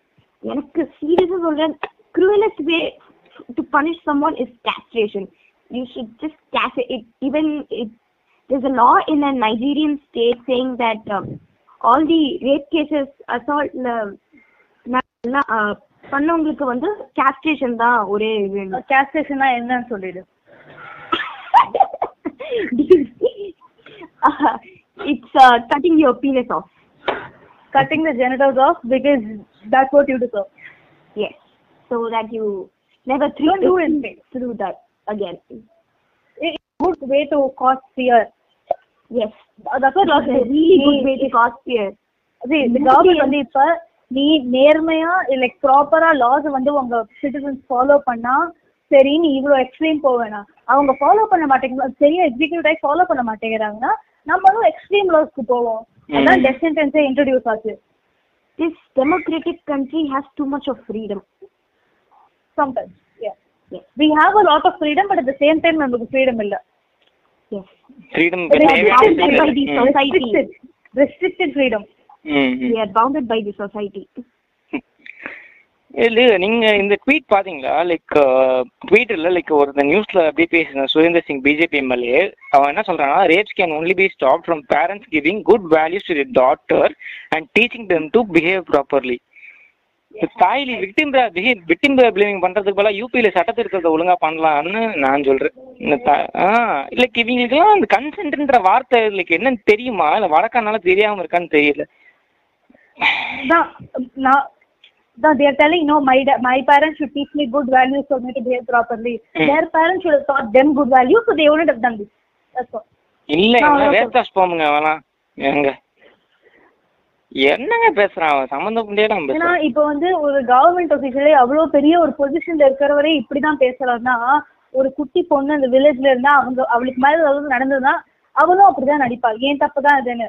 எனக்கு சீரியஸா சொல்றேன் cruelest way to punish someone is castration you should just castrate it even it there's a law in a nigerian state saying that um, all the rape cases assault uh, ந- uh, பண்ணவங்களுக்கு வந்து castration தான் ஒரே இது கேஸ்டேஷனா என்னன்னு சொல்லிடு uh, it's uh, cutting your penis off cutting the genitals off because that's what you deserve. yes so that you never Don't through do anything. through that again It's a good way to cause fear. yes That's what law it's a says. really நீ- good way to cause fear See, the government வந்து இப்ப நீ நேர்மையா like ப்ராப்பரா loss வந்து உங்க citizens follow பண்ணா சரி நீ இவ்வளவு எக்ஸ்ட்ரீம் வேணாம் அவங்க ஃபாலோ பண்ண மாட்டேங்க சரியா எக்ஸிக்யூட் ஆகி ஃபாலோ பண்ண மாட்டேங்கிறாங்கன்னா நம்மளும் எக்ஸ்ட்ரீம் லாஸ்க்கு போவோம். அதான் ம். டெத் சென்டென்ஸே இன்ட்ரடியூஸ் ஆச்சு. This democratic country has too much of freedom. Sometimes yes. We have a lot of freedom but at the same time நமக்கு ஃப்ரீடம் இல்ல. Yes. Freedom It is bounded by the society. Restricted freedom we are bounded by the society. இல்ல நீங்க இந்த tweet பாத்தீங்களா? Like ட்வீட்டர்ல like ஒரு நியூஸ்ல அப்படியே பேசின சுரேந்தர் சிங் பிஜேபி எம்எல்ஏ அவன் என்ன சொல்றான்னா rapes can only be stop from parents giving good values to daughter and teaching them to behave properly தாய்லி victim victim blaming பண்றதுக்கு பதிலாக யூபியில சட்டத்திருக்கிறத ஒழுங்கா பண்ணலாம்னு நான் சொல்றேன். இந்த த- ஆ லைக் இவங்களுக்குலாம் அந்த கன்சென்ட்ன்ற வார்த்தை லைக் என்னன்னு தெரியுமா? இல்ல வழக்கனால தெரியாம இருக்கான்னு தெரியல. நான் தான் they are telling no my my parents should teach me good values for me to behave properly. Hmm. their parents should have taught them good values so they wouldn't have done this. That's all. இல்ல நான் அவ்வளவு வேஸ்டாஸ் போமுங்க அவெல்லாம் எங்க? என்னங்க பேசுறான் அவன்? சம்மந்தம் முடியாது ஏன்னா இப்போ வந்து ஒரு கவர்மெண்ட் ஒஃபிஷியலே அவ்வளோ பெரிய ஒரு பொசிஷன்ல இருக்கிறவரே இப்படிதான் பேசுறாருன்னா ஒரு குட்டி பொண்ணு அந்த வில்லேஜ்ல இருந்தா அவங்க அவளுக்கு மேல ஏதாவது நடந்ததுன்னா அவளும் அப்படிதான் நடிப்பா ஏன் தப்பு தான் இதுன்னு.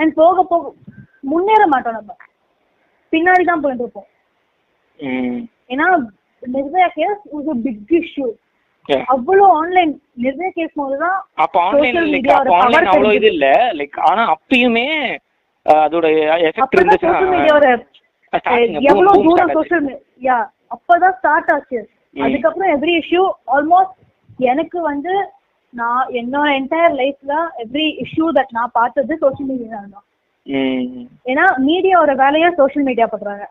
அண்ட் போக போக முன்னேற மாட்டோம் நம்ம. பின்னாடி தான் போயிட்டு இருப்போம். ஏன்னா நிர்பயா கேஸ் ஒரு பிக் இஷ்யூ Yeah. அவ்வளோ ஆன்லைன் நிர்பயா கேஸ் போது தான் அப்ப ஆன்லைன் லைக் அப்ப ஆன்லைன் அவ்வளவு இது. இல்ல லைக் ஆனா அப்பயுமே அதோட எஃபெக்ட் இருந்துச்சுன்னா சோஷியல் மீடியாவோட எவ்வளவு தூரம். சோஷியல் யா அப்பதான் ஸ்டார்ட் ஆச்சு. அதுக்கப்புறம் எவ்ரி இஷ்யூ ஆல்மோஸ்ட் எனக்கு வந்து நான் என்னோட என்டையர் லைஃப்ல எவ்ரி இஷ்யூ தட் நான் பார்த்தது சோஷியல் மீடியா தான் ஏன்னா மீடியாவோட வேலையை சோஷியல் மீடியா பண்றாங்க.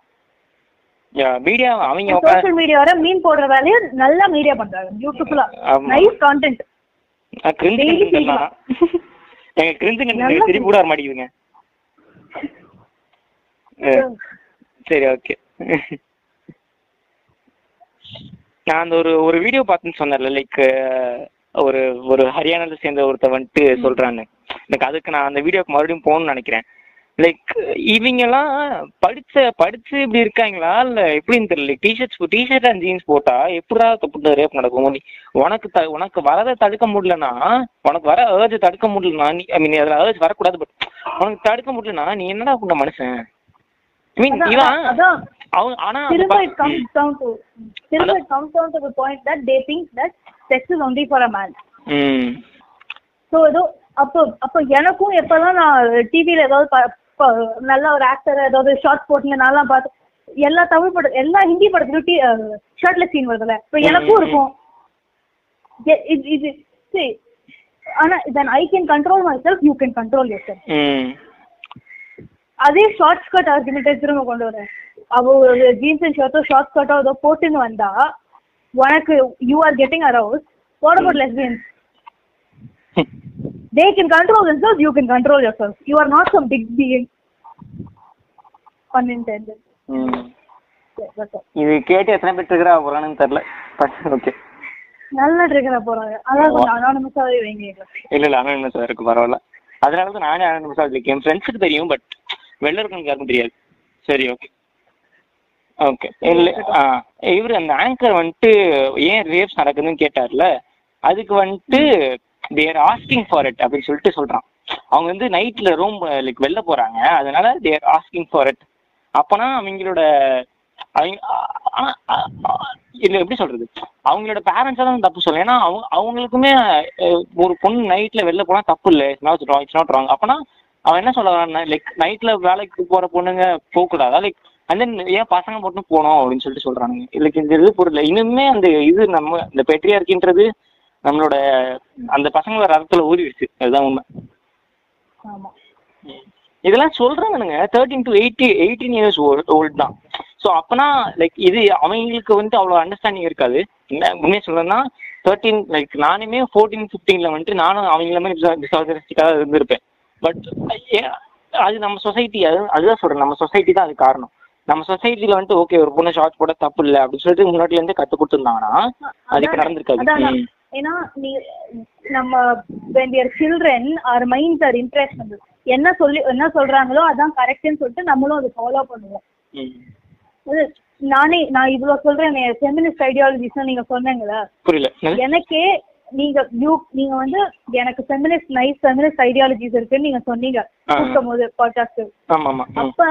மீடியா அவங்க சோஷியல் மீடியாவோட மீன் போடுற வேலையை நல்லா மீடியா பண்றாங்க. பியூட்டிஃபுல்லா. நைஸ் கான்டென்ட் எங்க கிரிஞ்சு நல்லா கண்டென்ட் திருப்பி கூட வர மாட்டேங்குதுங்க. சரி ஓகே நான் அந்த ஒரு ஒரு வீடியோ பார்த்துன்னு சொன்னேன்ல லைக் ஒரு ஒரு ஹரியானால சேர்ந்த ஒருத்த வந்துட்டு சொல்றான்னு. எனக்கு அதுக்கு நான் அந்த வீடியோக்கு மறுபடியும் போகணும்னு நினைக்கிறேன். லைக் இவங்கெல்லாம் படிச்ச படிச்சு இப்படி இருக்காங்களா? இல்ல எப்படின்னு தெரியல. டிஷர்ட்ஸ் டிஷர்ட் அண்ட் ஜீன்ஸ் போட்டா எப்படா தப்பு ரேப் நடக்கும்? நீ உனக்கு த உனக்கு வரதை தடுக்க முடியலனா உனக்கு வர ஏர்ஜ் தடுக்க முடியலனா நீ ஐ மீன் அதில் ஏர்ஜ் வரக்கூடாது பட் உனக்கு தடுக்க முடியலனா நீ என்னடா பண்ண மனுஷன்? ஐ மீன் இவன். அவன் ஆனா திரும்ப ப- it comes down to திரும்ப it comes down to the point that they think that sex is only for a man. ம். ஸோ ஏதோ அப்போ அப்போ எனக்கும் எப்போதான் நான் டிவியில் ஏதாவது நல்ல ஒரு ஆக்டர் ஏதாவது ஷார்ட் போட்டுங்க நான்லாம் பார்த்து எல்லா தமிழ் படம் எல்லா ஹிந்தி படத்துலையும் டி ஷர்ட்ல சீன் வருதுல்ல? இப்போ எனக்கும் இருக்கும். இது ஆனா then I can control myself you can control yourself அதே ஷார்ட் ஸ்கர்ட் ஆர்குமெண்ட்டை திரும்ப கொண்டு வரேன். அவ ஒரு ஜீன்ஸ் அண்ட் ஷர்ட்டோ ஷார்ட் ஸ்கர்ட்டோ ஏதோ போட்டுன்னு வந்தா உனக்கு you are getting aroused what about lesbians they can control themselves, you can control yourself. You are not some big being. Unintended. ம் That's all. இது கேட்டு எத்தனை பேர் இருக்கிறா போறான்னு தெரியல. ஓகே நல்லா ட்ரிகரா போறாங்க. அதான் கொஞ்சம் அனானமஸாவே வைங்க. இல்ல இல்ல அனானிமஸா இருக்கு பரவாயில்ல. அதனால தான் நானே அனானிமஸா இருக்கேன் என் ஃப்ரெண்ட்ஸுக்கு தெரியும் பட் வெளில இருக்கவங்களுக்கு யாருக்கும் தெரியாது. சரி ஓகே ஓகே இல்ல இவர் அந்த ஆங்கர் வந்துட்டு ஏன் ரேப்ஸ் நடக்குதுன்னு கேட்டார்ல அதுக்கு வந்துட்டு தேர் ஆஸ்கிங் ஃபார் இட் அப்படின்னு சொல்லிட்டு சொல்றான். அவங்க வந்து நைட்ல ரூம் லைக் வெளில போறாங்க. அதனால தேர் ஆஸ்கிங் ஃபார் இட் அப்பனா அவங்களோட இல்ல எப்படி சொல்றது? அவங்களோட பேரண்ட்ஸா தான் தப்பு சொல்ல ஏன்னா அவங்க அவங்களுக்குமே ஒரு பொண்ணு நைட்ல வெளில போனா தப்பு இல்லை. It's not wrong it's not wrong அப்பனா அவன் என்ன சொல்ல லைக் நைட்ல வேலைக்கு போற பொண்ணுங்க போக கூடாதா லைக் அண்ட் தென் ஏன் பசங்க மட்டும் போகணும் அப்படின்னு சொல்லிட்டு சொல்றானுங்க. இல்லைக்கு இந்த இது புரியல. இன்னுமே அந்த இது நம்ம இந்த பெட்ரியார்க்கின்றது நம்மளோட அந்த பசங்களோட ரத்தத்துல ஊறிடுச்சு அதுதான் உண்மை. ஆமா. இதெல்லாம் சொல்றானுங்க thirteen to eighty eighteen years old தான். ஸோ அப்பனா லைக் இது அவங்களுக்கு வந்து அவ்வளோ அண்டர்ஸ்டாண்டிங் இருக்காது. என்ன உண்மையாக சொல்லணும்னா தேர்ட்டீன் லைக் நானுமே ஃபோர்டீன் ஃபிஃப்டீனில் வந்துட்டு நானும் அவங்கள மாதிரி இருந்திருப்பேன். பட் அது நம்ம சொசைட்டி அது அதுதான் சொல்கிறேன் நம்ம சொசைட்டி தான் அது காரணம். நம்ம சொசைட்டியில் வந்துட்டு ஓகே ஒரு பொண்ணு ஷார்ட் போட தப்பு இல்லை அப்படின்னு சொல்லிட்டு முன்னாடி இருந்து கற்றுக் கொடுத்துருந்தாங்கன்னா அதுக்கு நடந்திருக்காது. ஏன்னா நீ நம்ம are children our minds are impressionable என்ன சொல்லி என்ன சொல்றாங்களோ அதான் கரெக்ட்னு சொல்லிட்டு நம்மளும் அதை ஃபாலோ பண்ணுவோம். நானே நான் இவ்வளவு சொல்றேன் ஃபெமினிஸ்ட் ஐடியாலஜிஸ் நீங்க சொன்னீங்களா புரியல? எனக்கே நீங்க யூ நீங்க வந்து எனக்கு ஃபெமினிஸ்ட் நைஸ் ஃபெமினிஸ்ட் ஐடியாலஜிஸ் இருக்குன்னு நீங்க சொன்னீங்க. கூட்டும் போது பாட்காஸ்ட். அப்ப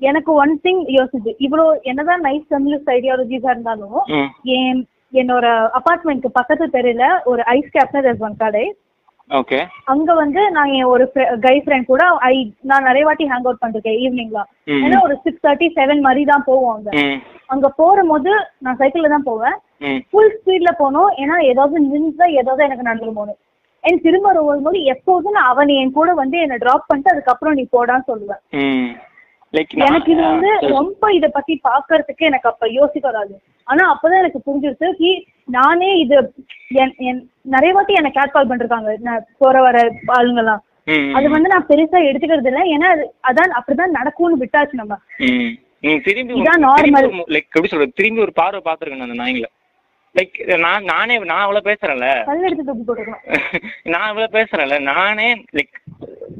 எனக்கு ஒன் திங் யோசிச்சு இவ்வளோ என்னதான் நைஸ் ஃபெமினிஸ்ட் ஐடியாலஜிஸா இருந்தாலும் என் என்னோட அபார்ட்மெண்ட்க்கு பக்கத்து தெருல ஒரு ஐஸ் கேப்னர் ஒன் கடை. ஓகே அங்க வந்து நான் என் ஒரு கை ஃப்ரெண்ட் கூட ஐ நான் நிறைய வாட்டி ஹேங் அவுட் பண்ணிருக்கேன் ஈவினிங்ல. ஏன்னா ஒரு சிக்ஸ் தேர்ட்டி செவன் மாதிரி தான் போவோம் அங்க. அங்க போகும்போது நான் சைக்கிள்ல தான் போவேன். ஃபுல் ஸ்பீட்ல போகணும் ஏன்னா ஏதாவது நின்று ஏதாவது எனக்கு நடந்து போகணும் என் திரும்ப வரும்போது எப்போதும் நான் அவன் என் கூட வந்து என்னை டிராப் பண்ணிட்டு அதுக்கப்புறம் நீ போடான்னு சொல்லுவேன். எனக்கு இது வந்து ரொம்ப இத பத்தி பாக்குறதுக்கு எனக்கு அப்ப யோசிக்க வராது. ஆனா அப்பதான் எனக்கு புரிஞ்சிருச்சு. நானே இது நிறைய வாட்டி எனக்கு கேட் கால் பண்ணிருக்காங்க. நான் போற வர ஆளுங்கெல்லாம். அது வந்து நான் பெருசா எடுத்துக்கிறது இல்ல. ஏன்னா அது- அதான் அப்படிதான் நடக்கும்னு விட்டாச்சு நம்ம. திரும்பி. லைக் எப்படி சொல்றது? திரும்பி ஒரு பார்வை பார்த்துருக்கேன் அந்த நாய்ங்கள. லைக் நான் நானே நான் அவ்வளவு பேசுறேன்ல. நான் இவ்வளவு பேசுறேன்ல. நானே லைக்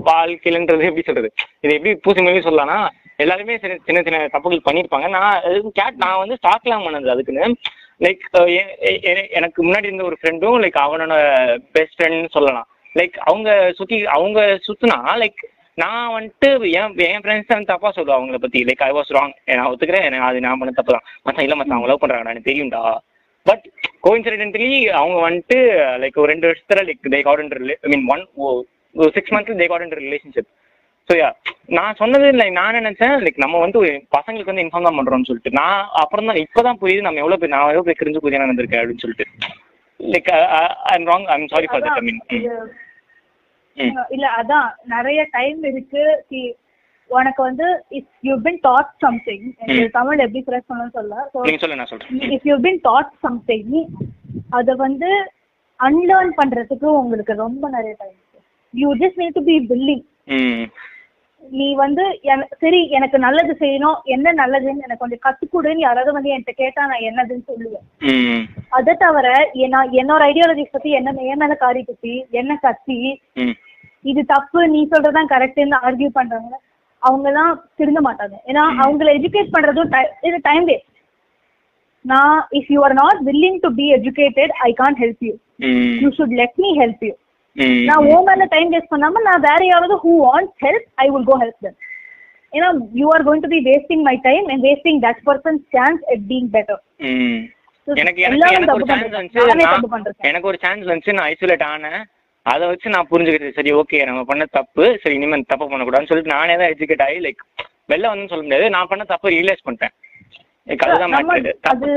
வாழ்க்கையிலன்றது எப்படி சொல்றது? இது எப்படி பூசி மொழி சொல்லலாம்னா எல்லாருமே சின்ன சின்ன சின்ன தப்புகள் பண்ணியிருப்பாங்க நான் கேட் நான் வந்து ஸ்டாக்லாம் பண்ணது அதுக்குன்னு. லைக் uh, எனக்கு முன்னாடி இருந்த ஒரு ஃப்ரெண்டும் லைக் அவனோட பெஸ்ட் ஃப்ரெண்ட்னு சொல்லலாம். லைக் அவங்க சுத்தி அவங்க சுத்துனா லைக் நான் வந்துட்டு என் என் ஃப்ரெண்ட்ஸ் வந்து தப்பா சொல்லுவேன் அவங்கள பத்தி. லைக் ஐ வாஸ் ராங் நான் ஒத்துக்கிறேன். எனக்கு அது நான் பண்ண தப்பு தான். மச்சான் இல்ல மச்சான் அவங்க லவ் பண்றாங்க எனக்கு தெரியும்டா. பட் கோயின்சிடென்ட்லி அவங்க வந்துட்டு லைக் ஒரு ரெண்டு வருஷத்துல like they got I mean one six months they got relationship so yeah நான் சொன்னது இல்லை. நான் நினைச்சேன்? லைக் நம்ம வந்து பசங்களுக்கு வந்து இன்ஃபார்ம் தான் பண்றோம்னு சொல்லிட்டு. நான் அப்புறம் தான் இப்போதான் புரியுது நம்ம எவ்வளோ பேர் நான் எவ்வளோ பேர் கிரிஞ்சு புதிய நடந்திருக்கேன் அப்படின்னு சொல்லிட்டு. Like I'm wrong I'm sorry for that I mean இல்ல அதான். நிறைய டைம் இருக்கு. உனக்கு வந்து if you been taught something. Tamil எப்படி ஃப்ரெஷ் பண்ணணும்னு சொல்ல if you been taught something அதை வந்து அன்லேர்ன் பண்றதுக்கு உங்களுக்கு ரொம்ப நிறைய time you just need to be willing நீ வந்து சரி எனக்கு நல்லது செய்யணும். என்ன நல்லதுன்னு எனக்கு கொஞ்சம் கத்துக்கொடுன்னு யாராவது வந்து என்கிட்ட கேட்டா நான் என்னதுன்னு சொல்லுவேன். அதை தவிர நான் என்னோட ஐடியாலஜிஸ் பத்தி என்ன என் மேல காரி குத்தி என்ன கத்தி இது தப்பு நீ சொல்றதுதான் கரெக்ட்னு ஆர்கியூ பண்றாங்க. அவங்க எல்லாம் திருந்த மாட்டாங்க. ஏன்னா அவங்கள எஜுகேட் பண்றதும் இது டைம் வேஸ்ட் நான் if you are not willing to be educated I can't help you you should let me help you நான் ஓ மேல டைம் வேஸ்ட் பண்ணாம நான் வேற யாராவது who wants help I will go help them ஏன்னா you are going to be wasting my time and wasting that person's chance at being better எனக்கு எனக்கு ஒரு சான்ஸ். வந்துச்சு. எனக்கு ஒரு சான்ஸ் வந்துச்சு. நான் ஐசோலேட் ஆனேன். அதை வச்சு நான் புரிஞ்சுக்கிட்டேன். சரி ஓகே நம்ம பண்ண தப்பு. சரி இனிமேல் தப்பு பண்ணக்கூடாதுன்னு சொல்லிட்டு நானே தான் எஜுகேட் ஆகி லைக் வெளில வந்து சொல்ல முடியாது. நான் பண்ண தப்பு ரியலைஸ் பண்ணிட்டேன். லைக் அதுதான் மேட்ரு தப்பு.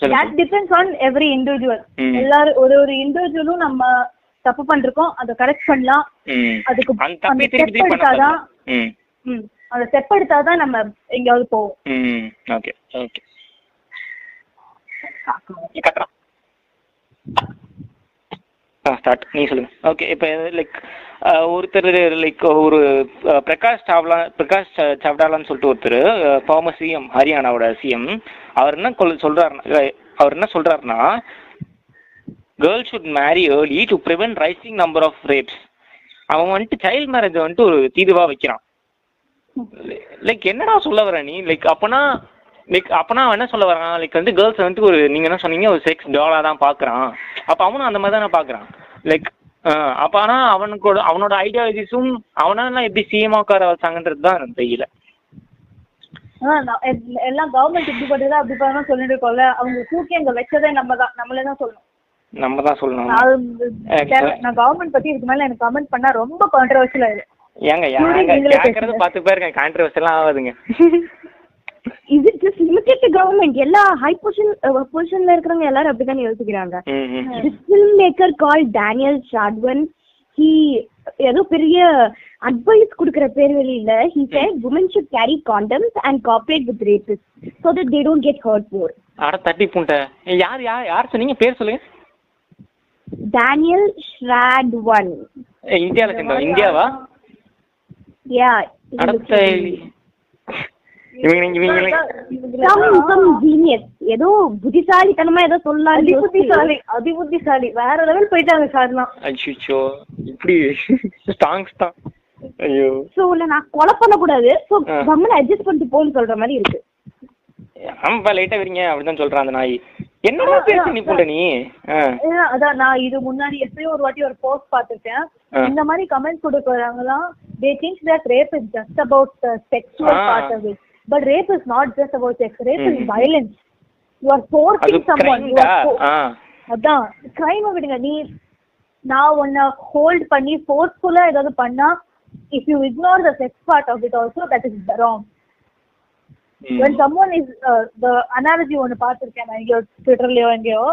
That depends on every individual. எல்லாரும் ஒரு ஒரு இண்டிவிஜுவலும் நம்ம தப்பு பண்றோம் அதை கரெக்ட் பண்ணலாம். ம். அதுக்கு அந்த பண்ண எடுத்தாதான் ம். ம். அந்த ஸ்டெப் எடுத்தாதான் நம்ம எங்கேயாவது போவோம். ம். Okay okay. ஸ்டார்ட் நீ சொல்லுங்க. ஓகே இப்போ லைக் ஒருத்தர் லைக் ஒரு பிரகாஷ் சாவ்லா பிரகாஷ் சவ்டாலான்னு சொல்லிட்டு ஒருத்தர் ஃபார்மர் சிஎம் ஹரியானாவோட சிஎம் அவர் என்ன கொல் சொல்றாருன்னா அவர் என்ன சொல்றாருன்னா girl should marry early to prevent rising number of rapes அவன் வந்துட்டு சைல்ட் மேரேஜ் வந்துட்டு ஒரு தீதுவா வைக்கிறான். லைக் என்னடா சொல்ல வர நீ? லைக் அப்பனா லைக் அப்பனா அவன் என்ன சொல்ல வரான் லைக் வந்து கேர்ள்ஸ் வந்துட்டு ஒரு நீங்க என்ன சொன்னீங்க? ஒரு செக்ஸ் டாலா தான் பாக்குறான் அப்ப அவனும் அந்த மாதிரி தானே பாக்குறான் லைக் அப்ப ஆனா அவனுக்கு அவனோட ஐடியாலஜிஸும் அவனால எப்படி சிஎம் உட்கார வச்சாங்கன்றது தான் எனக்கு தெரியல. ஆ, நான் எல்லாம் கவர்மெண்ட் இப்படி பண்ணுறதா அப்படி பண்ணணும் சொல்லிட்டு இருக்கோம்ல. அவங்க தூக்கி அங்க வச்சதே நம்ம தான். நம்மளே தான் சொல்லணும். நம்ம தான் சொல்லணும். நான் கவர்மெண்ட் பத்தி இதுக்கு மேல எனக்கு கமெண்ட் பண்ணா ரொம்ப கான்ட்ரவர்ஷியல் ஆயிடும் ஏங்க பேசுங்க. பத்து பேருங்க கான்ட்ரவர்சி எல்லாம் ஆகாதுங்க. இது ஜஸ்ட் லிமிட்டட் டு கவர்மெண்ட் எல்லா ஹை பொசிஷன் பொசிஷன்ல இருக்கிறவங்க எல்லாரும் அப்படிதான் யோசிக்கிறாங்க. ம் ம் this filmmaker called Daniel Chadwan he ஏதோ பெரிய அட்வைஸ் கொடுக்கிற பேர் வெளியில he said women should carry condoms and cooperate with rapists so that they don't get hurt more. அட தட்டி பூண்ட. யார் யார் யார் சொன்னீங்க? பேர் சொல்லுங்க. Yeah அடுத்த. இவங்க இவங்க some some genius. ஏதோ புத்திசாலித்தனமா ஏதோ சொல்லலாம் அதிபுத்திசாலி அதிபுத்திசாலி. வேற லெவல் போயிட்டாங்க சார்லாம் அச்சோ இப்படி தான். ஐயோ. சோ உன்னை நான் கொலை சோ ஆ. கம்மன் அட்ஜஸ்ட் பண்ணிட்டு போன்னு சொல்ற மாதிரி இருக்கு. ஆமாப்பா லைட்டா வரீங்க. அப்படிதான் சொல்றான் அந்த நாய். என்னடா பேச நீ? அதான். நான் இது முன்னாடி எப்பயோ ஒரு வாட்டி ஒரு போஸ்ட் பார்த்திருக்கேன். இந்த மாதிரி comment கொடுக்கறவங்கலாம் they think that rape is just about sexual. Part of it but rape is not just about sex rape is. Violence you are அது ஃபோர்சிங் சம்வன் யூ ஆர் அதான். கிரைம் விடுங்க. நீ நான் உன்னை ஹோல்ட் பண்ணி ஃபோர்ஸ்ஃபுல்லா ஏதாவது பண்ணா if you ignore the sex part of it also that is wrong when someone is uh, the analogy ஒன்னு பார்த்திருக்கேன் நான் எங்கேயோ ட்விட்டர்லயோ எங்கேயோ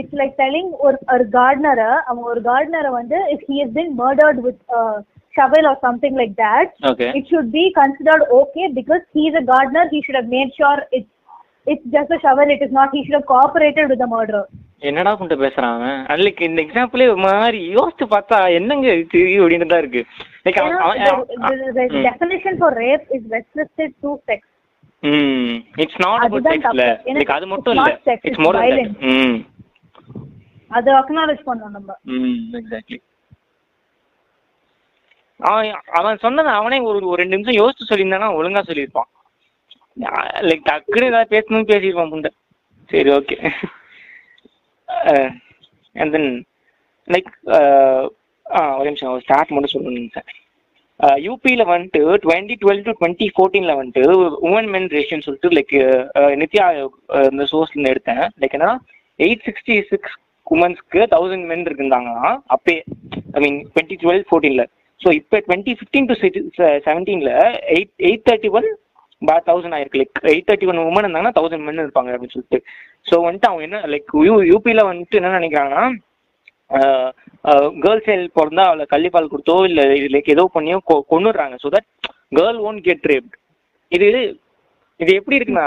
இட்ஸ் லைக் டெல்லிங் ஒரு ஒரு கார்டனரை அவன் ஒரு கார்டனரை வந்து if he is been murdered with shovel or something like that okay it should be considered okay because he is a gardener he should have made sure it's it's just a shovel it is not he should have cooperated with the murderer என்னடா பேசுறான் அவன் அதுக்கு இந்த எக்ஸாம்பிளே மாதிரி யோசிச்சு பார்த்தா என்னங்க இது அப்படின்னு தான் இருக்கு லைக் ஏன்னா, the, the, the definition for rape it's not செக்ஸ்ல. எனக்கு அது மட்டும் இல்ல. It's more then violence. ம். அதை அக்னாலேஜ் பண்ணோம் நம்ம. ம் எக்ஸாக்ட்லி அவன் அவன் சொன்னதை அவனே ஒரு ஒரு ரெண்டு நிமிஷம் யோசிச்சு சொல்லியிருந்தானா ஒழுங்கா சொல்லியிருப்பான். லைக் டக்குன்னு ஏதாவது பேசணும்னு பேசியிருப்பான் புண்டை சரி ஓகே அண்ட் தென் லைக் ஒரு நிமிஷம் ஸ்டார்ட் மட்டும் சொல்லணும்னு நினைச்சேன். Uh, யூபியில் வந்துட்டு டுவெண்ட்டி டுவெல் டு டுவெண்ட்டி ஃபோர்டீனில் வந்துட்டு உமன் மென் ரேஷன் சொல்லிட்டு லைக் நித்தி ஆயோக் இந்த சோர்ஸ்லேருந்து எடுத்தேன். லைக் என்னன்னா எயிட் சிக்ஸ்டி சிக்ஸ் உமன்ஸ்க்கு தௌசண்ட் மென் இருக்குந்தாங்களாம் அப்பே ஐ மீன் டுவெண்ட்டி டுவெல் ஃபோர்டீனில் ஸோ இப்போ டுவெண்ட்டி ஃபிஃப்டீன் டு செவன்டீனில் எயிட் எயிட் தேர்ட்டி ஒன் பா தௌசண்ட் ஆயிருக்கு. Like eight thirty one women இருந்தாங்கன்னா தௌசண்ட் மென் இருப்பாங்க அப்படின்னு சொல்லிட்டு. ஸோ வந்துட்டு அவங்க என்ன லைக் யூ யூபியில் வந்துட்டு என்ன நினைக்கிறாங்கன்னா கேர்ள்ஸ் சைல்டு பிறந்தா அவளை கள்ளிப்பால் கொடுத்தோ இல்லை லைக் ஏதோ பண்ணியோ கொ- கொன்னுடுறாங்க. So that girl won't get raped இது இது எப்படி இருக்குன்னா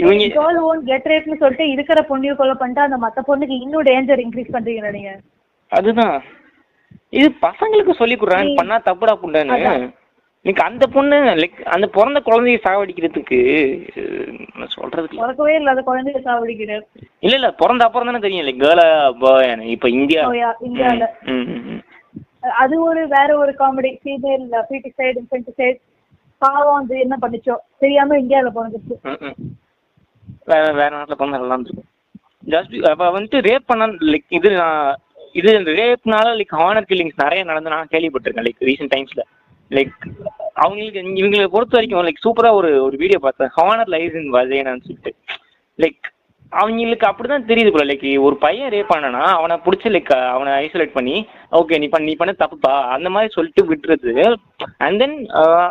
இவங்க கேர்ள் ஓன் கெட் ரேட்னு சொல்லிட்டு இருக்கிற பொண்ணையும் கொலை பண்ணிட்டு அந்த மத்த பொண்ணுக்கு இன்னும் டேஞ்சர் இன்க்ரீஸ் பண்றீங்க நீங்க? அதுதான். இது பசங்களுக்கு சொல்லி கொடுறாங்க பண்ணா தப்புடா புண்டன்னு. லைக் அந்த பொண்ணு லைக் அந்த பிறந்த குழந்தைய சாவடிக்கிறதுக்கு சொல்றதுக்கு இல்ல. பிறக்கவே இல்லாத குழந்தைய சாவடிக்கிறார் இல்ல இல்ல பிறந்த அப்புறம் தானே தெரியும். லைக் கேர்ளா பாய் இப்ப இந்தியா. Oh, இந்தியால. அது ஒரு வேற ஒரு காமெடி ஃபீமேல் ஃபீட்டிசைடு இன்ஃபென்டிசைட் பாவம் அது என்ன பண்ணுச்சோ தெரியாம இந்தியால ம். வேற வேற நாட்டுல பிறந்தா நல்லா இருந்திருக்கும் ஜஸ்ட் அப்ப வந்துட்டு ரேப் பண்ண லைக் இது நான் இது ரேப்னால லைக் ஹானர் கில்லிங்ஸ் நிறைய நடந்து நான் கேள்விப்பட்டிருக்கேன் லைக் ரீசெண்ட் டைம்ஸ்ல லைக் அவங்களுக்கு இவங்களை பொறுத்த வரைக்கும் லைக் சூப்பரா ஒரு ஒரு வீடியோ பார்த்தேன். ஹானர் லைஸ் இன் வஜேனான்னு சொல்லிட்டு. லைக் அவங்களுக்கு அப்படிதான் தெரியுது போல. லைக் ஒரு பையன் ரேப் பண்ணனா அவனை பிடிச்சி லைக் அவனை ஐசோலேட் பண்ணி ஓகே நீ பண்ண நீ பண்ண தப்புப்பா அந்த மாதிரி சொல்லிட்டு விட்டுறது. அண்ட் தென் uh,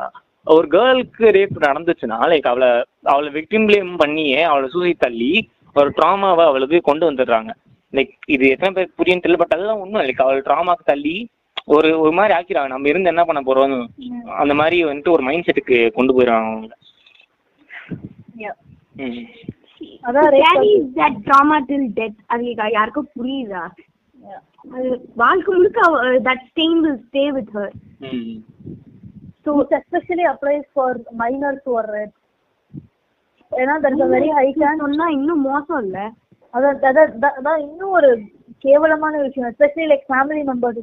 ஒரு கேர்ளுக்கு ரேப் நடந்துச்சுன்னா லைக் அவளை அவளை விக்டிம் ப்ளேம் பண்ணியே அவளை சூசைட் தள்ளி ஒரு ட்ராமாவை அவளுக்கு கொண்டு வந்துடுறாங்க. லைக் இது எத்தனை பேர் புரியும் தெரியல பட் அதெல்லாம் உண்மை. லைக் அவள் ட்ராமாக்கு தள்ளி ஒரு ஒரு மாதிரி ஆக்கிறாங்க நம்ம இருந்து என்ன பண்ண போறோம்? அந்த மாதிரி வந்துட்டு ஒரு மைண்ட் செட்டுக்கு கொண்டு போயிடுறாங்க அவங்க. அது யாருக்கும் புரியுதா? வாழ்க்கை முழுக்க that stain will stay with her. ம். So it especially applies for minors who are raped. ஏன்னா very high chance சொன்னா இன்னும் மோசம் இல்ல. அதான் அதான் அதான் அதான் இன்னும் ஒரு கேவலமான விஷயம். Especially like family members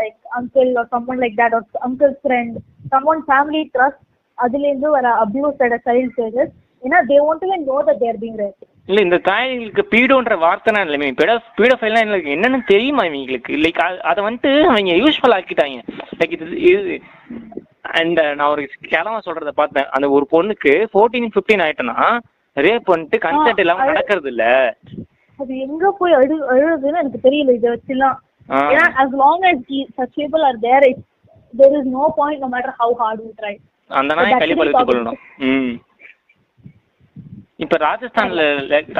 like uncle or someone like that or uncle friend someone family trust அதுலேருந்து வர அபியூஸ் அட் சைல்ட் ஸ்டேஜஸ் ஏன்னா they want to know that they're being rape இல்ல இந்த தாய்களுக்கு பீடோன்ற வார்த்தைனா இல்லை மீன் பீடோ பீடோஃபைல்லாம் எனக்கு என்னன்னு தெரியுமா இவங்களுக்கு? லைக் அதை வந்துட்டு அவங்க யூஸ்ஃபுல் ஆக்கிட்டாங்க. லைக் இது இது அண்ட் நான் ஒரு கிழமை சொல்றத பார்த்தேன். அந்த ஒரு பொண்ணுக்கு ஃபோர்டீன் ஃபிஃப்டீன் ஆயிட்டனா ரேப் வந்துட்டு கன்சென்ட் இல்லாம அது- நடக்கிறது இல்ல அது எங்க போய் அழு அழுகுதுன்னு எனக்கு தெரியல. இதை வச்சுலாம். ஏன்னா as long as such people are there it, there is no point no matter how hard we try அந்த நாயை But களி actually பழுத்து கொள்ளணும் ம் இப்ப ராஜஸ்தான்ல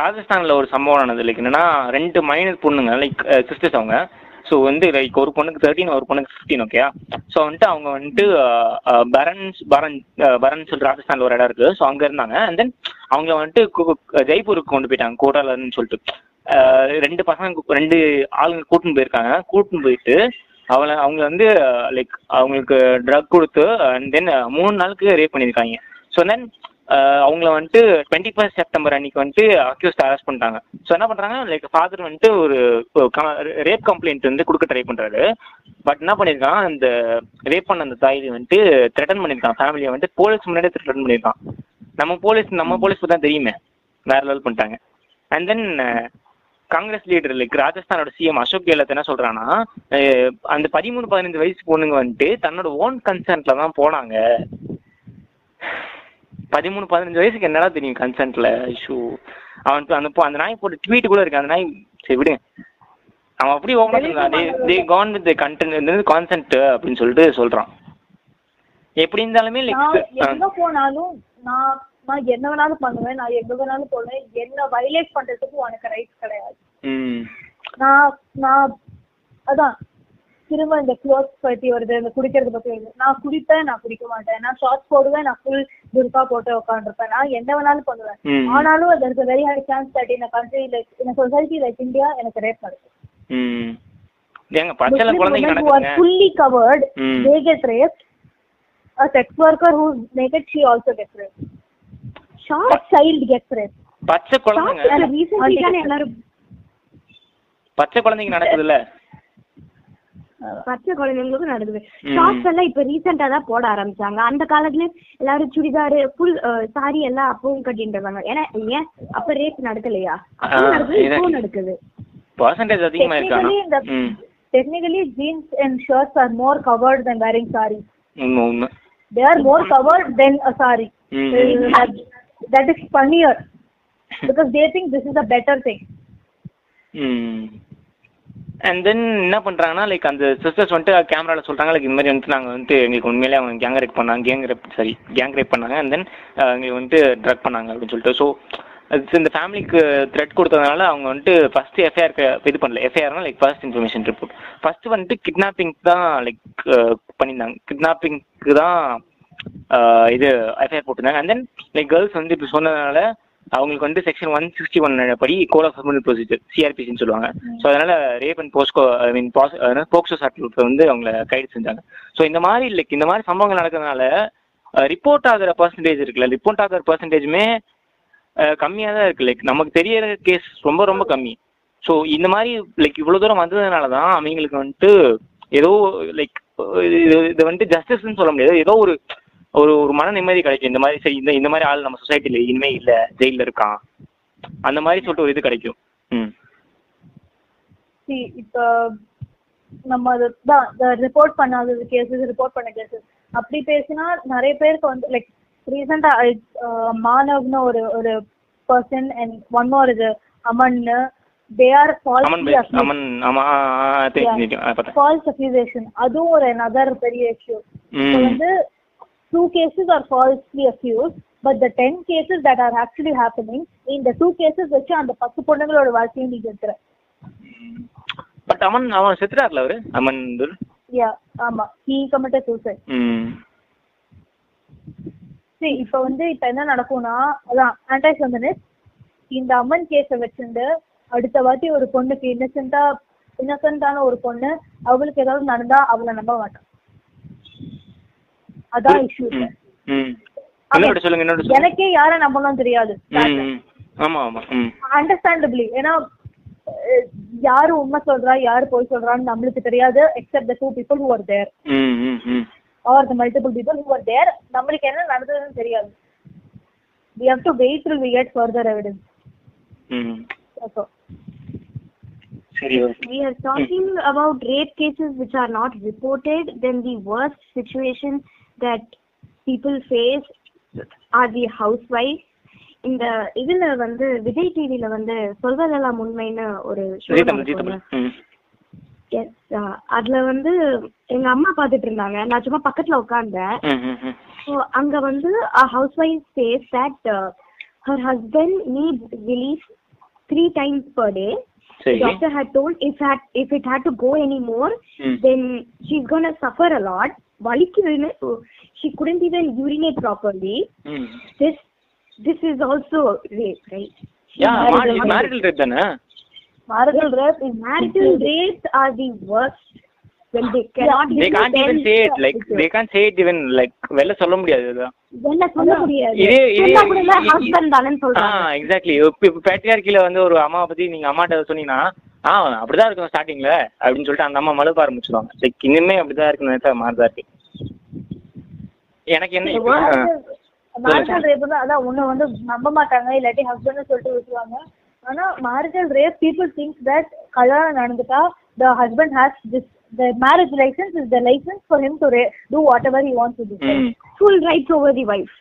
ராஜஸ்தான்ல ஒரு சம்பவம் நடந்தது லைக் என்னன்னா ரெண்டு மைனர் பொண்ணுங்க லைக் சிஸ்டர்ஸ் அவங்க ஸோ வந்து லைக் ஒரு பொண்ணுக்கு தேர்ட்டின் ஒரு பொண்ணுக்கு ஃபிஃப்டீன் ஓகே ஸோ வந்துட்டு அவங்க வந்துட்டு பரன்ஸ் பரன் பரன் சொல்லி ராஜஸ்தான்ல ஒரு இடம் இருக்கு. ஸோ அங்க இருந்தாங்க. அண்ட் தென் அவங்க வந்துட்டு ஜெய்ப்பூருக்கு கொண்டு போயிட்டாங்க கோட்டாலன்னு சொல்லிட்டு. ரெண்டு பசங்க ரெண்டு ஆளுங்க கூட்டின்னு போயிருக்காங்க. கூட்டின்னு போயிட்டு அவளை அவங்க வந்து லைக் அவங்களுக்கு ட்ரக் கொடுத்து அண்ட் தென் மூணு நாளுக்கு ரேப் பண்ணியிருக்காங்க. ஸோ தென் அவங்கள வந்துட்டு டுவெண்ட்டி ஃபர்ஸ்ட் செப்டம்பர் அன்னைக்கு வந்துட்டு அக்யூஸ்ட் அரெஸ்ட் பண்ணிட்டாங்க. ஸோ என்ன பண்ணுறாங்க லைக் ஃபாதர் வந்துட்டு ஒரு ரேப் கம்ப்ளைண்ட் வந்து கொடுக்க ட்ரை பண்ணுறாரு பட் என்ன பண்ணியிருக்கான் அந்த ரேப் பண்ண அந்த தாய் வந்துட்டு த்ரெட்டன் பண்ணியிருக்கான் ஃபேமிலியை வந்துட்டு போலீஸ் முன்னாடியே த்ரெட்டன் பண்ணியிருக்கான் நம்ம போலீஸ் நம்ம போலீஸ் தான் தெரியுமே. வேற லெவல் பண்ணிட்டாங்க. And then Congress leader like ராஜஸ்தானோட CM Ashok Gehlot என்ன சொல்றான்னா அந்த பதிமூணு பதினஞ்சு வயசு பொண்ணுங்க வந்துட்டு தன்னோட ஓன் கன்சென்ட்ல தான் போனாங்க. பதிமூணு பதினஞ்சு வயசுக்கு என்னடா தெரியும் கன்சென்ட்ல ஐஷோ? அவன் அந்த அந்த நாய் போட்டு ட்வீட் கூட இருக்கு. அந்த நாய் சரி விடுங்க அவன் அப்படி ஓப்பனா they can with content consent அப்படின்னு சொல்லிட்டு சொல்றான். எப்படி இருந்தாலுமே எங்க போனாலும் நான் நான் என்ன வேணாலும் பண்ணுவேன். நான் எங்க வேணாலும் போவேன். என்ன வயலேட் பண்றதுக்கு உனக்கு ரைட்ஸ் கிடையாது. நான் நான் அதான். திரும்ப இந்த க்ளோஸ் பத்தி வருது இந்த குடிக்கிறது பத்தி வருது நான் குடிப்பேன் நான் குடிக்க மாட்டேன். நான் ஷார்ட்ஸ் போடுவேன் நான் ஃபுல் துர்கா போட்டு உட்காந்துருப்பேன் நான் என்ன வேணாலும் பண்ணுவேன். ஆனாலும் high chance that in a country like in a society like India எனக்கு ரேப் நடக்கும். ம். ஏங்க Muslim குழந்தைங்க fully covered ம். they get raped. A sex worker who's naked she also gets raped. Short child gets raped. பச்சை குழந்தைங்க recently தானே எல்லாரும் பச்சை குழந்தைங்க நடக்குதுல்ல? பச்சை குழந்தைங்களுக்கும் நடக்குது. ஷார்ட்ஸ் எல்லாம் இப்ப ரீசெண்டா தான் போட ஆரம்பிச்சாங்க. அந்த காலத்துல எல்லாரும் சுடிதார் ஃபுல் சாரி எல்லாம் அப்பவும் கட்டிட்டு இருந்தாங்க. ஏன்னா ஏன்? அப்ப ரேப் நடக்கலையா? அப்பவும் நடக்குது இதான். இப்பவும் நடக்குது. பர்சன்டேஜ் அதிகமா இருக்கானா technically the ம். technically jeans and shirts are more covered than wearing saris உண்மை உண்மை. They are more covered than a and then என்ன பண்ணுறாங்கன்னா லைக் அந்த சிஸ்டர்ஸ் வந்துட்டு கேமராவில் சொல்கிறாங்க லைக் இந்த மாதிரி வந்துட்டு நாங்கள் வந்துட்டு எங்களுக்கு உண்மையிலே அவங்க கேங் ரேப் பண்ணாங்க gang rape sorry gang rape பண்ணாங்க. அண்ட் தென் எங்களுக்கு வந்துட்டு ட்ரக் பண்ணாங்க அப்படின்னு சொல்லிட்டு. ஸோ அது இந்த ஃபேமிலிக்கு த்ரெட் கொடுத்ததுனால அவங்க வந்துட்டு ஃபர்ஸ்ட் எஃப்ஐஆர் இது பண்ணல. எஃப்ஐஆர்னா like first information report first வந்துட்டு கிட்னாப்பிங் தான் லைக் பண்ணியிருந்தாங்க. கிட்னாப்பிங்க்கு தான் இது எஃப்ஐஆர் போட்டிருந்தாங்க. அண்ட் தென் லைக் கேர்ள்ஸ் வந்து இப்படி சொன்னதுனால அவங்களுக்கு வந்து செக்ஷன் ஒன் சிக்ஸ்டி ஒன் படி கோட் ஆஃப் கிரிமினல் ப்ரொசீஜர் சிஆர்பிசின்னு சொல்லுவாங்க. ஸோ அதனால rape and POSCO I mean pass POCSO சாட்டில் வந்து அவங்கள கைது செஞ்சாங்க. ஸோ இந்த மாதிரி லைக் இந்த மாதிரி சம்பவங்கள் நடக்கிறதுனால ரிப்போர்ட் ஆகிற பர்சன்டேஜ் இருக்குல்ல ரிப்போர்ட் ஆகிற பர்சன்டேஜுமே கம்மியாக தான் இருக்கு. லைக் நமக்கு தெரியற கேஸ் ரொம்ப ரொம்ப கம்மி. ஸோ இந்த மாதிரி லைக் இவ்வளோ தூரம் வந்ததுனால தான் அவங்களுக்கு வந்துட்டு ஏதோ லைக் இது வந்துட்டு ஜஸ்டிஸ்ன்னு சொல்ல முடியாது. ஏதோ ஒரு ஒரு ஒரு மன நிம்மதி கிடைக்கும். இந்த மாதிரி சரி இந்த இந்த மாதிரி ஆள் நம்ம சொசைட்டில இனிமே இல்லை ஜெயிலில் இருக்கான். அந்த மாதிரி சொல்லிட்டு ஒரு இது கிடைக்கும். ம். இப்போ நம்ம அதுதான் ரிப்போர்ட் பண்ணாத கேசஸ் ரிப்போர்ட் பண்ண கேசஸ் அப்படி பேசினா நிறைய பேருக்கு வந்து லைக் ரீசெண்டா மானவ்னு ஒரு ஒரு பர்சன் அண்ட் ஒன் மோர் இது அமன்னு தே ஆர் ஃபால்ஸ் அக்யூசேஷன் அதுவும் ஒரு another பெரிய இஷ்யூ வந்து two cases are falsely accuse but the ten cases that are actually happening இந்த டூ கேசஸ் வச்சு அந்த பத்து பொண்ணுங்களோட வாழ்க்கையும் நீங்க எடுத்துற பட் அவன் அவன் செத்துட்டார்ல அவரு? அமன் யா ஆமா. ஹீ கமிட்டட் சூசைட் சரி இப்போ வந்து இப்போ என்ன நடக்கும்னா அதான் ஆன்டை ஃபெமினிஸ்ட் இந்த அம்மன் கேஸை வச்சுட்டு அடுத்த வாட்டி ஒரு பொண்ணுக்கு இன்னசென்ட்டா இன்னசென்ட்டான ஒரு பொண்ணு அவளுக்கு ஏதாவது நடந்தா அவளை நம்ப மாட்டான். அதான் இஷ்யூ எனக்கே யாரை நம்பணும் தெரியாது அண்டர்ஸ்டாண்டபிளி ஏன்னா யாரு உண்மை சொல்றா யாரு போய் சொல்றான்னு நம்மளுக்கு தெரியாது except the two people who are there or the multiple people who are there நம்மளுக்கு என்ன நடந்ததுன்னு தெரியாது. We have to wait till we get further evidence. ம் that's all. சரி okay we are talking about rape cases which are not reported, then the worst situation that people face are the housewives. இந்த இதுல வந்து விஜய் டிவில வந்து சொல்வதெல்லாம் உண்மைன்னு ஒரு uh, அதுல வந்து எங்க அம்மா பாத்துட்டு இருந்தாங்க நான் சும்மா பக்கத்துல உட்கார்ந்தேன் அங்க வந்து a housewife says that uh, her husband needs relief three times per day. The சரி doctor had told if had if it had to go anymore, ம் then she's gonna suffer a lot. வலிக்குதுன்னு so she couldn't even urinate properly. ம் This this is also rape, right? Yeah Marital marital rape தானே marital rape is Marital rapes are the they cannot even வெளில சொல்ல முடியாது அதுதான் வெளில சொல்ல முடியாது. இதே சொன்னா கூட இதே ஹஸ்பண்ட் தானேன்னு ஆ சொல்றாங்க எக்ஸாக்ட்லி இப்போ இப்போ பேட்ரியார்கில வந்து ஒரு அம்மாவை பத்தி நீங்க அம்மாட்ட சொன்னீங்கன்னா ஆ அப்படிதான் இருக்கும் ஸ்டார்டிங்ல அப்படின்னு சொல்லிட்டு அந்த அம்மா மழுப்ப ஆரம்பிச்சிருவாங்க. லைக் இனிமே அப்படிதான் இருக்கு நினைச்சா இருக்கு? எனக்கு என்ன. மேரிட்டல் ரேப் தான் அதான் ஒண்ணு வந்து நம்ப மாட்டாங்க இல்லாட்டி ஹஸ்பண்ட் சொல்லிட்டு விட்டுருவாங்க. ஆனா marital rape people think that கல்யாணம் நடந்துட்டா the husband has this the marriage license is the license for him to do whatever he wants to do hmm full rights over the wife.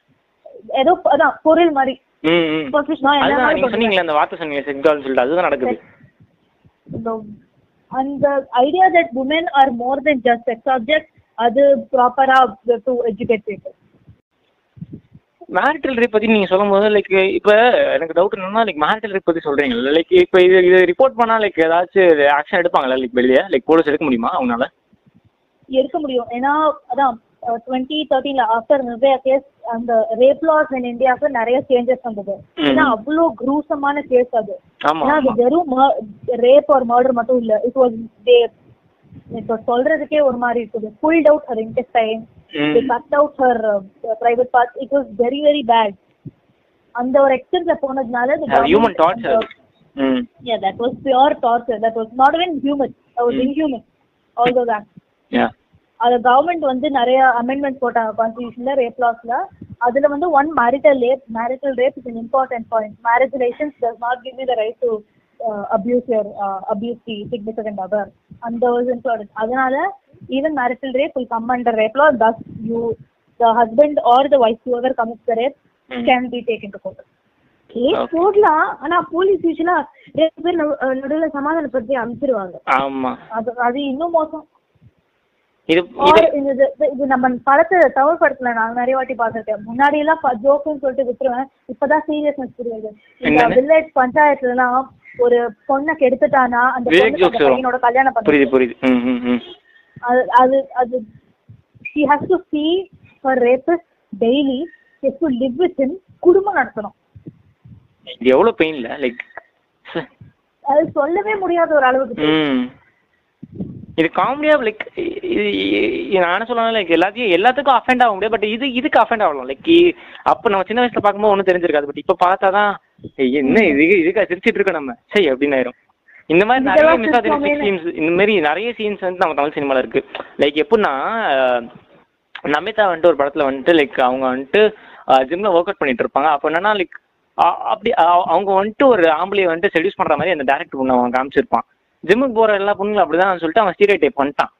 ஏதோ அதான் பொருள் மாதிரி. வேணாலும் நீங்க சொன்னீங்களே அந்த வார்த்தை சொன்னீங்க செக்டால்னு சொல்லிட்டு அதுதான் நடக்குது. And the idea that women are more than just sex objects அது ப்ராப்பரா to educate people marital rape பத்தி நீங்க சொல்லும்போது லைக் இப்போ எனக்கு டவுட் என்னன்னா லைக் மேரிட்டல் ரேப் பத்தி சொல்றீங்கல்ல லைக் இப்போ இது இது ரிப்போர்ட் பண்ணா லைக் ஏதாச்சும் ஆக்ஷன் எடுப்பாங்களா லைக் வெளியே லைக் போலீஸ் எடுக்க முடியுமா அவங்களால இருக்க முடியும். ஏன்னா அதான் டுவெண்ட்டி தேர்ட்டீன்ல ஆஃப்டர் நிர்பயா கேஸ் அந்த ரேப் லாஸ் இன் இந்தியாவுக்கு நிறைய சேஞ்சஸ் வந்தது. ஏன்னா அவ்வளோ குரூசமான கேஸ் அது. ஏன்னா அது வெறும் ரேப் ஒரு மர்டர் மட்டும் இல்ல. இட் வாஸ் தே இப்போ சொல்றதுக்கே ஒரு மாதிரி இருக்குது. Pulled out her intestine cut out her uh, private parts. It was very, very bad. அந்த ஒரு எக்ஸ்டென்ட்ல போனதுனால torture ம் Yeah, that was pure torture. That was not even human. That was Hmm. inhuman. All those acts. யா அது government வந்து நிறைய amendment போட்டாங்க கான்ஸ்டியூஷன்ல rape லாஸ்ல அதுல வந்து one marital rape marital rape is an important point marriage relations does not give you the right to uh, abuse the significant other. அந்த important அதனால rape will come under rape law. Thus you the husband or the wife whoever commits the rape Hmm. can be taken to court. கேஸ் போடலாம். ஆனா police யூஸ்வலா ரெண்டு பேர் நடுவுல சமாதானப்படுத்தி அனுப்பிச்சிருவாங்க. ஆமா. அது அது இன்னும் மோசம். இது இது நம்ம படத்தை தமிழ் படத்துல. நான் நிறைய வாட்டி பார்த்திருக்கேன். முன்னாடி எல்லாம் ஜோக்குன்னு சொல்லிட்டு விட்டுருவேன். இப்பதான் சீரியஸ்னஸ் புரியுது. இந்த? வில்லேஜ் பஞ்சாயத்துல எல்லாம் ஒரு பொண்ணை கெடுத்துட்டானா அந்த. பையனோட கல்யாணம் பண்ணி புரியுது அது அது has to see her rapist daily. She has to live with him. குடும்பம் நடத்தணும். இது எவ்வளவு பெயின்ல லைக் அது சொல்லவே முடியாத ஒரு அளவுக்கு இது காமெடியா லைக் இது நான் என்ன சொல்லணும் லைக் எல்லாத்தையும் எல்லாத்துக்கும் அஃபெண்ட் ஆக முடியாது பட் இது இதுக்கு அஃபெண்ட் ஆகலாம். லைக் அப்ப நம்ம சின்ன வயசுல பார்க்கும்போது ஒன்றும் தெரிஞ்சிருக்காது பட் இப்ப பார்த்தாதான் என்ன இது? இதுக்கா சிரிச்சிட்டு இருக்கோம் நம்ம. சரி அப்படின்னு ஆயிரும். இந்த மாதிரி நிறைய சிரிச்சோமேனு. சீன்ஸ் இந்த மாதிரி நிறைய சீன்ஸ் வந்து நம்ம தமிழ் சினிமால இருக்கு. லைக் எப்படின்னா நமிதா வந்துட்டு ஒரு படத்துல வந்துட்டு லைக் அவங்க வந்துட்டு ஜிம்ல ஒர்க் அவுட் பண்ணிட்டு இருப்பாங்க. அப்ப என்னன்னா லைக் அப்படி அவங்க வந்துட்டு ஒரு ஆம்பளைய வந்துட்டு செடியூஸ் பண்ற மாதிரி அந்த டேரக்டர் பொண்ணு அவன் காமிச்சிருப்பான். ஜிம்முக்கு போற எல்லா பொண்ணுங்களும் அப்படிதான் சொல்லிட்டு அவன் ஸ்டீரியோ டைப் பண்ணிட்டான்.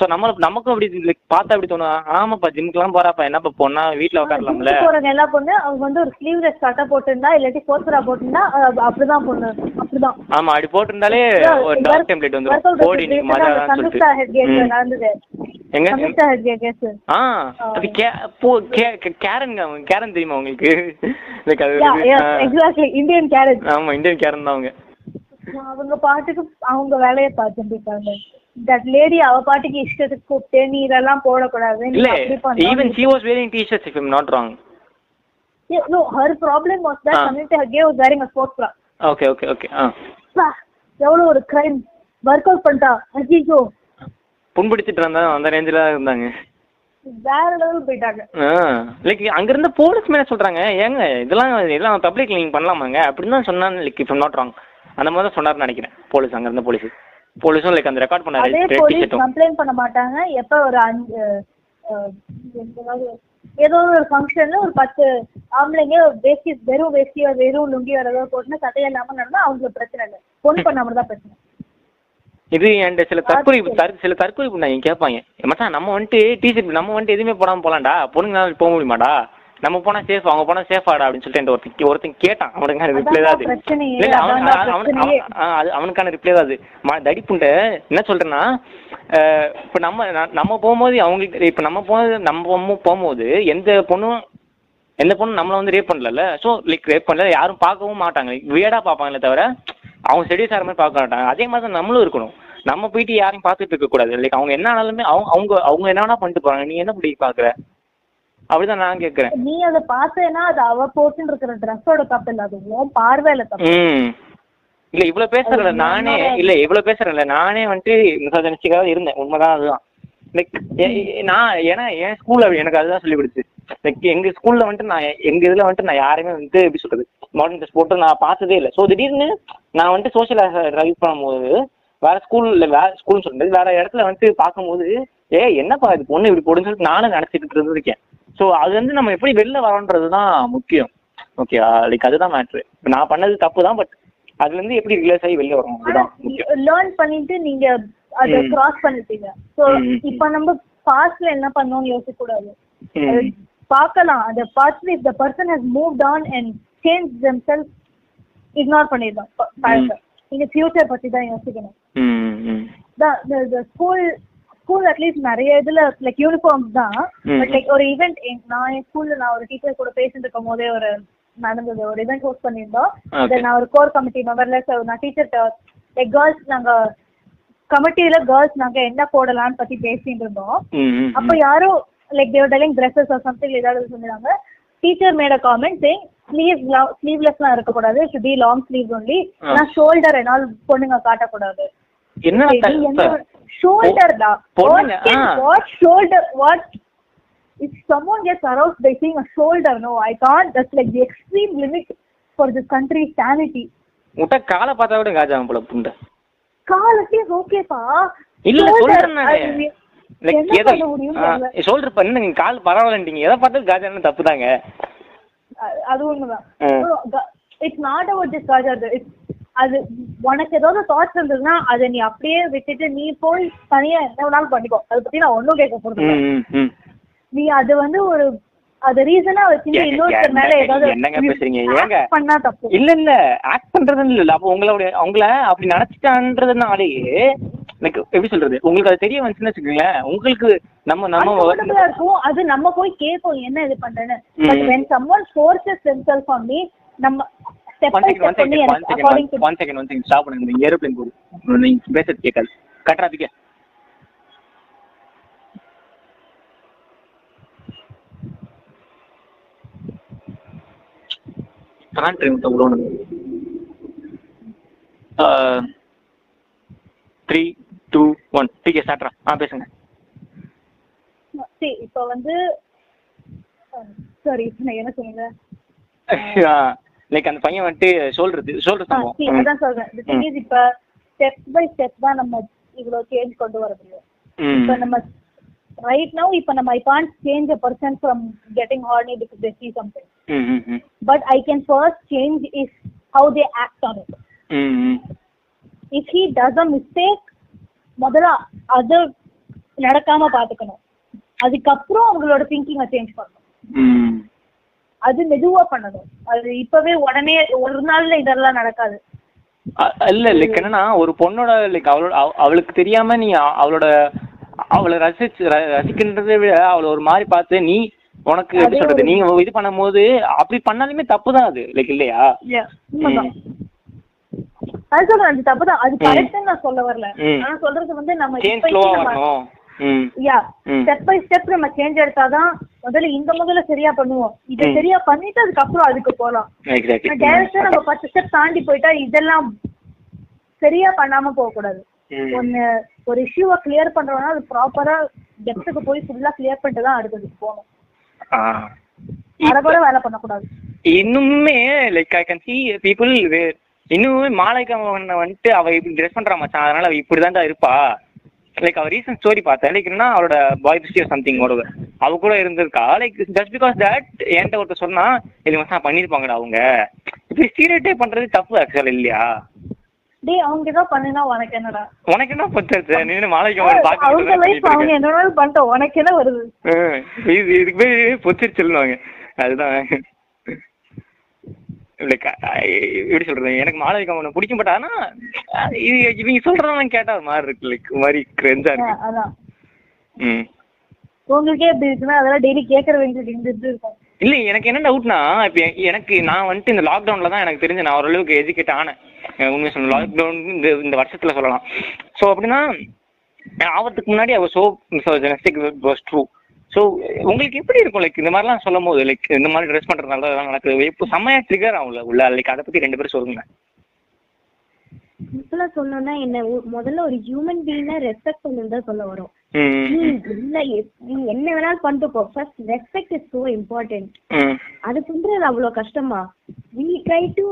ஸோ நம்ம நமக்கும் அப்படி பார்த்தா அப்படி தோணும் ஆமாப்பா ஜிம்க்குலாம் போறாப்பா. என்னப்பா பொண்ணா? வீட்ல உட்காரலாம்ல போற எல்லா பொண்ணு? அவங்க வந்து ஒரு ஸ்லீவ்லெஸ் சட்டை போட்டிருந்தா இல்லாட்டி போர்த்தரா போட்டிருந்தா அப்படிதான் பொண்ணு. அப்படிதான். ஆமா அப்படி போட்டிருந்தாலே ஒரு டார்க் டெம்ப்ளேட் வந்துரும். போடி நீ மஜாதான் சம்யுக்தா ஹெட் கேஸ் சொல்லிட்டு. ம். நடந்தது. எங்க? ஆ அது கே போ கே கே- கேரன்ங்க அவங்க கேரன் தெரியுமா உங்களுக்கு. எக்ஸாக்ட்லி இந்தியன் கேரட் ஆமா இந்தியன் கேரன் தான் அவங்க. அவங்க பாட்டுக்கு அவங்க வேலையை பார்த்துட்டு இருக்காங்க தட் லேடி அவ பாட்டுக்கு இஷ்டத்துக்கு கூப்பிட்டு நீ இதெல்லாம் போடக்கூடாது நீ இல்ல. Even she was if i'm not wrong. Yeah, no, her problem was that Ah. Samyukta Hegde was wearing a sports bra. Okay okay okay ஆ எவ்வளவு ஒரு கிரைம் ஒர்க் அவுட் பண்ணிட்டா ஐயோ புண்பிடிச்சிட்டு இருந்தா அந்த ரேஞ்சில இருந்தாங்க. வேற லெவல் போயிட்டாங்க. லைக் அங்க இருந்த போலீஸ் மேல சொல்றாங்க ஏங்க இதெல்லாம் இதெல்லாம் பப்ளிக் நீங்க பண்ணலாமாங்க? அப்படின்னு தான் சொன்னாங்க லைக் இஃப் நாட் ராங் அந்த மாதிரி தான் சொன்னாருன்னு நினைக்கிறேன். போலீஸ் அங்க இருந்த போலீஸ். போலீஸும் லைக் அந்த ரெக்கார்ட் பண்ணாரு. அதே போலீஸ் கம்ப்ளைண்ட் பண்ண மாட்டாங்க. எப்ப ஒரு அஞ்சு ஏதோ ஒரு ஃபங்க்ஷன்ல ஒரு பத்து ஆம்பளைங்க வேஷ்டி வெறும் வேஷ்டியோ வெறும் லுங்கியோ ஏதோ போட்டுனா சட்டை இல்லாம நடந்தா அவங்களுக்கு பிரச்சனை இல்லை. பொண்ணு பண்ணாம தான் பிரச்சனை இது என்கிட்ட சில தற்கொலை தற் சில தற்கொலை பண்ணாங்க கேட்பாங்க மச்சான் நம்ம வந்துட்டு டிஷர்ட் நம்ம வந்துட்டு எதுவுமே போடாம போலாம்டா. பொண்ணுங்களால போக முடியுமாடா? நம்ம போனா சேஃப் அவங்க போனா சேஃபாடா அப்படின்னு சொல்லிட்டு ஒருத்தன் ஒருத்தன் கேட்டான். அவனுக்கான ரிப்ளை தான் அது. அவனுக்கான ரிப்ளை தான் அது. தடிப்புண்ட என்ன சொல்றேன்னா இப்ப நம்ம நம்ம போகும்போது அவங்களுக்கு இப்ப நம்ம போகும்போது நம்ம போகும்போது- எந்த பொண்ணும் எந்த பொண்ணும் நம்மள வந்து ரேப் பண்ணல ஸோ லைக் ரேப் பண்ணல யாரும் பார்க்கவும் மாட்டாங்க. வியடா பார்ப்பாங்களே தவிர அவங்க செடியூஸ் ஆகிற மாதிரி பார்க்க மாட்டாங்க. அதே மாதிரி தான் நம்மளும் இருக்கணும். நம்ம போயிட்டு யாரையும் பார்த்துட்டு இருக்க கூடாது லைக் அவங்க என்ன ஆனாலுமே அவங்க அவங்க அவங்க என்ன வேணா பண்ணிட்டு போறாங்க. நீ என்ன இப்படி பாக்குற அப்படிதான் நான் கேட்கறேன் நீ அதை பார்த்தேன்னா அது அவ போட்டுன்னு இருக்கிற ட்ரெஸ்ஸோட தப்பு இல்ல அது உன் பார்வையில தப்பு. இல்ல இவ்வளவு பேசுறல நானே இல்ல இவ்வளவு பேசுறேன்ல நானே வந்துட்டு மிசாஜனிஸ்டிக்காக இருந்தேன். உண்மைதான் அதுதான். லைக் நான் ஏன்னா என் ஸ்கூல்ல எனக்கு அதுதான் சொல்லி கொடுத்து லைக் எங்க ஸ்கூல்ல வந்துட்டு நான் எங்க இதுல வந்துட்டு நான் யாருமே வந்துட்டு எப்படி சொல்றது மாடர்ன் ட்ரெஸ் போட்டு நான் பார்த்ததே இல்லை. ஸோ திடீர்னு நான் வந்துட்டு சோஷியல் ட்ரைவ் பண்ணும்போது வேற ஸ்கூல்ல வேற ஸ்கூல்னு சொல்றது வேற இடத்துல வந்துட்டு பார்க்கும்போது ஏ என்னப்பா இது பொண்ணு இப்படி போடுன்னு சொல்லிட்டு நானும் நினைச்சிட்டு இருந்திருக்கேன். ஸோ அது வந்து நம்ம எப்படி வெளில வரோன்றது தான் முக்கியம் ஓகேவா லைக் அதுதான் மேட்ரு நான் பண்ணது தப்பு தான் பட் அதுல இருந்து எப்படி ரிலேஸ் ஆகி வெளில வரும் அதுதான் லேர்ன் பண்ணிட்டு நீங்க அதை. கிராஸ் பண்ணிட்டீங்க சோ. இப்ப நம்ம பாஸ்ட்ல என்ன பண்ணோம்னு யோசிக்க கூடாது பார்க்கலாம். அந்த பாஸ்ட்ல if the person has moved on and change them self ignore பண்ணிடலாம். நீங்க ஃபியூச்சர் பத்தி தான் யோசிக்கணும். ம், ம். ஸ்கூல் ஸ்கூல் அட்லீஸ்ட் நிறைய இதுல லைக் யூனிஃபார்ம்ஸ் தான். பட் லைக் ஒரு ஈவெண்ட் நான் என் ஸ்கூல்ல நான் ஒரு டீச்சர் கூட பேசிட்டு இருக்கும் போதே ஒரு நடந்தது. ஒரு இவெண்ட் ஹோஸ்ட் பண்ணியிருந்தோம். நான் ஒரு கோர் கமிட்டி மெம்பர்ல நான் டீச்சர்கிட்ட லைக் கேர்ள்ஸ் நாங்க கமிட்டியில கேர்ள்ஸ் நாங்க என்ன போடலாம்னு பத்தி பேசிட்டு இருந்தோம். அப்போ யாரோ like they were telling dresses or something ஏதாவது சொன்னாங்க. Teacher made comment saying sleeve ஸ்லீவ்லெஸ்லாம் இருக்கக்கூடாது. Should be long sleeve only. நான் ஷோல்டர் என்னால் பொண்ணுங்க காட்டக்கூடாது. என்ன ஷோல்டர் தான். What shoulder what if someone gets aroused by seeing a shoulder no i can't. That's like the extreme limit for this country's sanity. முட்டை காலை பார்த்தா கூட காஜாம போல புண்டை. காலத்தே ஓகேப்பா இல்ல சொல்றேன் நானு. லைக் ஏதோ. ஷோல்டர் பண்ணு நீங்க கால் பரவாயில்லன்றீங்க. எதை பார்த்தாலும் காஜான்னு தப்பு தாங்க. அது உண்மைதான். ஆ. இட்ஸ் நாட் அபவுட் திஸ் காஜர் இட்ஸ் அது உனக்கு ஏதாவது தாட்ஸ் இருந்ததுன்னா அதை நீ அப்படியே விட்டுட்டு நீ போய் தனியா என்ன வேணாலும் பண்ணிக்கோ அதை பத்தி நான் ஒன்றும் கேட்க போறது. ம், ம், ம். நீ அது வந்து ஒரு அது ரீசனா வச்சு ஏங்க, இன்னொருத்தர் மேல ஏதாவது என்னங்க பேசுறீங்க? ஏங்க? பண்ணா தப்பு இல்ல இல்ல ஆக்ட் பண்றதுன்னு இல்ல அப்ப உங்களுடைய அவங்கள அப்படி நினைச்சிட்டான்றதுனாலேயே லைக் எப்படி சொல்றது உங்களுக்கு அது தெரிய வந்துச்சுன்னு வச்சுக்கோங்களேன் உங்களுக்கு நம்ம நம்ம இருக்கும் அது நம்ம போய் கேட்போம் என்ன இது பண்றேன்னு பட் ம். when someone forces themselves on me நம்ம one second one second one எனக்கு according to second one second one second stop பண்ணுங்க இந்த ஏரோப்ளேன் போகுது நீங்க பேசுறது கேட்காது. கட்டுறாதீங்க த்ரீ டூ ஒன் டிகே ஸ்டார்ட்ரா ஆ பேசுங்க. இப்ப வந்து சாரி என்ன சொன்னீங்க லைக் அந்த பையன் வந்துட்டு சம்பவம். அதான் சொல்றேன். ம். is, இப்ப ஸ்டெப் பை ஸ்டெப் தான் நம்ம இவ்வளவு சேஞ்ச் கொண்டு வர முடியும். இப்ப நம்ம ரைட் நவ் இப்ப நம்ம I can't change a person from getting horny because they see something. Hmm ம் ம். But i can first change is how they act on it. ம் ம். If he does a mistake முதல்ல அது நடக்காம பாத்துக்கணும் அதுக்கப்புறம் அவங்களோட திங்கிங்கை சேஞ்ச் பண்ணணும். அது மெதுவா பண்ணணும். அது இப்பவே உடனே ஒரு நாள்ல இதெல்லாம் நடக்காது. இல்ல லைக் என்னன்னா ஒரு பொண்ணோட லைக் அவளோட அவ- அவளுக்கு தெரியாம நீ அவளோட அவளை ரசிச்சு ரசிக்கின்றதை விட அவளை ஒரு மாதிரி பார்த்து நீ உனக்கு எப்படி அதே சொல்றது நீங்க இது பண்ணும்போது அப்படி பண்ணாலுமே தப்பு தான் அது லைக் இல்லையா? அது சொல்றேன் அது தப்புதான். அது ம். கரெக்ட்னு நான் சொல்ல வரல. ஆனா சொல்றது வந்து நம்ம யா. ஸ்டெப் பை ஸ்டெப் நம்ம சேஞ்ச் எடுத்தாதான் முதல்ல இந்த முதல்ல சரியா பண்ணுவோம். இத. சரியா பண்ணிட்டு அதுக்கப்புறம் அதுக்கு போலாம். டேரக்டா நம்ம பத்து ஸ்டெப் தாண்டி போயிட்டா இதெல்லாம் சரியா பண்ணாம போக கூடாது. ஒன்னு ஒரு இஷ்யூவை கிளியர் பண்றோம்னா அது ப்ராப்பரா டெப்த்துக்கு போய் ஃபுல்லா கிளியர் பண்ணிட்டு தான் அடுத்ததுக்கு போகணும். அரை வேலை பண்ணக்கூடாது. இன்னுமே like I can see people இன்னுமே மாலைக்கா வந்துட்டு அவ இப்படி ட்ரெஸ் பண்றா மச்சான். அதனால அவ இப்படிதான்டா இருப்பா. லைக் அவ ரீசன் ஸ்டோரி பார்த்தேன். லைக் என்னன்னா அவளோட பாய் பிஸ்டி சம்திங் ஒரு அவ கூட இருந்திருக்கா. லைக் ஜஸ்ட் பிகாஸ் தட் என்கிட்ட ஒருத்தர் சொன்னா இது மச்சான் பண்ணிருப்பாங்கடா அவங்க. இப்படி ஸ்டீரியோ பண்றது தப்பு ஆக்சுவல் இல்லையா? டேய் அவங்க ஏதோ பண்ணுனா உனக்கு என்னடா? உனக்கு என்ன பத்து நின்று மாலைக்கு அவங்க லைஃப் அவங்க என்ன உனக்கு என்ன வருது? இது இதுக்கு பேர் பொச்சிருச்சுல்லுவாங்க அதுதான். லைக் எப்படி சொல்றது? எனக்கு மாளவிகா அவனை பிடிக்க மாட்டானா இது இவங்க சொல்றதெல்லாம் கேட்டா ஒரு மாதிரி இருக்கு லைக் மாதிரி கிரெஞ்சா இருக்கு. உங்களுக்கே எப்படி இருக்குன்னா அதெல்லாம் டெய்லி கேட்கறவங்களுக்கு இந்த இது இருக்கும்? இல்லை எனக்கு என்ன டவுட்னா இப்போ எனக்கு நான் வந்துட்டு இந்த லாக்டவுனில் தான் எனக்கு தெரிஞ்சு நான் ஓரளவுக்கு எஜுகேட் ஆனேன். அஹ் உண்மையை சொல்லணும் லாக்டவுன் இந்த இந்த வருஷத்தில் சொல்லலாம். ஸோ அப்படின்னா ஆவறதுக்கு முன்னாடி அவர் so genetic was true so உங்களுக்கு எப்படி இருக்கும்? லைக் இந்த மாதிரிலாம் சொல்லும் போது லைக் இந்த மாதிரி ட்ரெஸ் பண்ணுறதுனால தான் நடக்குது. இப்போ செம்மையாக ட்ரிகர் ஆகும்ல உள்ள லைக் அதை பற்றி ரெண்டு பேரும் சொல்லுங்க சிம்பிளா சொல்லணும்னா என்ன முதல்ல ஒரு ஹியூமன் பீயிங்க ரெஸ்பெக்ட் பண்ணணும் தான் சொல்ல வரும். இல்ல நீ என்ன வேணாலும் பண்ணிட்டு போ first respect is so important அது பண்றது அவ்வளவு கஷ்டமா? We try to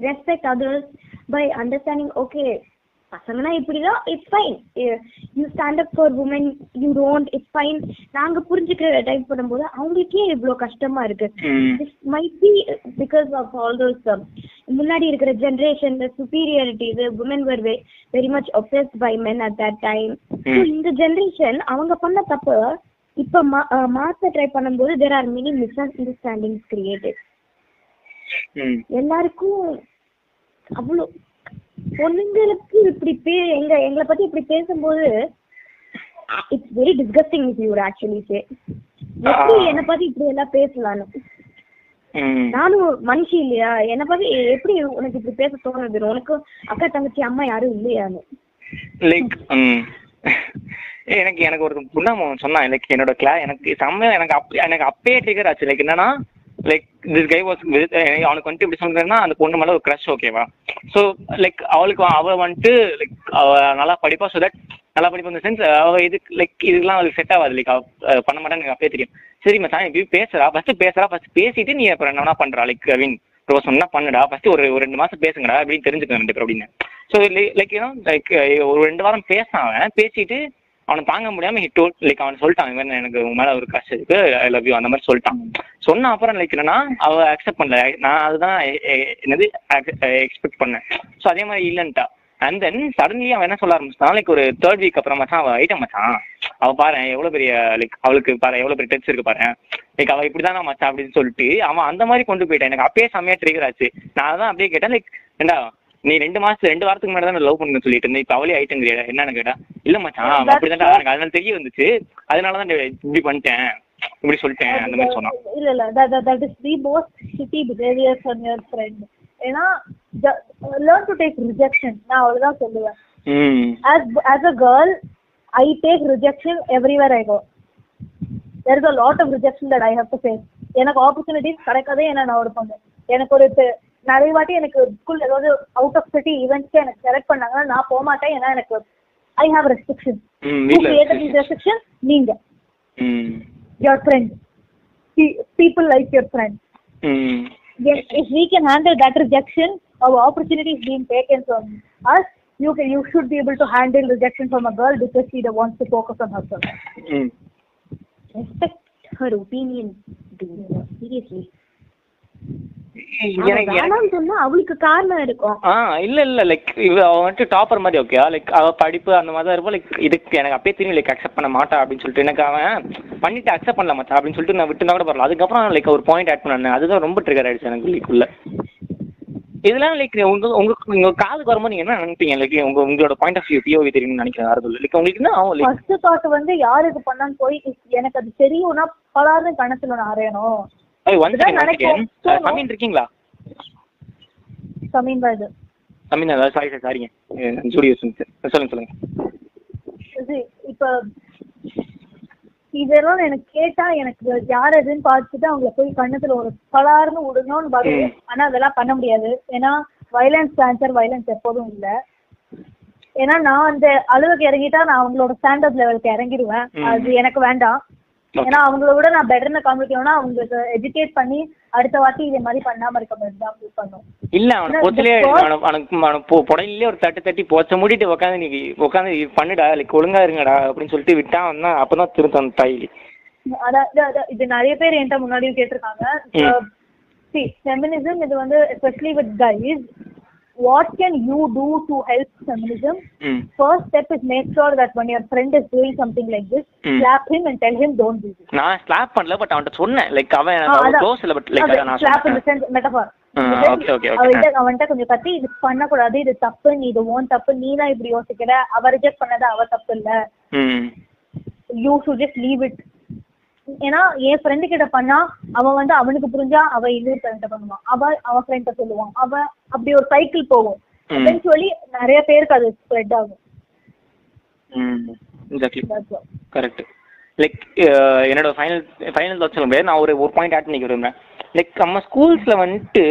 respect others by understanding okay பசங்கன்னா இப்படிதான் it's fine you stand up for women you don't it's fine நாங்க புரிஞ்சுக்கிற டைப் பண்ணும்போது அவங்களுக்கே இவ்வளோ கஷ்டமா இருக்கு. ம். This might be because of all those um, முன்னாடி இருக்கிற ஜென்ரேஷன் சுப்பீரியாரிட்டி இது women were ve- very much obsessed by men at that time. So ம். இந்த ஜென்ரேஷன் அவங்க பண்ண தப்பு இப்ப மாத்த ட்ரை பண்ணும்போது there are many misunderstandings created. ம். எல்லாருக்கும் அவ்வளோ பொண்ணுங்களுக்கு இப்படி பே எங்க எங்களை பத்தி இப்படி பேசும்போது it's very disgusting if you actually say எப்படி. என்னை பத்தி இப்படி எல்லாம் பேசலான்னு? ம். நானும் மனுஷி இல்லையா? என்னை பத்தி எப்படி உனக்கு இப்படி பேச தோணுது? உனக்கு அக்கா தங்கச்சி அம்மா யாரும் இல்லையான்னு? லைக் எனக்கு எனக்கு ஒரு புண்ணாம சொன்னான். லைக் என்னோட கிளா எனக்கு செம்ம எனக்கு எனக்கு அப்பயே ட்ரிகர் ஆச்சு. லைக் என்னன்னா லைக் திஸ் கை வாஸ் அவனுக்கு வந்துட்டு இப்படி சொல்றேன்னா அந்த பொண்ணு மேல ஒரு க்ரஷ் ஓகேவா ஸோ லைக் அவளுக்கு அவ வந்துட்டு லைக் அவ நல்லா படிப்பா ஸோ தட் நல்லா படிப்பா இந்த சென்ஸ் அவ இது லைக் இதெல்லாம் அவளுக்கு செட் ஆகாது லைக் அவ பண்ண மாட்டான்னு எனக்கு அப்பயே தெரியும். சரி மச்சான் இப்படி பேசுறா ஃபர்ஸ்ட் பேசுறா ஃபர்ஸ்ட் பேசிட்டு நீ அப்புறம் என்ன பண்றா லைக் ஐ மீன் ரோஸ் பண்ணுடா ஃபர்ஸ்ட் ஒரு ஒரு ரெண்டு மாசம் பேசுங்கடா அப்படின்னு தெரிஞ்சுக்கணும் ரெண்டு பேர் அப்படின்னு. ஸோ லைக் யூனோ லைக் ஒரு ரெண்டு வாரம் பேசினான் பேசிட்டு அவனை தாங்க முடியாம ஹிட் டோல் லைக் அவன் சொல்லிட்டான் இந்த மாதிரி எனக்கு உன் மேல ஒரு கஷ்டம் இருக்கு ஐ லவ் யூ அந்த மாதிரி சொல்லிட்டான். சொன்ன அப்புறம் லைக் என்னன்னா அவ அக்செப்ட் பண்ணல. நான் அதுதான் என்னது எக்ஸ்பெக்ட் பண்ணேன். ஸோ அதே மாதிரி இல்லைன்ட்டா. அண்ட் தென் சடன்லி அவன் என்ன சொல்ல ஆரம்பிச்சான் லைக் ஒரு தேர்ட் வீக் அப்புறம் மச்சான் அவள் ஐட்டம் மச்சான். அவ பாரு எவ்வளவு பெரிய லைக் அவளுக்கு பாரு எவ்வளவு பெரிய டச் இருக்கு பாரு. லைக் அவ இப்படிதான் மச்சான் அப்படின்னு சொல்லிட்டு அவன் அந்த மாதிரி கொண்டு போயிட்டான். எனக்கு அப்பயே செம்மையா ட்ரிகர் ஆச்சு. நான் தான் அப்படியே கேட்டேன் லைக் ஏண்டா நீ ரெண்டு மாசம் ரெண்டு வாரத்துக்கு முன்னாடி தான் லவ் பண்ணுன்னு சொல்லிட்டு இருந்தேன் இப்ப அவளே ஐட்டங்கிறியா என்னன்னு கேட்டா? இல்ல மச்சான் அப்படிதான் எனக்கு அதனால தெரிய வந்துச்சு. அதனால தான் இப்படி பண்ணிட்டேன். இப்படி சொல்லிட்டேன் அந்த மாதிரி சொன்னான். இல்ல இல்ல. That is the most shitty behavior from your friend. ஏன்னா லேர்ன் டு டேக் ரிஜெக்ஷன் நான் அவ்வளவுதான் சொல்லுவேன். as a girl i take rejection everywhere i go. There is a lot of rejection that i have to face. எனக்கு opportunities கிடைக்காதே என்ன நான் ஒரு பொண்ணு. எனக்கு ஒரு தி- நிறைய வாட்டி எனக்கு ஸ்கூல் ஏதாவது அவுட் ஆஃப் சிட்டி ஈவெண்ட்ஸ்க்கு எனக்கு செலக்ட் பண்ணாங்கன்னா நான் போக மாட்டேன் ஏன்னா எனக்கு I have restriction hmm who வீட்ல created these restrictions நீங்க ம் your friend Pe- people like your friend ம் Yes, if we can handle that rejection or opportunities being taken from us, you can you should be able to handle rejection from a girl because she wants to focus on herself. ம் Respect her opinion. dude. Seriously. அவளுக்கு காரணம் இருக்கும் இல்ல இல்ல like இவ வந்துட்டு topper மாதிரி okay like அவ படிப்பு அந்த மாதிரி தான் இருப்பா லைக் இதுக்கு எனக்கு அப்பயே தெரியும் லைக் அக்செப்ட் பண்ண மாட்டா அப்படின்னு சொல்லிட்டு. எனக்கு அவன் பண்ணிட்டு அக்செப்ட் பண்ணல மச்சான் அப்படின்னு சொல்லிட்டு நான் விட்டு கூட பரவாயில்ல. அதுக்கப்புறம் லைக் ஒரு பாயிண்ட் ஆட் பண்ணேன். அதுதான் ரொம்ப ட்ரிகர் ஆயிடுச்சு எனக்கு லைக்குள்ள இதெல்லாம் லைக் உங்க உங்க உங்க காதுக்கு வரும்போது நீங்க என்ன நினைப்பீங்க? லைக் உங்க உங்களோட பாயிண்ட் ஆஃப் வியூ பிஓவி தெரியும்னு நினைக்கிறேன் யாரும் லைக் உங்களுக்கு என்ன ஆகும் லைக் ஃபர்ஸ்ட் தாட் வந்து யார் இது பண்ணான்னு போய் எனக்கு அது தெரியும்னா பலாரும் கணத்துல நான் அறையணும் சமீன் இருக்கீங்களா? சமீன் இது. சமீன் சாரி சார் சாரிங்க ஜூடியோ சொல்லுங்க சொல்லுங்க. இது இப்ப இதெல்லாம் எனக்கு கேட்டா எனக்கு யார் எதுன்னு பார்த்துட்டு அவங்கள போய் கண்ணத்துல ஒரு பலாருன்னு விடணும்னு வரும். ஆனா அதெல்லாம் பண்ண முடியாது. ஏன்னா வயலன்ஸ் ஆன்சர் வயலன்ஸ் எப்போதும் இல்ல. ஏன்னா நான் அந்த அளவுக்கு இறங்கிட்டா நான் அவங்களோட ஸ்டாண்டர்ட் லெவலுக்கு இறங்கிடுவேன். அது எனக்கு வேண்டாம். ஏன்னா அவங்கள விட நான் பெட்டர்னு காமிக்கணும்னா அவங்களுக்கு எஜுகேட் பண்ணி அடுத்த வாட்டி இதே மாதிரி பண்ணாம இருக்க மாதிரி தான் பண்ணும். இல்ல அவனுக்கு அவனுக்கு பொ- புடலிலே ஒரு தட்டு தட்டி போச்ச மூடிட்டு உட்காந்து நீ உட்காந்து பண்ணுடா லைக் ஒழுங்கா இருங்கடா அப்படின்னு சொல்லிட்டு விட்டா அவன் அப்பதான் திருத்தம் தாயிலி. அதான் இது- நிறைய பேர் என்கிட்ட முன்னாடியும் கேட்டிருக்காங்க. ஃபெமினிசம் இது வந்து especially with guys what can you do to help hmm first step is make sure that when your friend is doing something like this ம். slap him and tell him don't do this. நான் slap பண்ணல but அவன்கிட்ட சொன்னேன். Like அவன். Close இல்ல but like நான் the sense, okay, okay, okay. அவன்கிட்ட கொஞ்சம் கத்தி இது பண்ணக்கூடாது. இது தப்பு நீ இது ஓன் தப்பு நீ தான் இப்படி யோசிக்கிற? அவ ரிஜெக்ட் பண்ணது அவ தப்பு இல்ல. You should just leave it ஏன்னா என் ஃப்ரெண்டு கிட்ட பண்ணா அவன் வந்து அவனுக்கு புரிஞ்சா அவ இன்னொரு ஃப்ரெண்ட பண்ணுவான் அவ அவன் ஃப்ரெண்ட சொல்லுவான் அவ அப்படி ஒரு சைக்கிள் போகும். எவென்ச்சுவலி நிறைய பேருக்கு அது ஸ்ப்ரெட் ஆகும். கரெக்ட் லைக் என்னோட ஃபைனல் ஃபைனல் தாட் சொல்ல முடியாது நான் ஒரு ஒரு பாயிண்ட் ஆட் பண்ணிக்க விரும்புறேன். லைக் நம்ம ஸ்கூல்ஸில் வந்துட்டு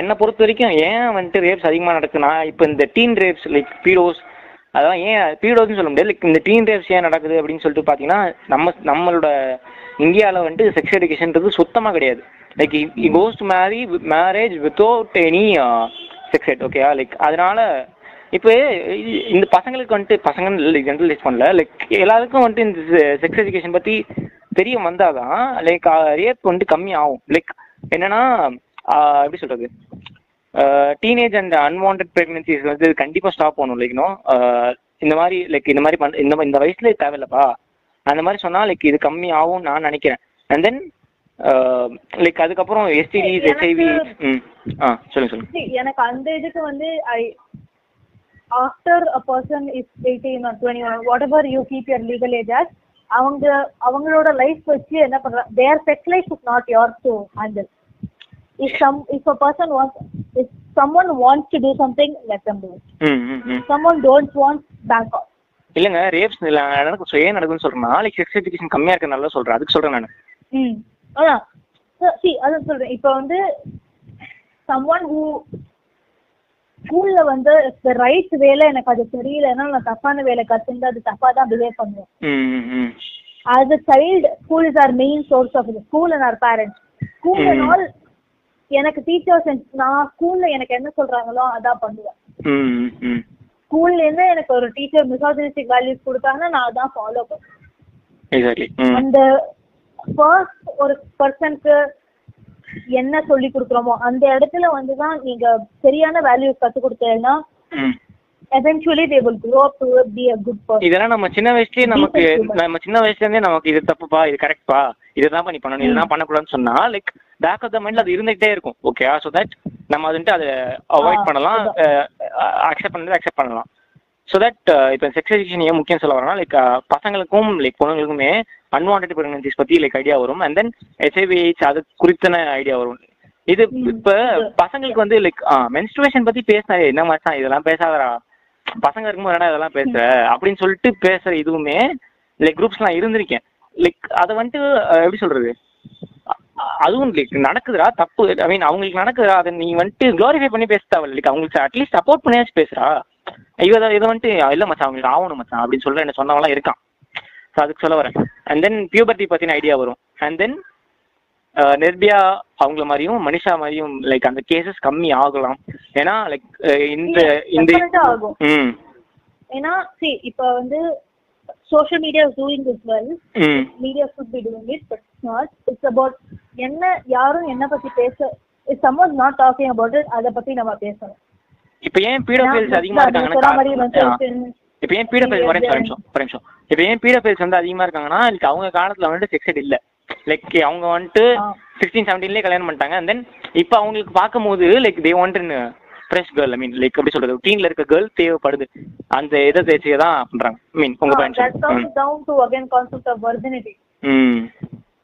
என்னை பொறுத்த வரைக்கும் ஏன் வந்துட்டு ரேப்ஸ் அதிகமாக நடக்குதுன்னா இப்போ இந்த டீன் ரேப்ஸ் லைக் பீடோஸ் அதெல்லாம் ஏன் பீடோஸ்னு சொல்ல முடியாது. லைக் இந்த டீன் ரேப்ஸ் ஏன் நடக்குது அப்படின்னு சொல்லிட்டு பார்த்தீங்கன்னா நம்ம நம்மளோட இந்தியாவில் வந்துட்டு செக்ஸ் எடுக்கேஷன்றது சுத்தமாக கிடையாது. Like he goes to marry marriage without any sex ed ஓகேயா லைக் அதனால இப்போ இந்த பசங்களுக்கு வந்துட்டு பசங்க ஜென்ரலைஸ் பண்ணல லைக் எல்லாருக்கும் வந்துட்டு இந்த செக்ஸ் எஜுகேஷன் பற்றி தெரிய வந்தாதான் லைக் ரேப் வந்துட்டு கம்மி ஆகும். லைக் என்னன்னா uh, எப்படி சொல்றது? டீனேஜ் அண்ட் அன்வான்ட் ப்ரெக்னன்சிஸ் வந்து கண்டிப்பாக ஸ்டாப் பண்ணணும் லைக்னோ uh, இந்த மாதிரி லைக் இந்த மாதிரி பண் இந்த இந்த வயசுல தேவையில்லப்பா. அந்த மாதிரி சொன்னால் லைக் இது கம்மி ஆகும்னு நான் நினைக்கிறேன். அண்ட் தென் லைக் அதுக்கப்புறம் எஸ்டிடிஸ் ஹெச்ஐவி ஆ சொல்லுங்க சொல்லுங்க. எனக்கு அந்த இதுக்கு வந்து I after a person is eighteen or twenty one whatever you keep your legal age as அவங்க அவங்களோட லைஃப் வச்சு என்ன பண்றாங்க their sex life is not your to handle if some if a person wants if someone wants to do something let them do someone don't want back off இல்லைங்க rapes நடக்கும் ஏன் நடக்குதுன்னு சொல்கிறேன் நாளைக்கு செக்ஸ் எஜுகேஷன் கம்மியாக இருக்கனால சொல்கிறேன் அதுக்கு சொல்கிறேன் நான். ம் அதான். சி அதான் சொல்றேன். இப்போ வந்து சம் ஒன் ஹூ ஸ்கூல்ல வந்து ரைட் வேலை எனக்கு அது தெரியலன்னா நான் தப்பான வேலை கத்துந்து அது தப்பா தான் பிஹேவ் பண்ணுவேன். As a child school is our main source of school and our parents school and. All எனக்கு டீச்சர்ஸ் நான் ஸ்கூல்ல எனக்கு என்ன சொல்றாங்களோ அதான் பண்ணுவேன். ஸ்கூல்ல இருந்து எனக்கு ஒரு டீச்சர் மிசாஜினிஸ்டிக் வேல்யூஸ் கொடுத்தாங்கன்னா நான் அதான் ஃபாலோ பண்ணுவேன் அந்த ஃபர்ஸ்ட் ஒரு பர்சனுக்கு என்ன சொல்லி கொடுக்குறோமோ அந்த இடத்துல வந்து தான் நீங்க சரியான வேல்யூஸ் கத்து கொடுத்தீங்கன்னா they will grow up to be a good person. இதெல்லாம் நம்ம சின்ன வயசுலயே நமக்கு. நம்ம சின்ன வயசுல இருந்தே நமக்கு இது தப்புப்பா இது கரெக்ட்பா இதுதான் நீ பண்ணணும் இதுதான் பண்ணக்கூடாதுன்னு சொன்னா லைக் பேக் ஆஃப் த மைண்ட்ல அது இருந்துகிட்டே இருக்கும். ஓகே ஸோ தட் நம்ம அதுன்ட்டு அதை அவாய்ட் பண்ணலாம். அக்செப்ட் பண்ணது அக்செப்ட் பண்ணலாம். ஸோ தட் இப்போ செக்ஸ் எஜுகேஷன் ஏன் முக்கியம் சொல்ல வரேன்னா லைக் பசங்களுக்கும் லைக் பொண்ணுங்களுக்குமே அன்வான்ட் பிரெக்னன்சிஸ் பத்தி லைக் ஐடியா வரும். அண்ட் தென் எய்ட்ஸ் அது குறித்தான ஐடியா வரும். இது இப்ப. பசங்களுக்கு வந்து லைக் மென்ஸ்ட்ருவேஷன் பத்தி பேசினாரு என்ன மச்சான் இதெல்லாம் பேசாதடா. பசங்க இருக்கும்போது என்னடா இதெல்லாம் பேசுற? அப்படின்னு சொல்லிட்டு பேசுற இதுவுமே லைக் குரூப்ஸ்லாம் இருந்திருக்கேன். லைக் அதை வந்துட்டு எப்படி சொல்றது? அதுவும் லைக் நடக்குதுடா தப்பு. ஐ மீன் அவங்களுக்கு நடக்குதுடா அதை நீ வந்துட்டு க்ளோரிஃபை பண்ணி பேச தேவை லைக் அவங்களுக்கு அட்லீஸ்ட் சப்போர்ட் பண்ணியாச்சும் பேசுறா. ஐயோ இதை வந்துட்டு இல்ல மச்சான் அவங்களுக்கு ஆகணும் மச்சான் அப்படின்னு சொல்ல என்ன சொன்னவங்களாம் இருக்கான். ஸோ அதுக்கு சொல்ல வரேன். அண்ட் தென் பியூபர்ட்டி பத்தின ஐடியா வரும். அண்ட் தென் நிர்பியா அவங்கள மாதிரியும் மனிஷா மாதிரியும் லைக் அந்த கேசஸ் கம்மி ஆகலாம். ஏன்னா லைக் இந்த இந்த. ம். ஏன்னா see இப்ப வந்து social media is doing this well. ம். Media should be doing it not. It's about என்ன யாரும் என்ன பத்தி பேச if someone not talking about it அத பத்தி நம்ம பேசணும். இப்போ ஏன் பீடோஃபைல்ஸ் அதிகமா இருக்காங்கன்னா menstruation, இப்போ ஏன் பீடோஃபைல்ஸ் ஒரே நிமிஷம், ஒரே நிமிஷம் இப்போ ஏன் பீடோஃபைல்ஸ் வந்து அதிகமா இருக்காங்கன்னா லைக் அவங்க காலத்துல வந்துட்டு செக்ஸ் இல்ல. லைக் அவங்க வந்துட்டு. சிக்ஸ்டீன் செவன்டீன்லேயே கல்யாணம் பண்ணிட்டாங்க. அண்ட் தென் இப்போ அவங்களுக்கு பார்க்கும்போது like they want fresh girl I mean like எப்படி சொல்றது டீன்ல இருக்க கேர்ள் தேவைப்படுது. அந்த இதை தேய்ச்சியை தான் பண்றாங்க மீன் உங்க பாயிண்ட் ம்.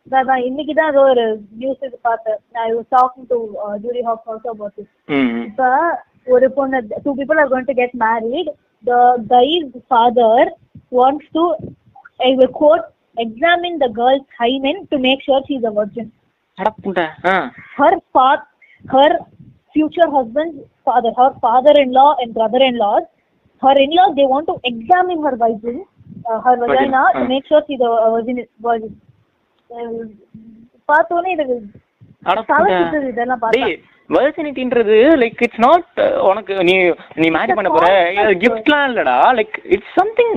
அதான் இன்னைக்கு தான் ஏதோ ஒரு நியூஸ் இது பார்த்தேன் I was talking to jury hop also about this hmm hmm இப்ப ஒரு பொண்ணு two people are going to get married the guy's father wants to I will got examine the girl's hymen to make sure she is a virgin அடப்புண்ட ah her fa- her future husband's father, her father-in-law and brother-in-laws, her in-laws, they want to examine her virgin, uh, her Virgin, vagina to uh. make sure she's a a virgin. virgin. பார்த்தோன்னே சுத்துது இதெல்லாம் like it's not உனக்கு நீ நீ மேரி பண்ண போற. கிஃப்ட்லாம் இல்லடா. Like it's something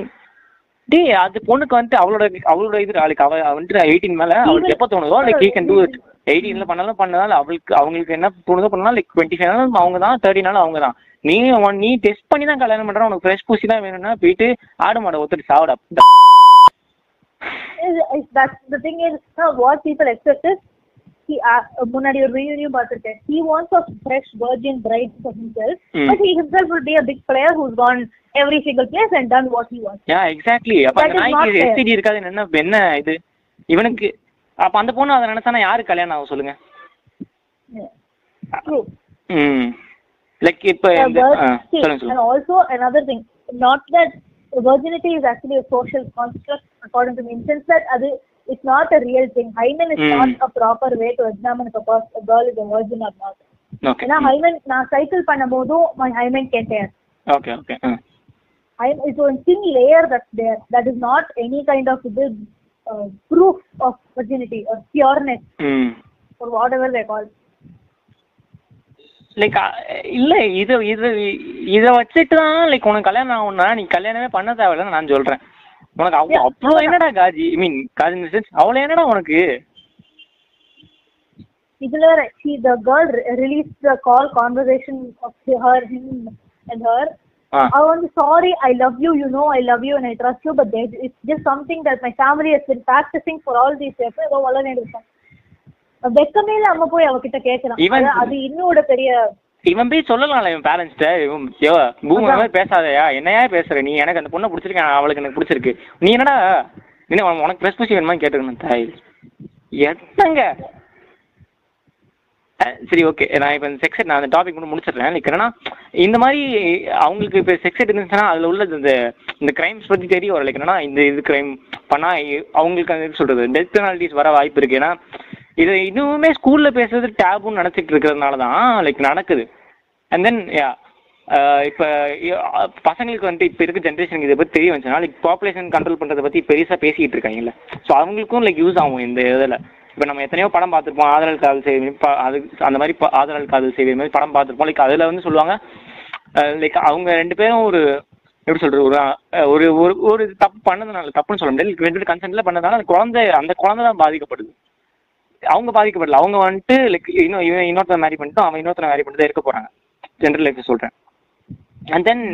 டேய் அது பொண்ணுக்கு வந்துட்டு அவளோட அவளோட இது லைக் அவ அவ வந்துட்டு எயிட்டீன் மேல அவளுக்கு எப்போ தோணுதோ like he can do it எயிட்டீன்ல பண்ணாலும் பண்ணதால அவளுக்கு அவங்களுக்கு என்ன தோணுதோ பண்ணலாம் லைக் டுவெண்ட்டி ஃபைவ் அவங்க தான் தேர்ட்டி நாளும் அவங்க தான். நீ நீ டெஸ்ட் பண்ணி தான் கல்யாணம் பண்ற உனக்கு ஃப்ரெஷ் பூசி தான் வேணும்னா போயிட்டு ஆடு மாடை ஒத்துட்டு சாவடா. Is- is that the thing is now what people expect is he uh, முன்னாடி ஒரு வீடியோ பார்த்திருக்கேன் he wants a fresh virgin bride for himself Hmm. but he himself will be a big player who's gone every single place and done what he wants yeah exactly அப்ப That அந்த is not நாய்க்கு fair. STD இருக்காதுன்னு என்ன என்ன இது இவனுக்கு அப்ப அந்த பொண்ணு அதை நினைச்சானா யாரு கல்யாணம் ஆகும் சொல்லுங்க Yeah. True. ம் லைக் இப்ப Uh, இந்த but ஆ, see, சொல்லுங்க and சொல்லுங்க also another thing, not that virginity is actually a social construct according to me, in sense that adu, it's not a real thing. Hymen is Mm. not a proper way to examine if a, pers- a girl is a virgin or not. Okay ஏன்னா hymen நான் cycle பண்ணும்போதும் my hymen can tear. Okay okay I, it's one thin layer that's there. That is not any kind of this, uh, proof of virginity or pureness ம் or whatever they call. it. Like இல்ல இது இது இத வச்சுட்டு தான் like உனக்கு கல்யாணம் ஆகும்னா நீ கல்யாணமே பண்ண தேவையில்லைன்னு நான் சொல்றேன் உனக்கு அவ்வளோ Yeah. அவ்வளோ என்னடா காஜி ஐ மீன் காஜி சென்ஸ் அவ்வளோ என்னடா உனக்கு இதுல she the girl re- released the call conversation of her him and her ah I want to sorry I love you you know I love you and I trust you but there, it's just something that my family has been practicing for all these years ஏதோ வளர்ந்து இருக்கும் வெக்கமே இல்ல அங்க போய் அவகிட்ட கேட்கலாம் அது- இன்னோட பெரிய இவன் போய் சொல்லலாம்ல இவன் பேரண்ட்ஸ்ட இவன் பூமி. மாதிரி பேசாதயா. என்னையா பேசுற நீ? எனக்கு அந்த பொண்ணை பிடிச்சிருக்கு அவளுக்கு எனக்கு பிடிச்சிருக்கு. நீ என்னடா? என்ன உனக்கு- உனக்கு ப்ரெஸ் பூசி வேணுமா கேட்டுக்கணும் தாய். என்னங்க? சரி ஓகே நான் இப்போ செக்ஸ் நான் அந்த டாபிக் மட்டும் முடிச்சிடுறேன். என்னன்னா இந்த மாதிரி அவங்களுக்கு இப்போ செக்ஸ் இருந்துச்சுன்னா அதில் உள்ள இந்த இந்த கிரைம்ஸ் பற்றி தெரிய வர லைக் என்னன்னா இந்த இது கிரைம் பண்ணால் அவங்களுக்கு அந்த சொல்கிறது டெத் பெனால்ட்டிஸ் வர வாய்ப்பு இருக்குது ஏன்னா இது இன்னுமே ஸ்கூலில் பேசுறது டேபுன்னு நினச்சிட்டு இருக்கிறதுனால தான் லைக் நடக்குது அண்ட் தென் யா இப்போ பசங்களுக்கு வந்துட்டு இப்போ இருக்க ஜென்ரேஷனுக்கு இதை பற்றி தெரிய வந்துச்சுன்னா லைக் பாப்புலேஷன் கண்ட்ரோல் பண்ணுறதை பற்றி பெருசாக பேசிக்கிட்டு இருக்காங்கல்ல. ஸோ அவங்களுக்கும் லைக் யூஸ் ஆகும் இந்த இதில். இப்போ நம்ம எத்தனையோ படம் பார்த்துருப்போம் ஆதரல் காதல் செய்வி அது அந்த மாதிரி ப- ஆதரல் காதல் செய்வி மாதிரி படம் பார்த்துருப்போம். லைக் அதில் வந்து சொல்லுவாங்க uh, லைக் அவங்க ரெண்டு பேரும் ஒரு எப்படி சொல்றது ஒரு uh, ஒரு ஒரு ஒரு தப்பு பண்ணதுனால தப்புன்னு சொல்ல முடியாது. ரெண்டு பேரும் கன்சென்ட்ல பண்ணதுனால அந்த குழந்தை அந்த குழந்தை தான் பாதிக்கப்படுது. அவங்க பாதிக்கப்படல. அவங்க வந்துட்டு லைக் இன்னும் இவன் இன்னொருத்தன் மேரி பண்ணிட்டு அவன் இன்னொருத்தனை மேரி பண்ணிட்டு இருக்க போறாங்க. ஜென்ரல் லைஃப் சொல்றேன். அண்ட் தென்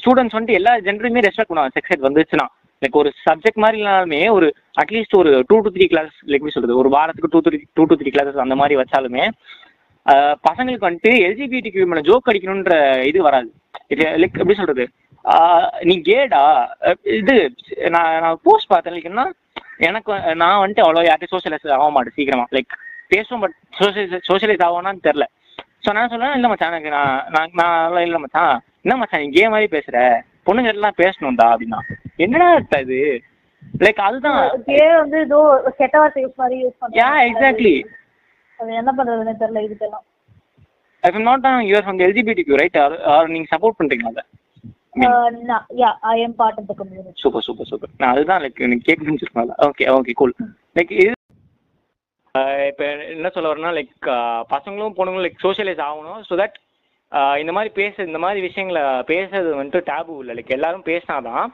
ஸ்டூடெண்ட்ஸ் வந்துட்டு எல்லா ஜென்டருமே ரெஸ்பெக்ட் பண்ணுவாங்க. செக்ஸ் எட் வந்துச்சுன்னா. லைக் ஒரு சப்ஜெக்ட் மாதிரி இல்லாலுமே ஒரு அட்லீஸ்ட் ஒரு two to three class like எப்படி சொல்றது? ஒரு வாரத்துக்கு two three two to three classes அந்த மாதிரி வச்சாலுமே பசங்களுக்கு வந்துட்டு எல்ஜிபிடி மேல ஜோக் அடிக்கணுன்ற இது வராது. லைக் எப்படி சொல்றது? நீ கேடா இது நான் நான் போஸ்ட் பார்த்தேன். என்ன எனக்கு நான் வந்துட்டு அவ்வளோ யார்ட்டையும் சோஷியலைஸ் ஆக மாட்டேன் சீக்கிரமா. லைக் பேசுவோம் பட் சோஷியலைஸ் சோஷியலைஸ் ஆகும்னான்னு தெரில ஸோ நான் சொல்லுவேன் இல்லை மச்சான் எனக்கு நான் நான் நான் இல்லை மச்சான். என்ன மச்சான் நீ கே மாதிரி பேசுற? பொண்ணுங்க எல்லாம் பேசணும்டா அப்படின்னா. என்னடா இது? லைக் அதுதான். கே வந்து ஏதோ கெட்ட வார்த்தை யூஸ் மாதிரி யூஸ் யா எக்ஸாக்ட்லி அது என்ன பண்றதுன்னு தெரியல இதுக்கெல்லாம். I am not you are from LGBT right are நீங்க சப்போர்ட் பண்றீங்களா அதை? Yeah I am part of the community super super super நான் அதுதான் லைக் எனக்கு கேட்க முடிஞ்சிருக்கோம்ல ஓகே ஓகே கூல் லைக் இது இப்போ என்ன சொல்ல வரேன்னா லைக் பசங்களும் பொண்ணுங்களும் லைக் சோஷியலைஸ் ஆகணும் ஸோ தட் இந்த மாதிரி பேச இந்த மாதிரி விஷயங்களை பேசுறது வந்துட்டு டேபு இல்லை. லைக் எல்லாரும் பேசினாதான்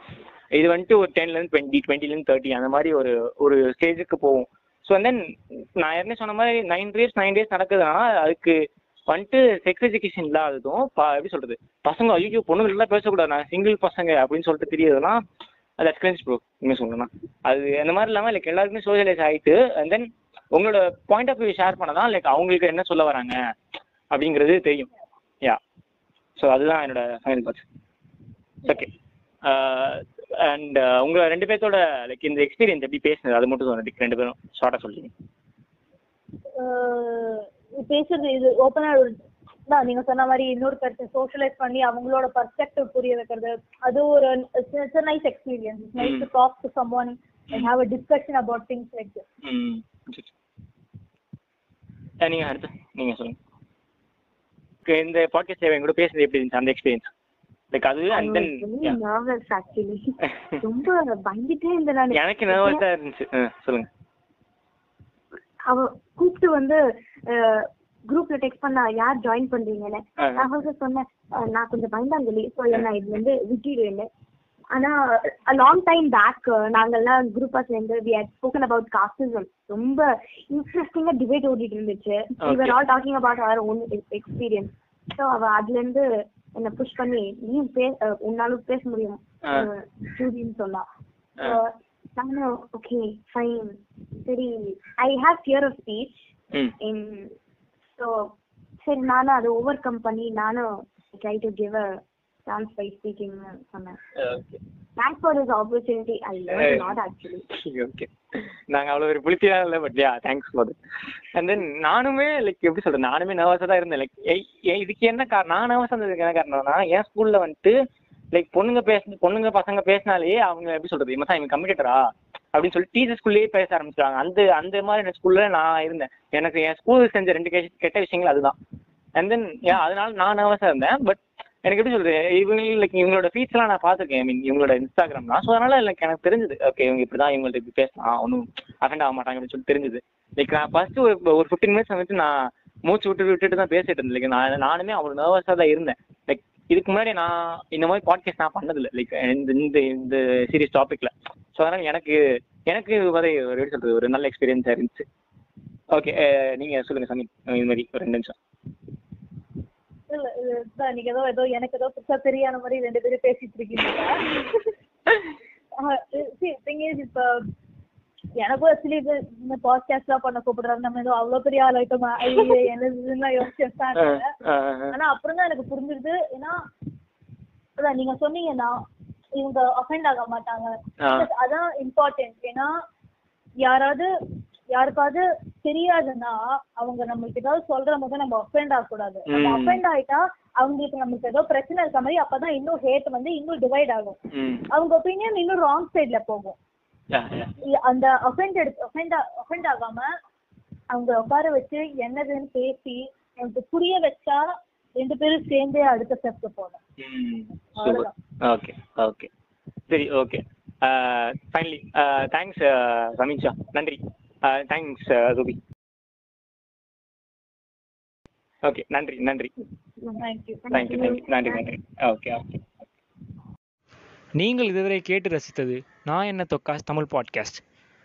இது வந்துட்டு ஒரு டென்லேருந்து டுவெண்ட்டி டுவெண்ட்டிலேருந்து தேர்ட்டி அந்த மாதிரி ஒரு ஒரு ஸ்டேஜுக்கு போகும். ஸோ தென் நான் ஏற்கனவே சொன்ன மாதிரி நைன் டேஸ் நைன் டேஸ் நடக்குதுன்னா அதுக்கு வந்துட்டு செக்ஸ் எஜுகேஷன் இல்லாததும் எப்படி சொல்றது? பசங்க ஐயோ பொண்ணுங்கள்லாம் பேசக்கூடாது நான் சிங்கிள் பசங்க அப்படின்னு சொல்லிட்டு தெரியுதுன்னா அது எக்ஸ்பீரியன்ஸ் ப்ரோ இன்னும் சொல்லணும்னா. அது அந்த மாதிரி இல்லாமல் லைக் எல்லாருக்குமே சோசியலைஸ் ஆகிட்டு அண்ட் தென் உங்களோட பாயிண்ட் ஆஃப் வியூ ஷேர் பண்ணதான் லைக் அவங்களுக்கு என்ன சொல்ல வராங்க அப்படிங்கிறது தெரியும். யா ஸோ அதுதான் என்னோட ஃபைனல் தாட்ஸ் ஓகே அண்ட் உங்க ரெண்டு பேர்த்தோட லைக் இந்த எக்ஸ்பீரியன்ஸ் எப்படி பேசுனது? அது மட்டும் சொல்லுங்க ரெண்டு பேரும் ஷார்ட்டாக சொல்லுங்க. Uh, பேசுறது இது ஓப்பனா தான். நீங்க சொன்ன மாதிரி இன்னொரு கருத்து சோஷியலைஸ் பண்ணி அவங்களோட பர்ஸ்பெக்டிவ் புரிய வைக்கிறது. அது ஒரு it's nice experience it's nice to talk to someone and have a discussion about things like this நீங்க அடுத்து நீங்க சொல்லுங்க. இந்த பாட்காஸ்ட் சேவை கூட பேசுறது எப்படி இருந்துச்சு? அந்த எக்ஸ்பீரியன்ஸ் லைக் அது அண்ட் தென் நர்வஸ் ஆக்சுவலி ரொம்ப பயந்துட்டே இருந்தேன் நானு. எனக்கு நர்வஸாக இருந்துச்சு. சொல்லுங்க. அவ கூப்பிட்டு வந்து குரூப்ல டெக்ஸ்ட் பண்ணா யார் ஜாயின் பண்றீங்கன்னு. நான் வந்து சொன்னேன் நான் கொஞ்சம் பயந்தாங்கலி ஸோ என்ன இது வந்து விட்டுடுவேன்னு. ஆனா லாங் டைம் பேக் நாங்கெல்லாம் குரூப்பா சேர்ந்து we had spoken about casteism ரொம்ப இன்ட்ரெஸ்டிங்கா டிபேட் ஓடிட்டு இருந்துச்சு. Okay. all talking about our own experience so அவ அதுல இருந்து என்ன புஷ் பண்ணி நீ பே உன்னாலும் பேச முடியும். சொன்னா. நானும் ஓகே ஃபைன் சரி I have fear of speech in so சரி நானும் அதை ஓவர் கம் பண்ணி நானும் try to give a chance by speaking சொன்னேன். Thanks for this opportunity I learn not actually okay நாங்கள் அவ்வளோ ஒரு புளித்தியாக இல்லை but yeah thanks for and then நானுமே லைக் எப்படி சொல்றது நானுமே நர்வஸாக தான் இருந்தேன். லைக் இதுக்கு என்ன காரணம் நான் நர்வஸாக இருந்ததுக்கு என்ன காரணம்னா என் ஸ்கூலில் வந்துட்டு லைக் பொண்ணுங்க பேச பொண்ணுங்க பசங்க பேசினாலே அவங்க எப்படி சொல்றது? இவன் இவன் கம்ப்யூட்டரா அப்படின்னு சொல்லி டீச்சர்ஸ்குள்ளேயே பேச ஆரம்பிச்சிட்டாங்க அந்த அந்த மாதிரி ஸ்கூல்ல நான் இருந்தேன். எனக்கு என் ஸ்கூல் செஞ்ச ரெண்டு கெட்ட விஷயங்கள் அதுதான். அண்ட் தென் அதனால நான் நர்வஸாக இருந்தேன். பட் எனக்கு எப்படி சொல்றது? இவங்க லைக் இவங்களோட ஃபீட்ஸ் நான் பார்த்துருக்கேன். ஐ மீன் இவங்களோட இன்ஸ்டாகிராம் தான் ஸோ அதனால எனக்கு எனக்கு தெரிஞ்சது. ஓகே இவங்க இப்படி தான் இவங்கள்ட்ட இப்படி பேசலாம். ஒன்றும் அஃபெண்ட் ஆக மாட்டாங்க அப்படின்னு சொல்லி தெரிஞ்சது. லைக் நான் ஃபர்ஸ்ட் ஒரு ஒரு ஃபிஃப்டீன் மினிட்ஸ் வந்துட்டு நான் மூச்சு விட்டு விட்டுட்டு தான் பேசிட்டு இருந்தேன். லைக் நான் நானுமே அவ்வளோ நர்வஸாக தான் இருந்தேன். லைக் இதுக்கு முன்னாடி நான் இந்த மாதிரி பாட்காஸ்ட் நான் பண்ணதில்லை. லைக் இந்த இந்த இந்த சீரியஸ் டாப்பிக்கில் ஸோ அதனால எனக்கு எனக்கு மாதிரி ஒரு எப்படி சொல்றது ஒரு நல்ல எக்ஸ்பீரியன்ஸாக இருந்துச்சு. ஓகே நீங்கள் சொல்லுங்கள் சமீப் இது மாதிரி ஒரு ரெண்டு நிமிஷம். இல்ல இதுதான் நீங்க ஏதோ ஏதோ எனக்கு ஏதோ புதுசா தெரியாத மாதிரி ரெண்டு பேரும் பேசிட்டு இருக்கீங்க. இப்ப எனக்கும் ஆக்சுவலி இது இந்த பாட்காஸ்ட் எல்லாம் பண்ண கூப்பிடுறாங்க. நம்ம ஏதோ அவ்வளவு பெரிய ஆள் ஆயிட்டோமா? ஐயோ என்னதுன்னு யோசிச்சு ஆனா அப்புறம் தான் எனக்கு புரிஞ்சிருது ஏன்னா அதான் நீங்க சொன்னீங்கன்னா இவங்க அஃபெண்ட் ஆக மாட்டாங்க. அதான் இம்பார்ட்டன்ட் ஏன்னா யாராவது யாருக்காவது தெரியாதுன்னா அவங்க நம்மளுக்கு ஏதாவது சொல்ற போது நம்ம அஃபெண்ட் ஆகக்கூடாது. அஃபெண்ட் ஆயிட்டா அவங்களுக்கு நமக்கு ஏதோ பிரச்சனை இருக்க மாதிரி அப்பதான் இன்னும் ஹேட் வந்து இன்னும் டிவைட் ஆகும். அவங்க ஒப்பீனியன் இன்னும் ராங் சைட்ல போகும். அந்த அஃபெண்ட் எடுத்து அஃபெண்ட் அஃபெண்ட் ஆகாம அவங்க உட்கார வச்சு என்னதுன்னு பேசி எனக்கு புரிய வச்சா ரெண்டு பேரும் சேர்ந்தே அடுத்த ஸ்டெப்க்கு போகணும். ஓகே ஓகே சரி ஓகே ஃபைனலி தேங்க்ஸ் சமீஷா நன்றி. தேங்க்ஸ் ரூபி ஓகே நன்றி நன்றி. தேங்க்யூ தேங்க்யூ நன்றி நன்றி. ஓகே ஓகே நீங்கள் இதுவரை கேட்டு ரசித்தது நான் என்ன தொக்காஸ் தமிழ் பாட்காஸ்ட்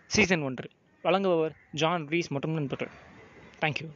சீசன் ஒன்று. வழங்குபவர் ஜான் ரீஸ் மற்றும் நண்பர்கள். தேங்க்யூ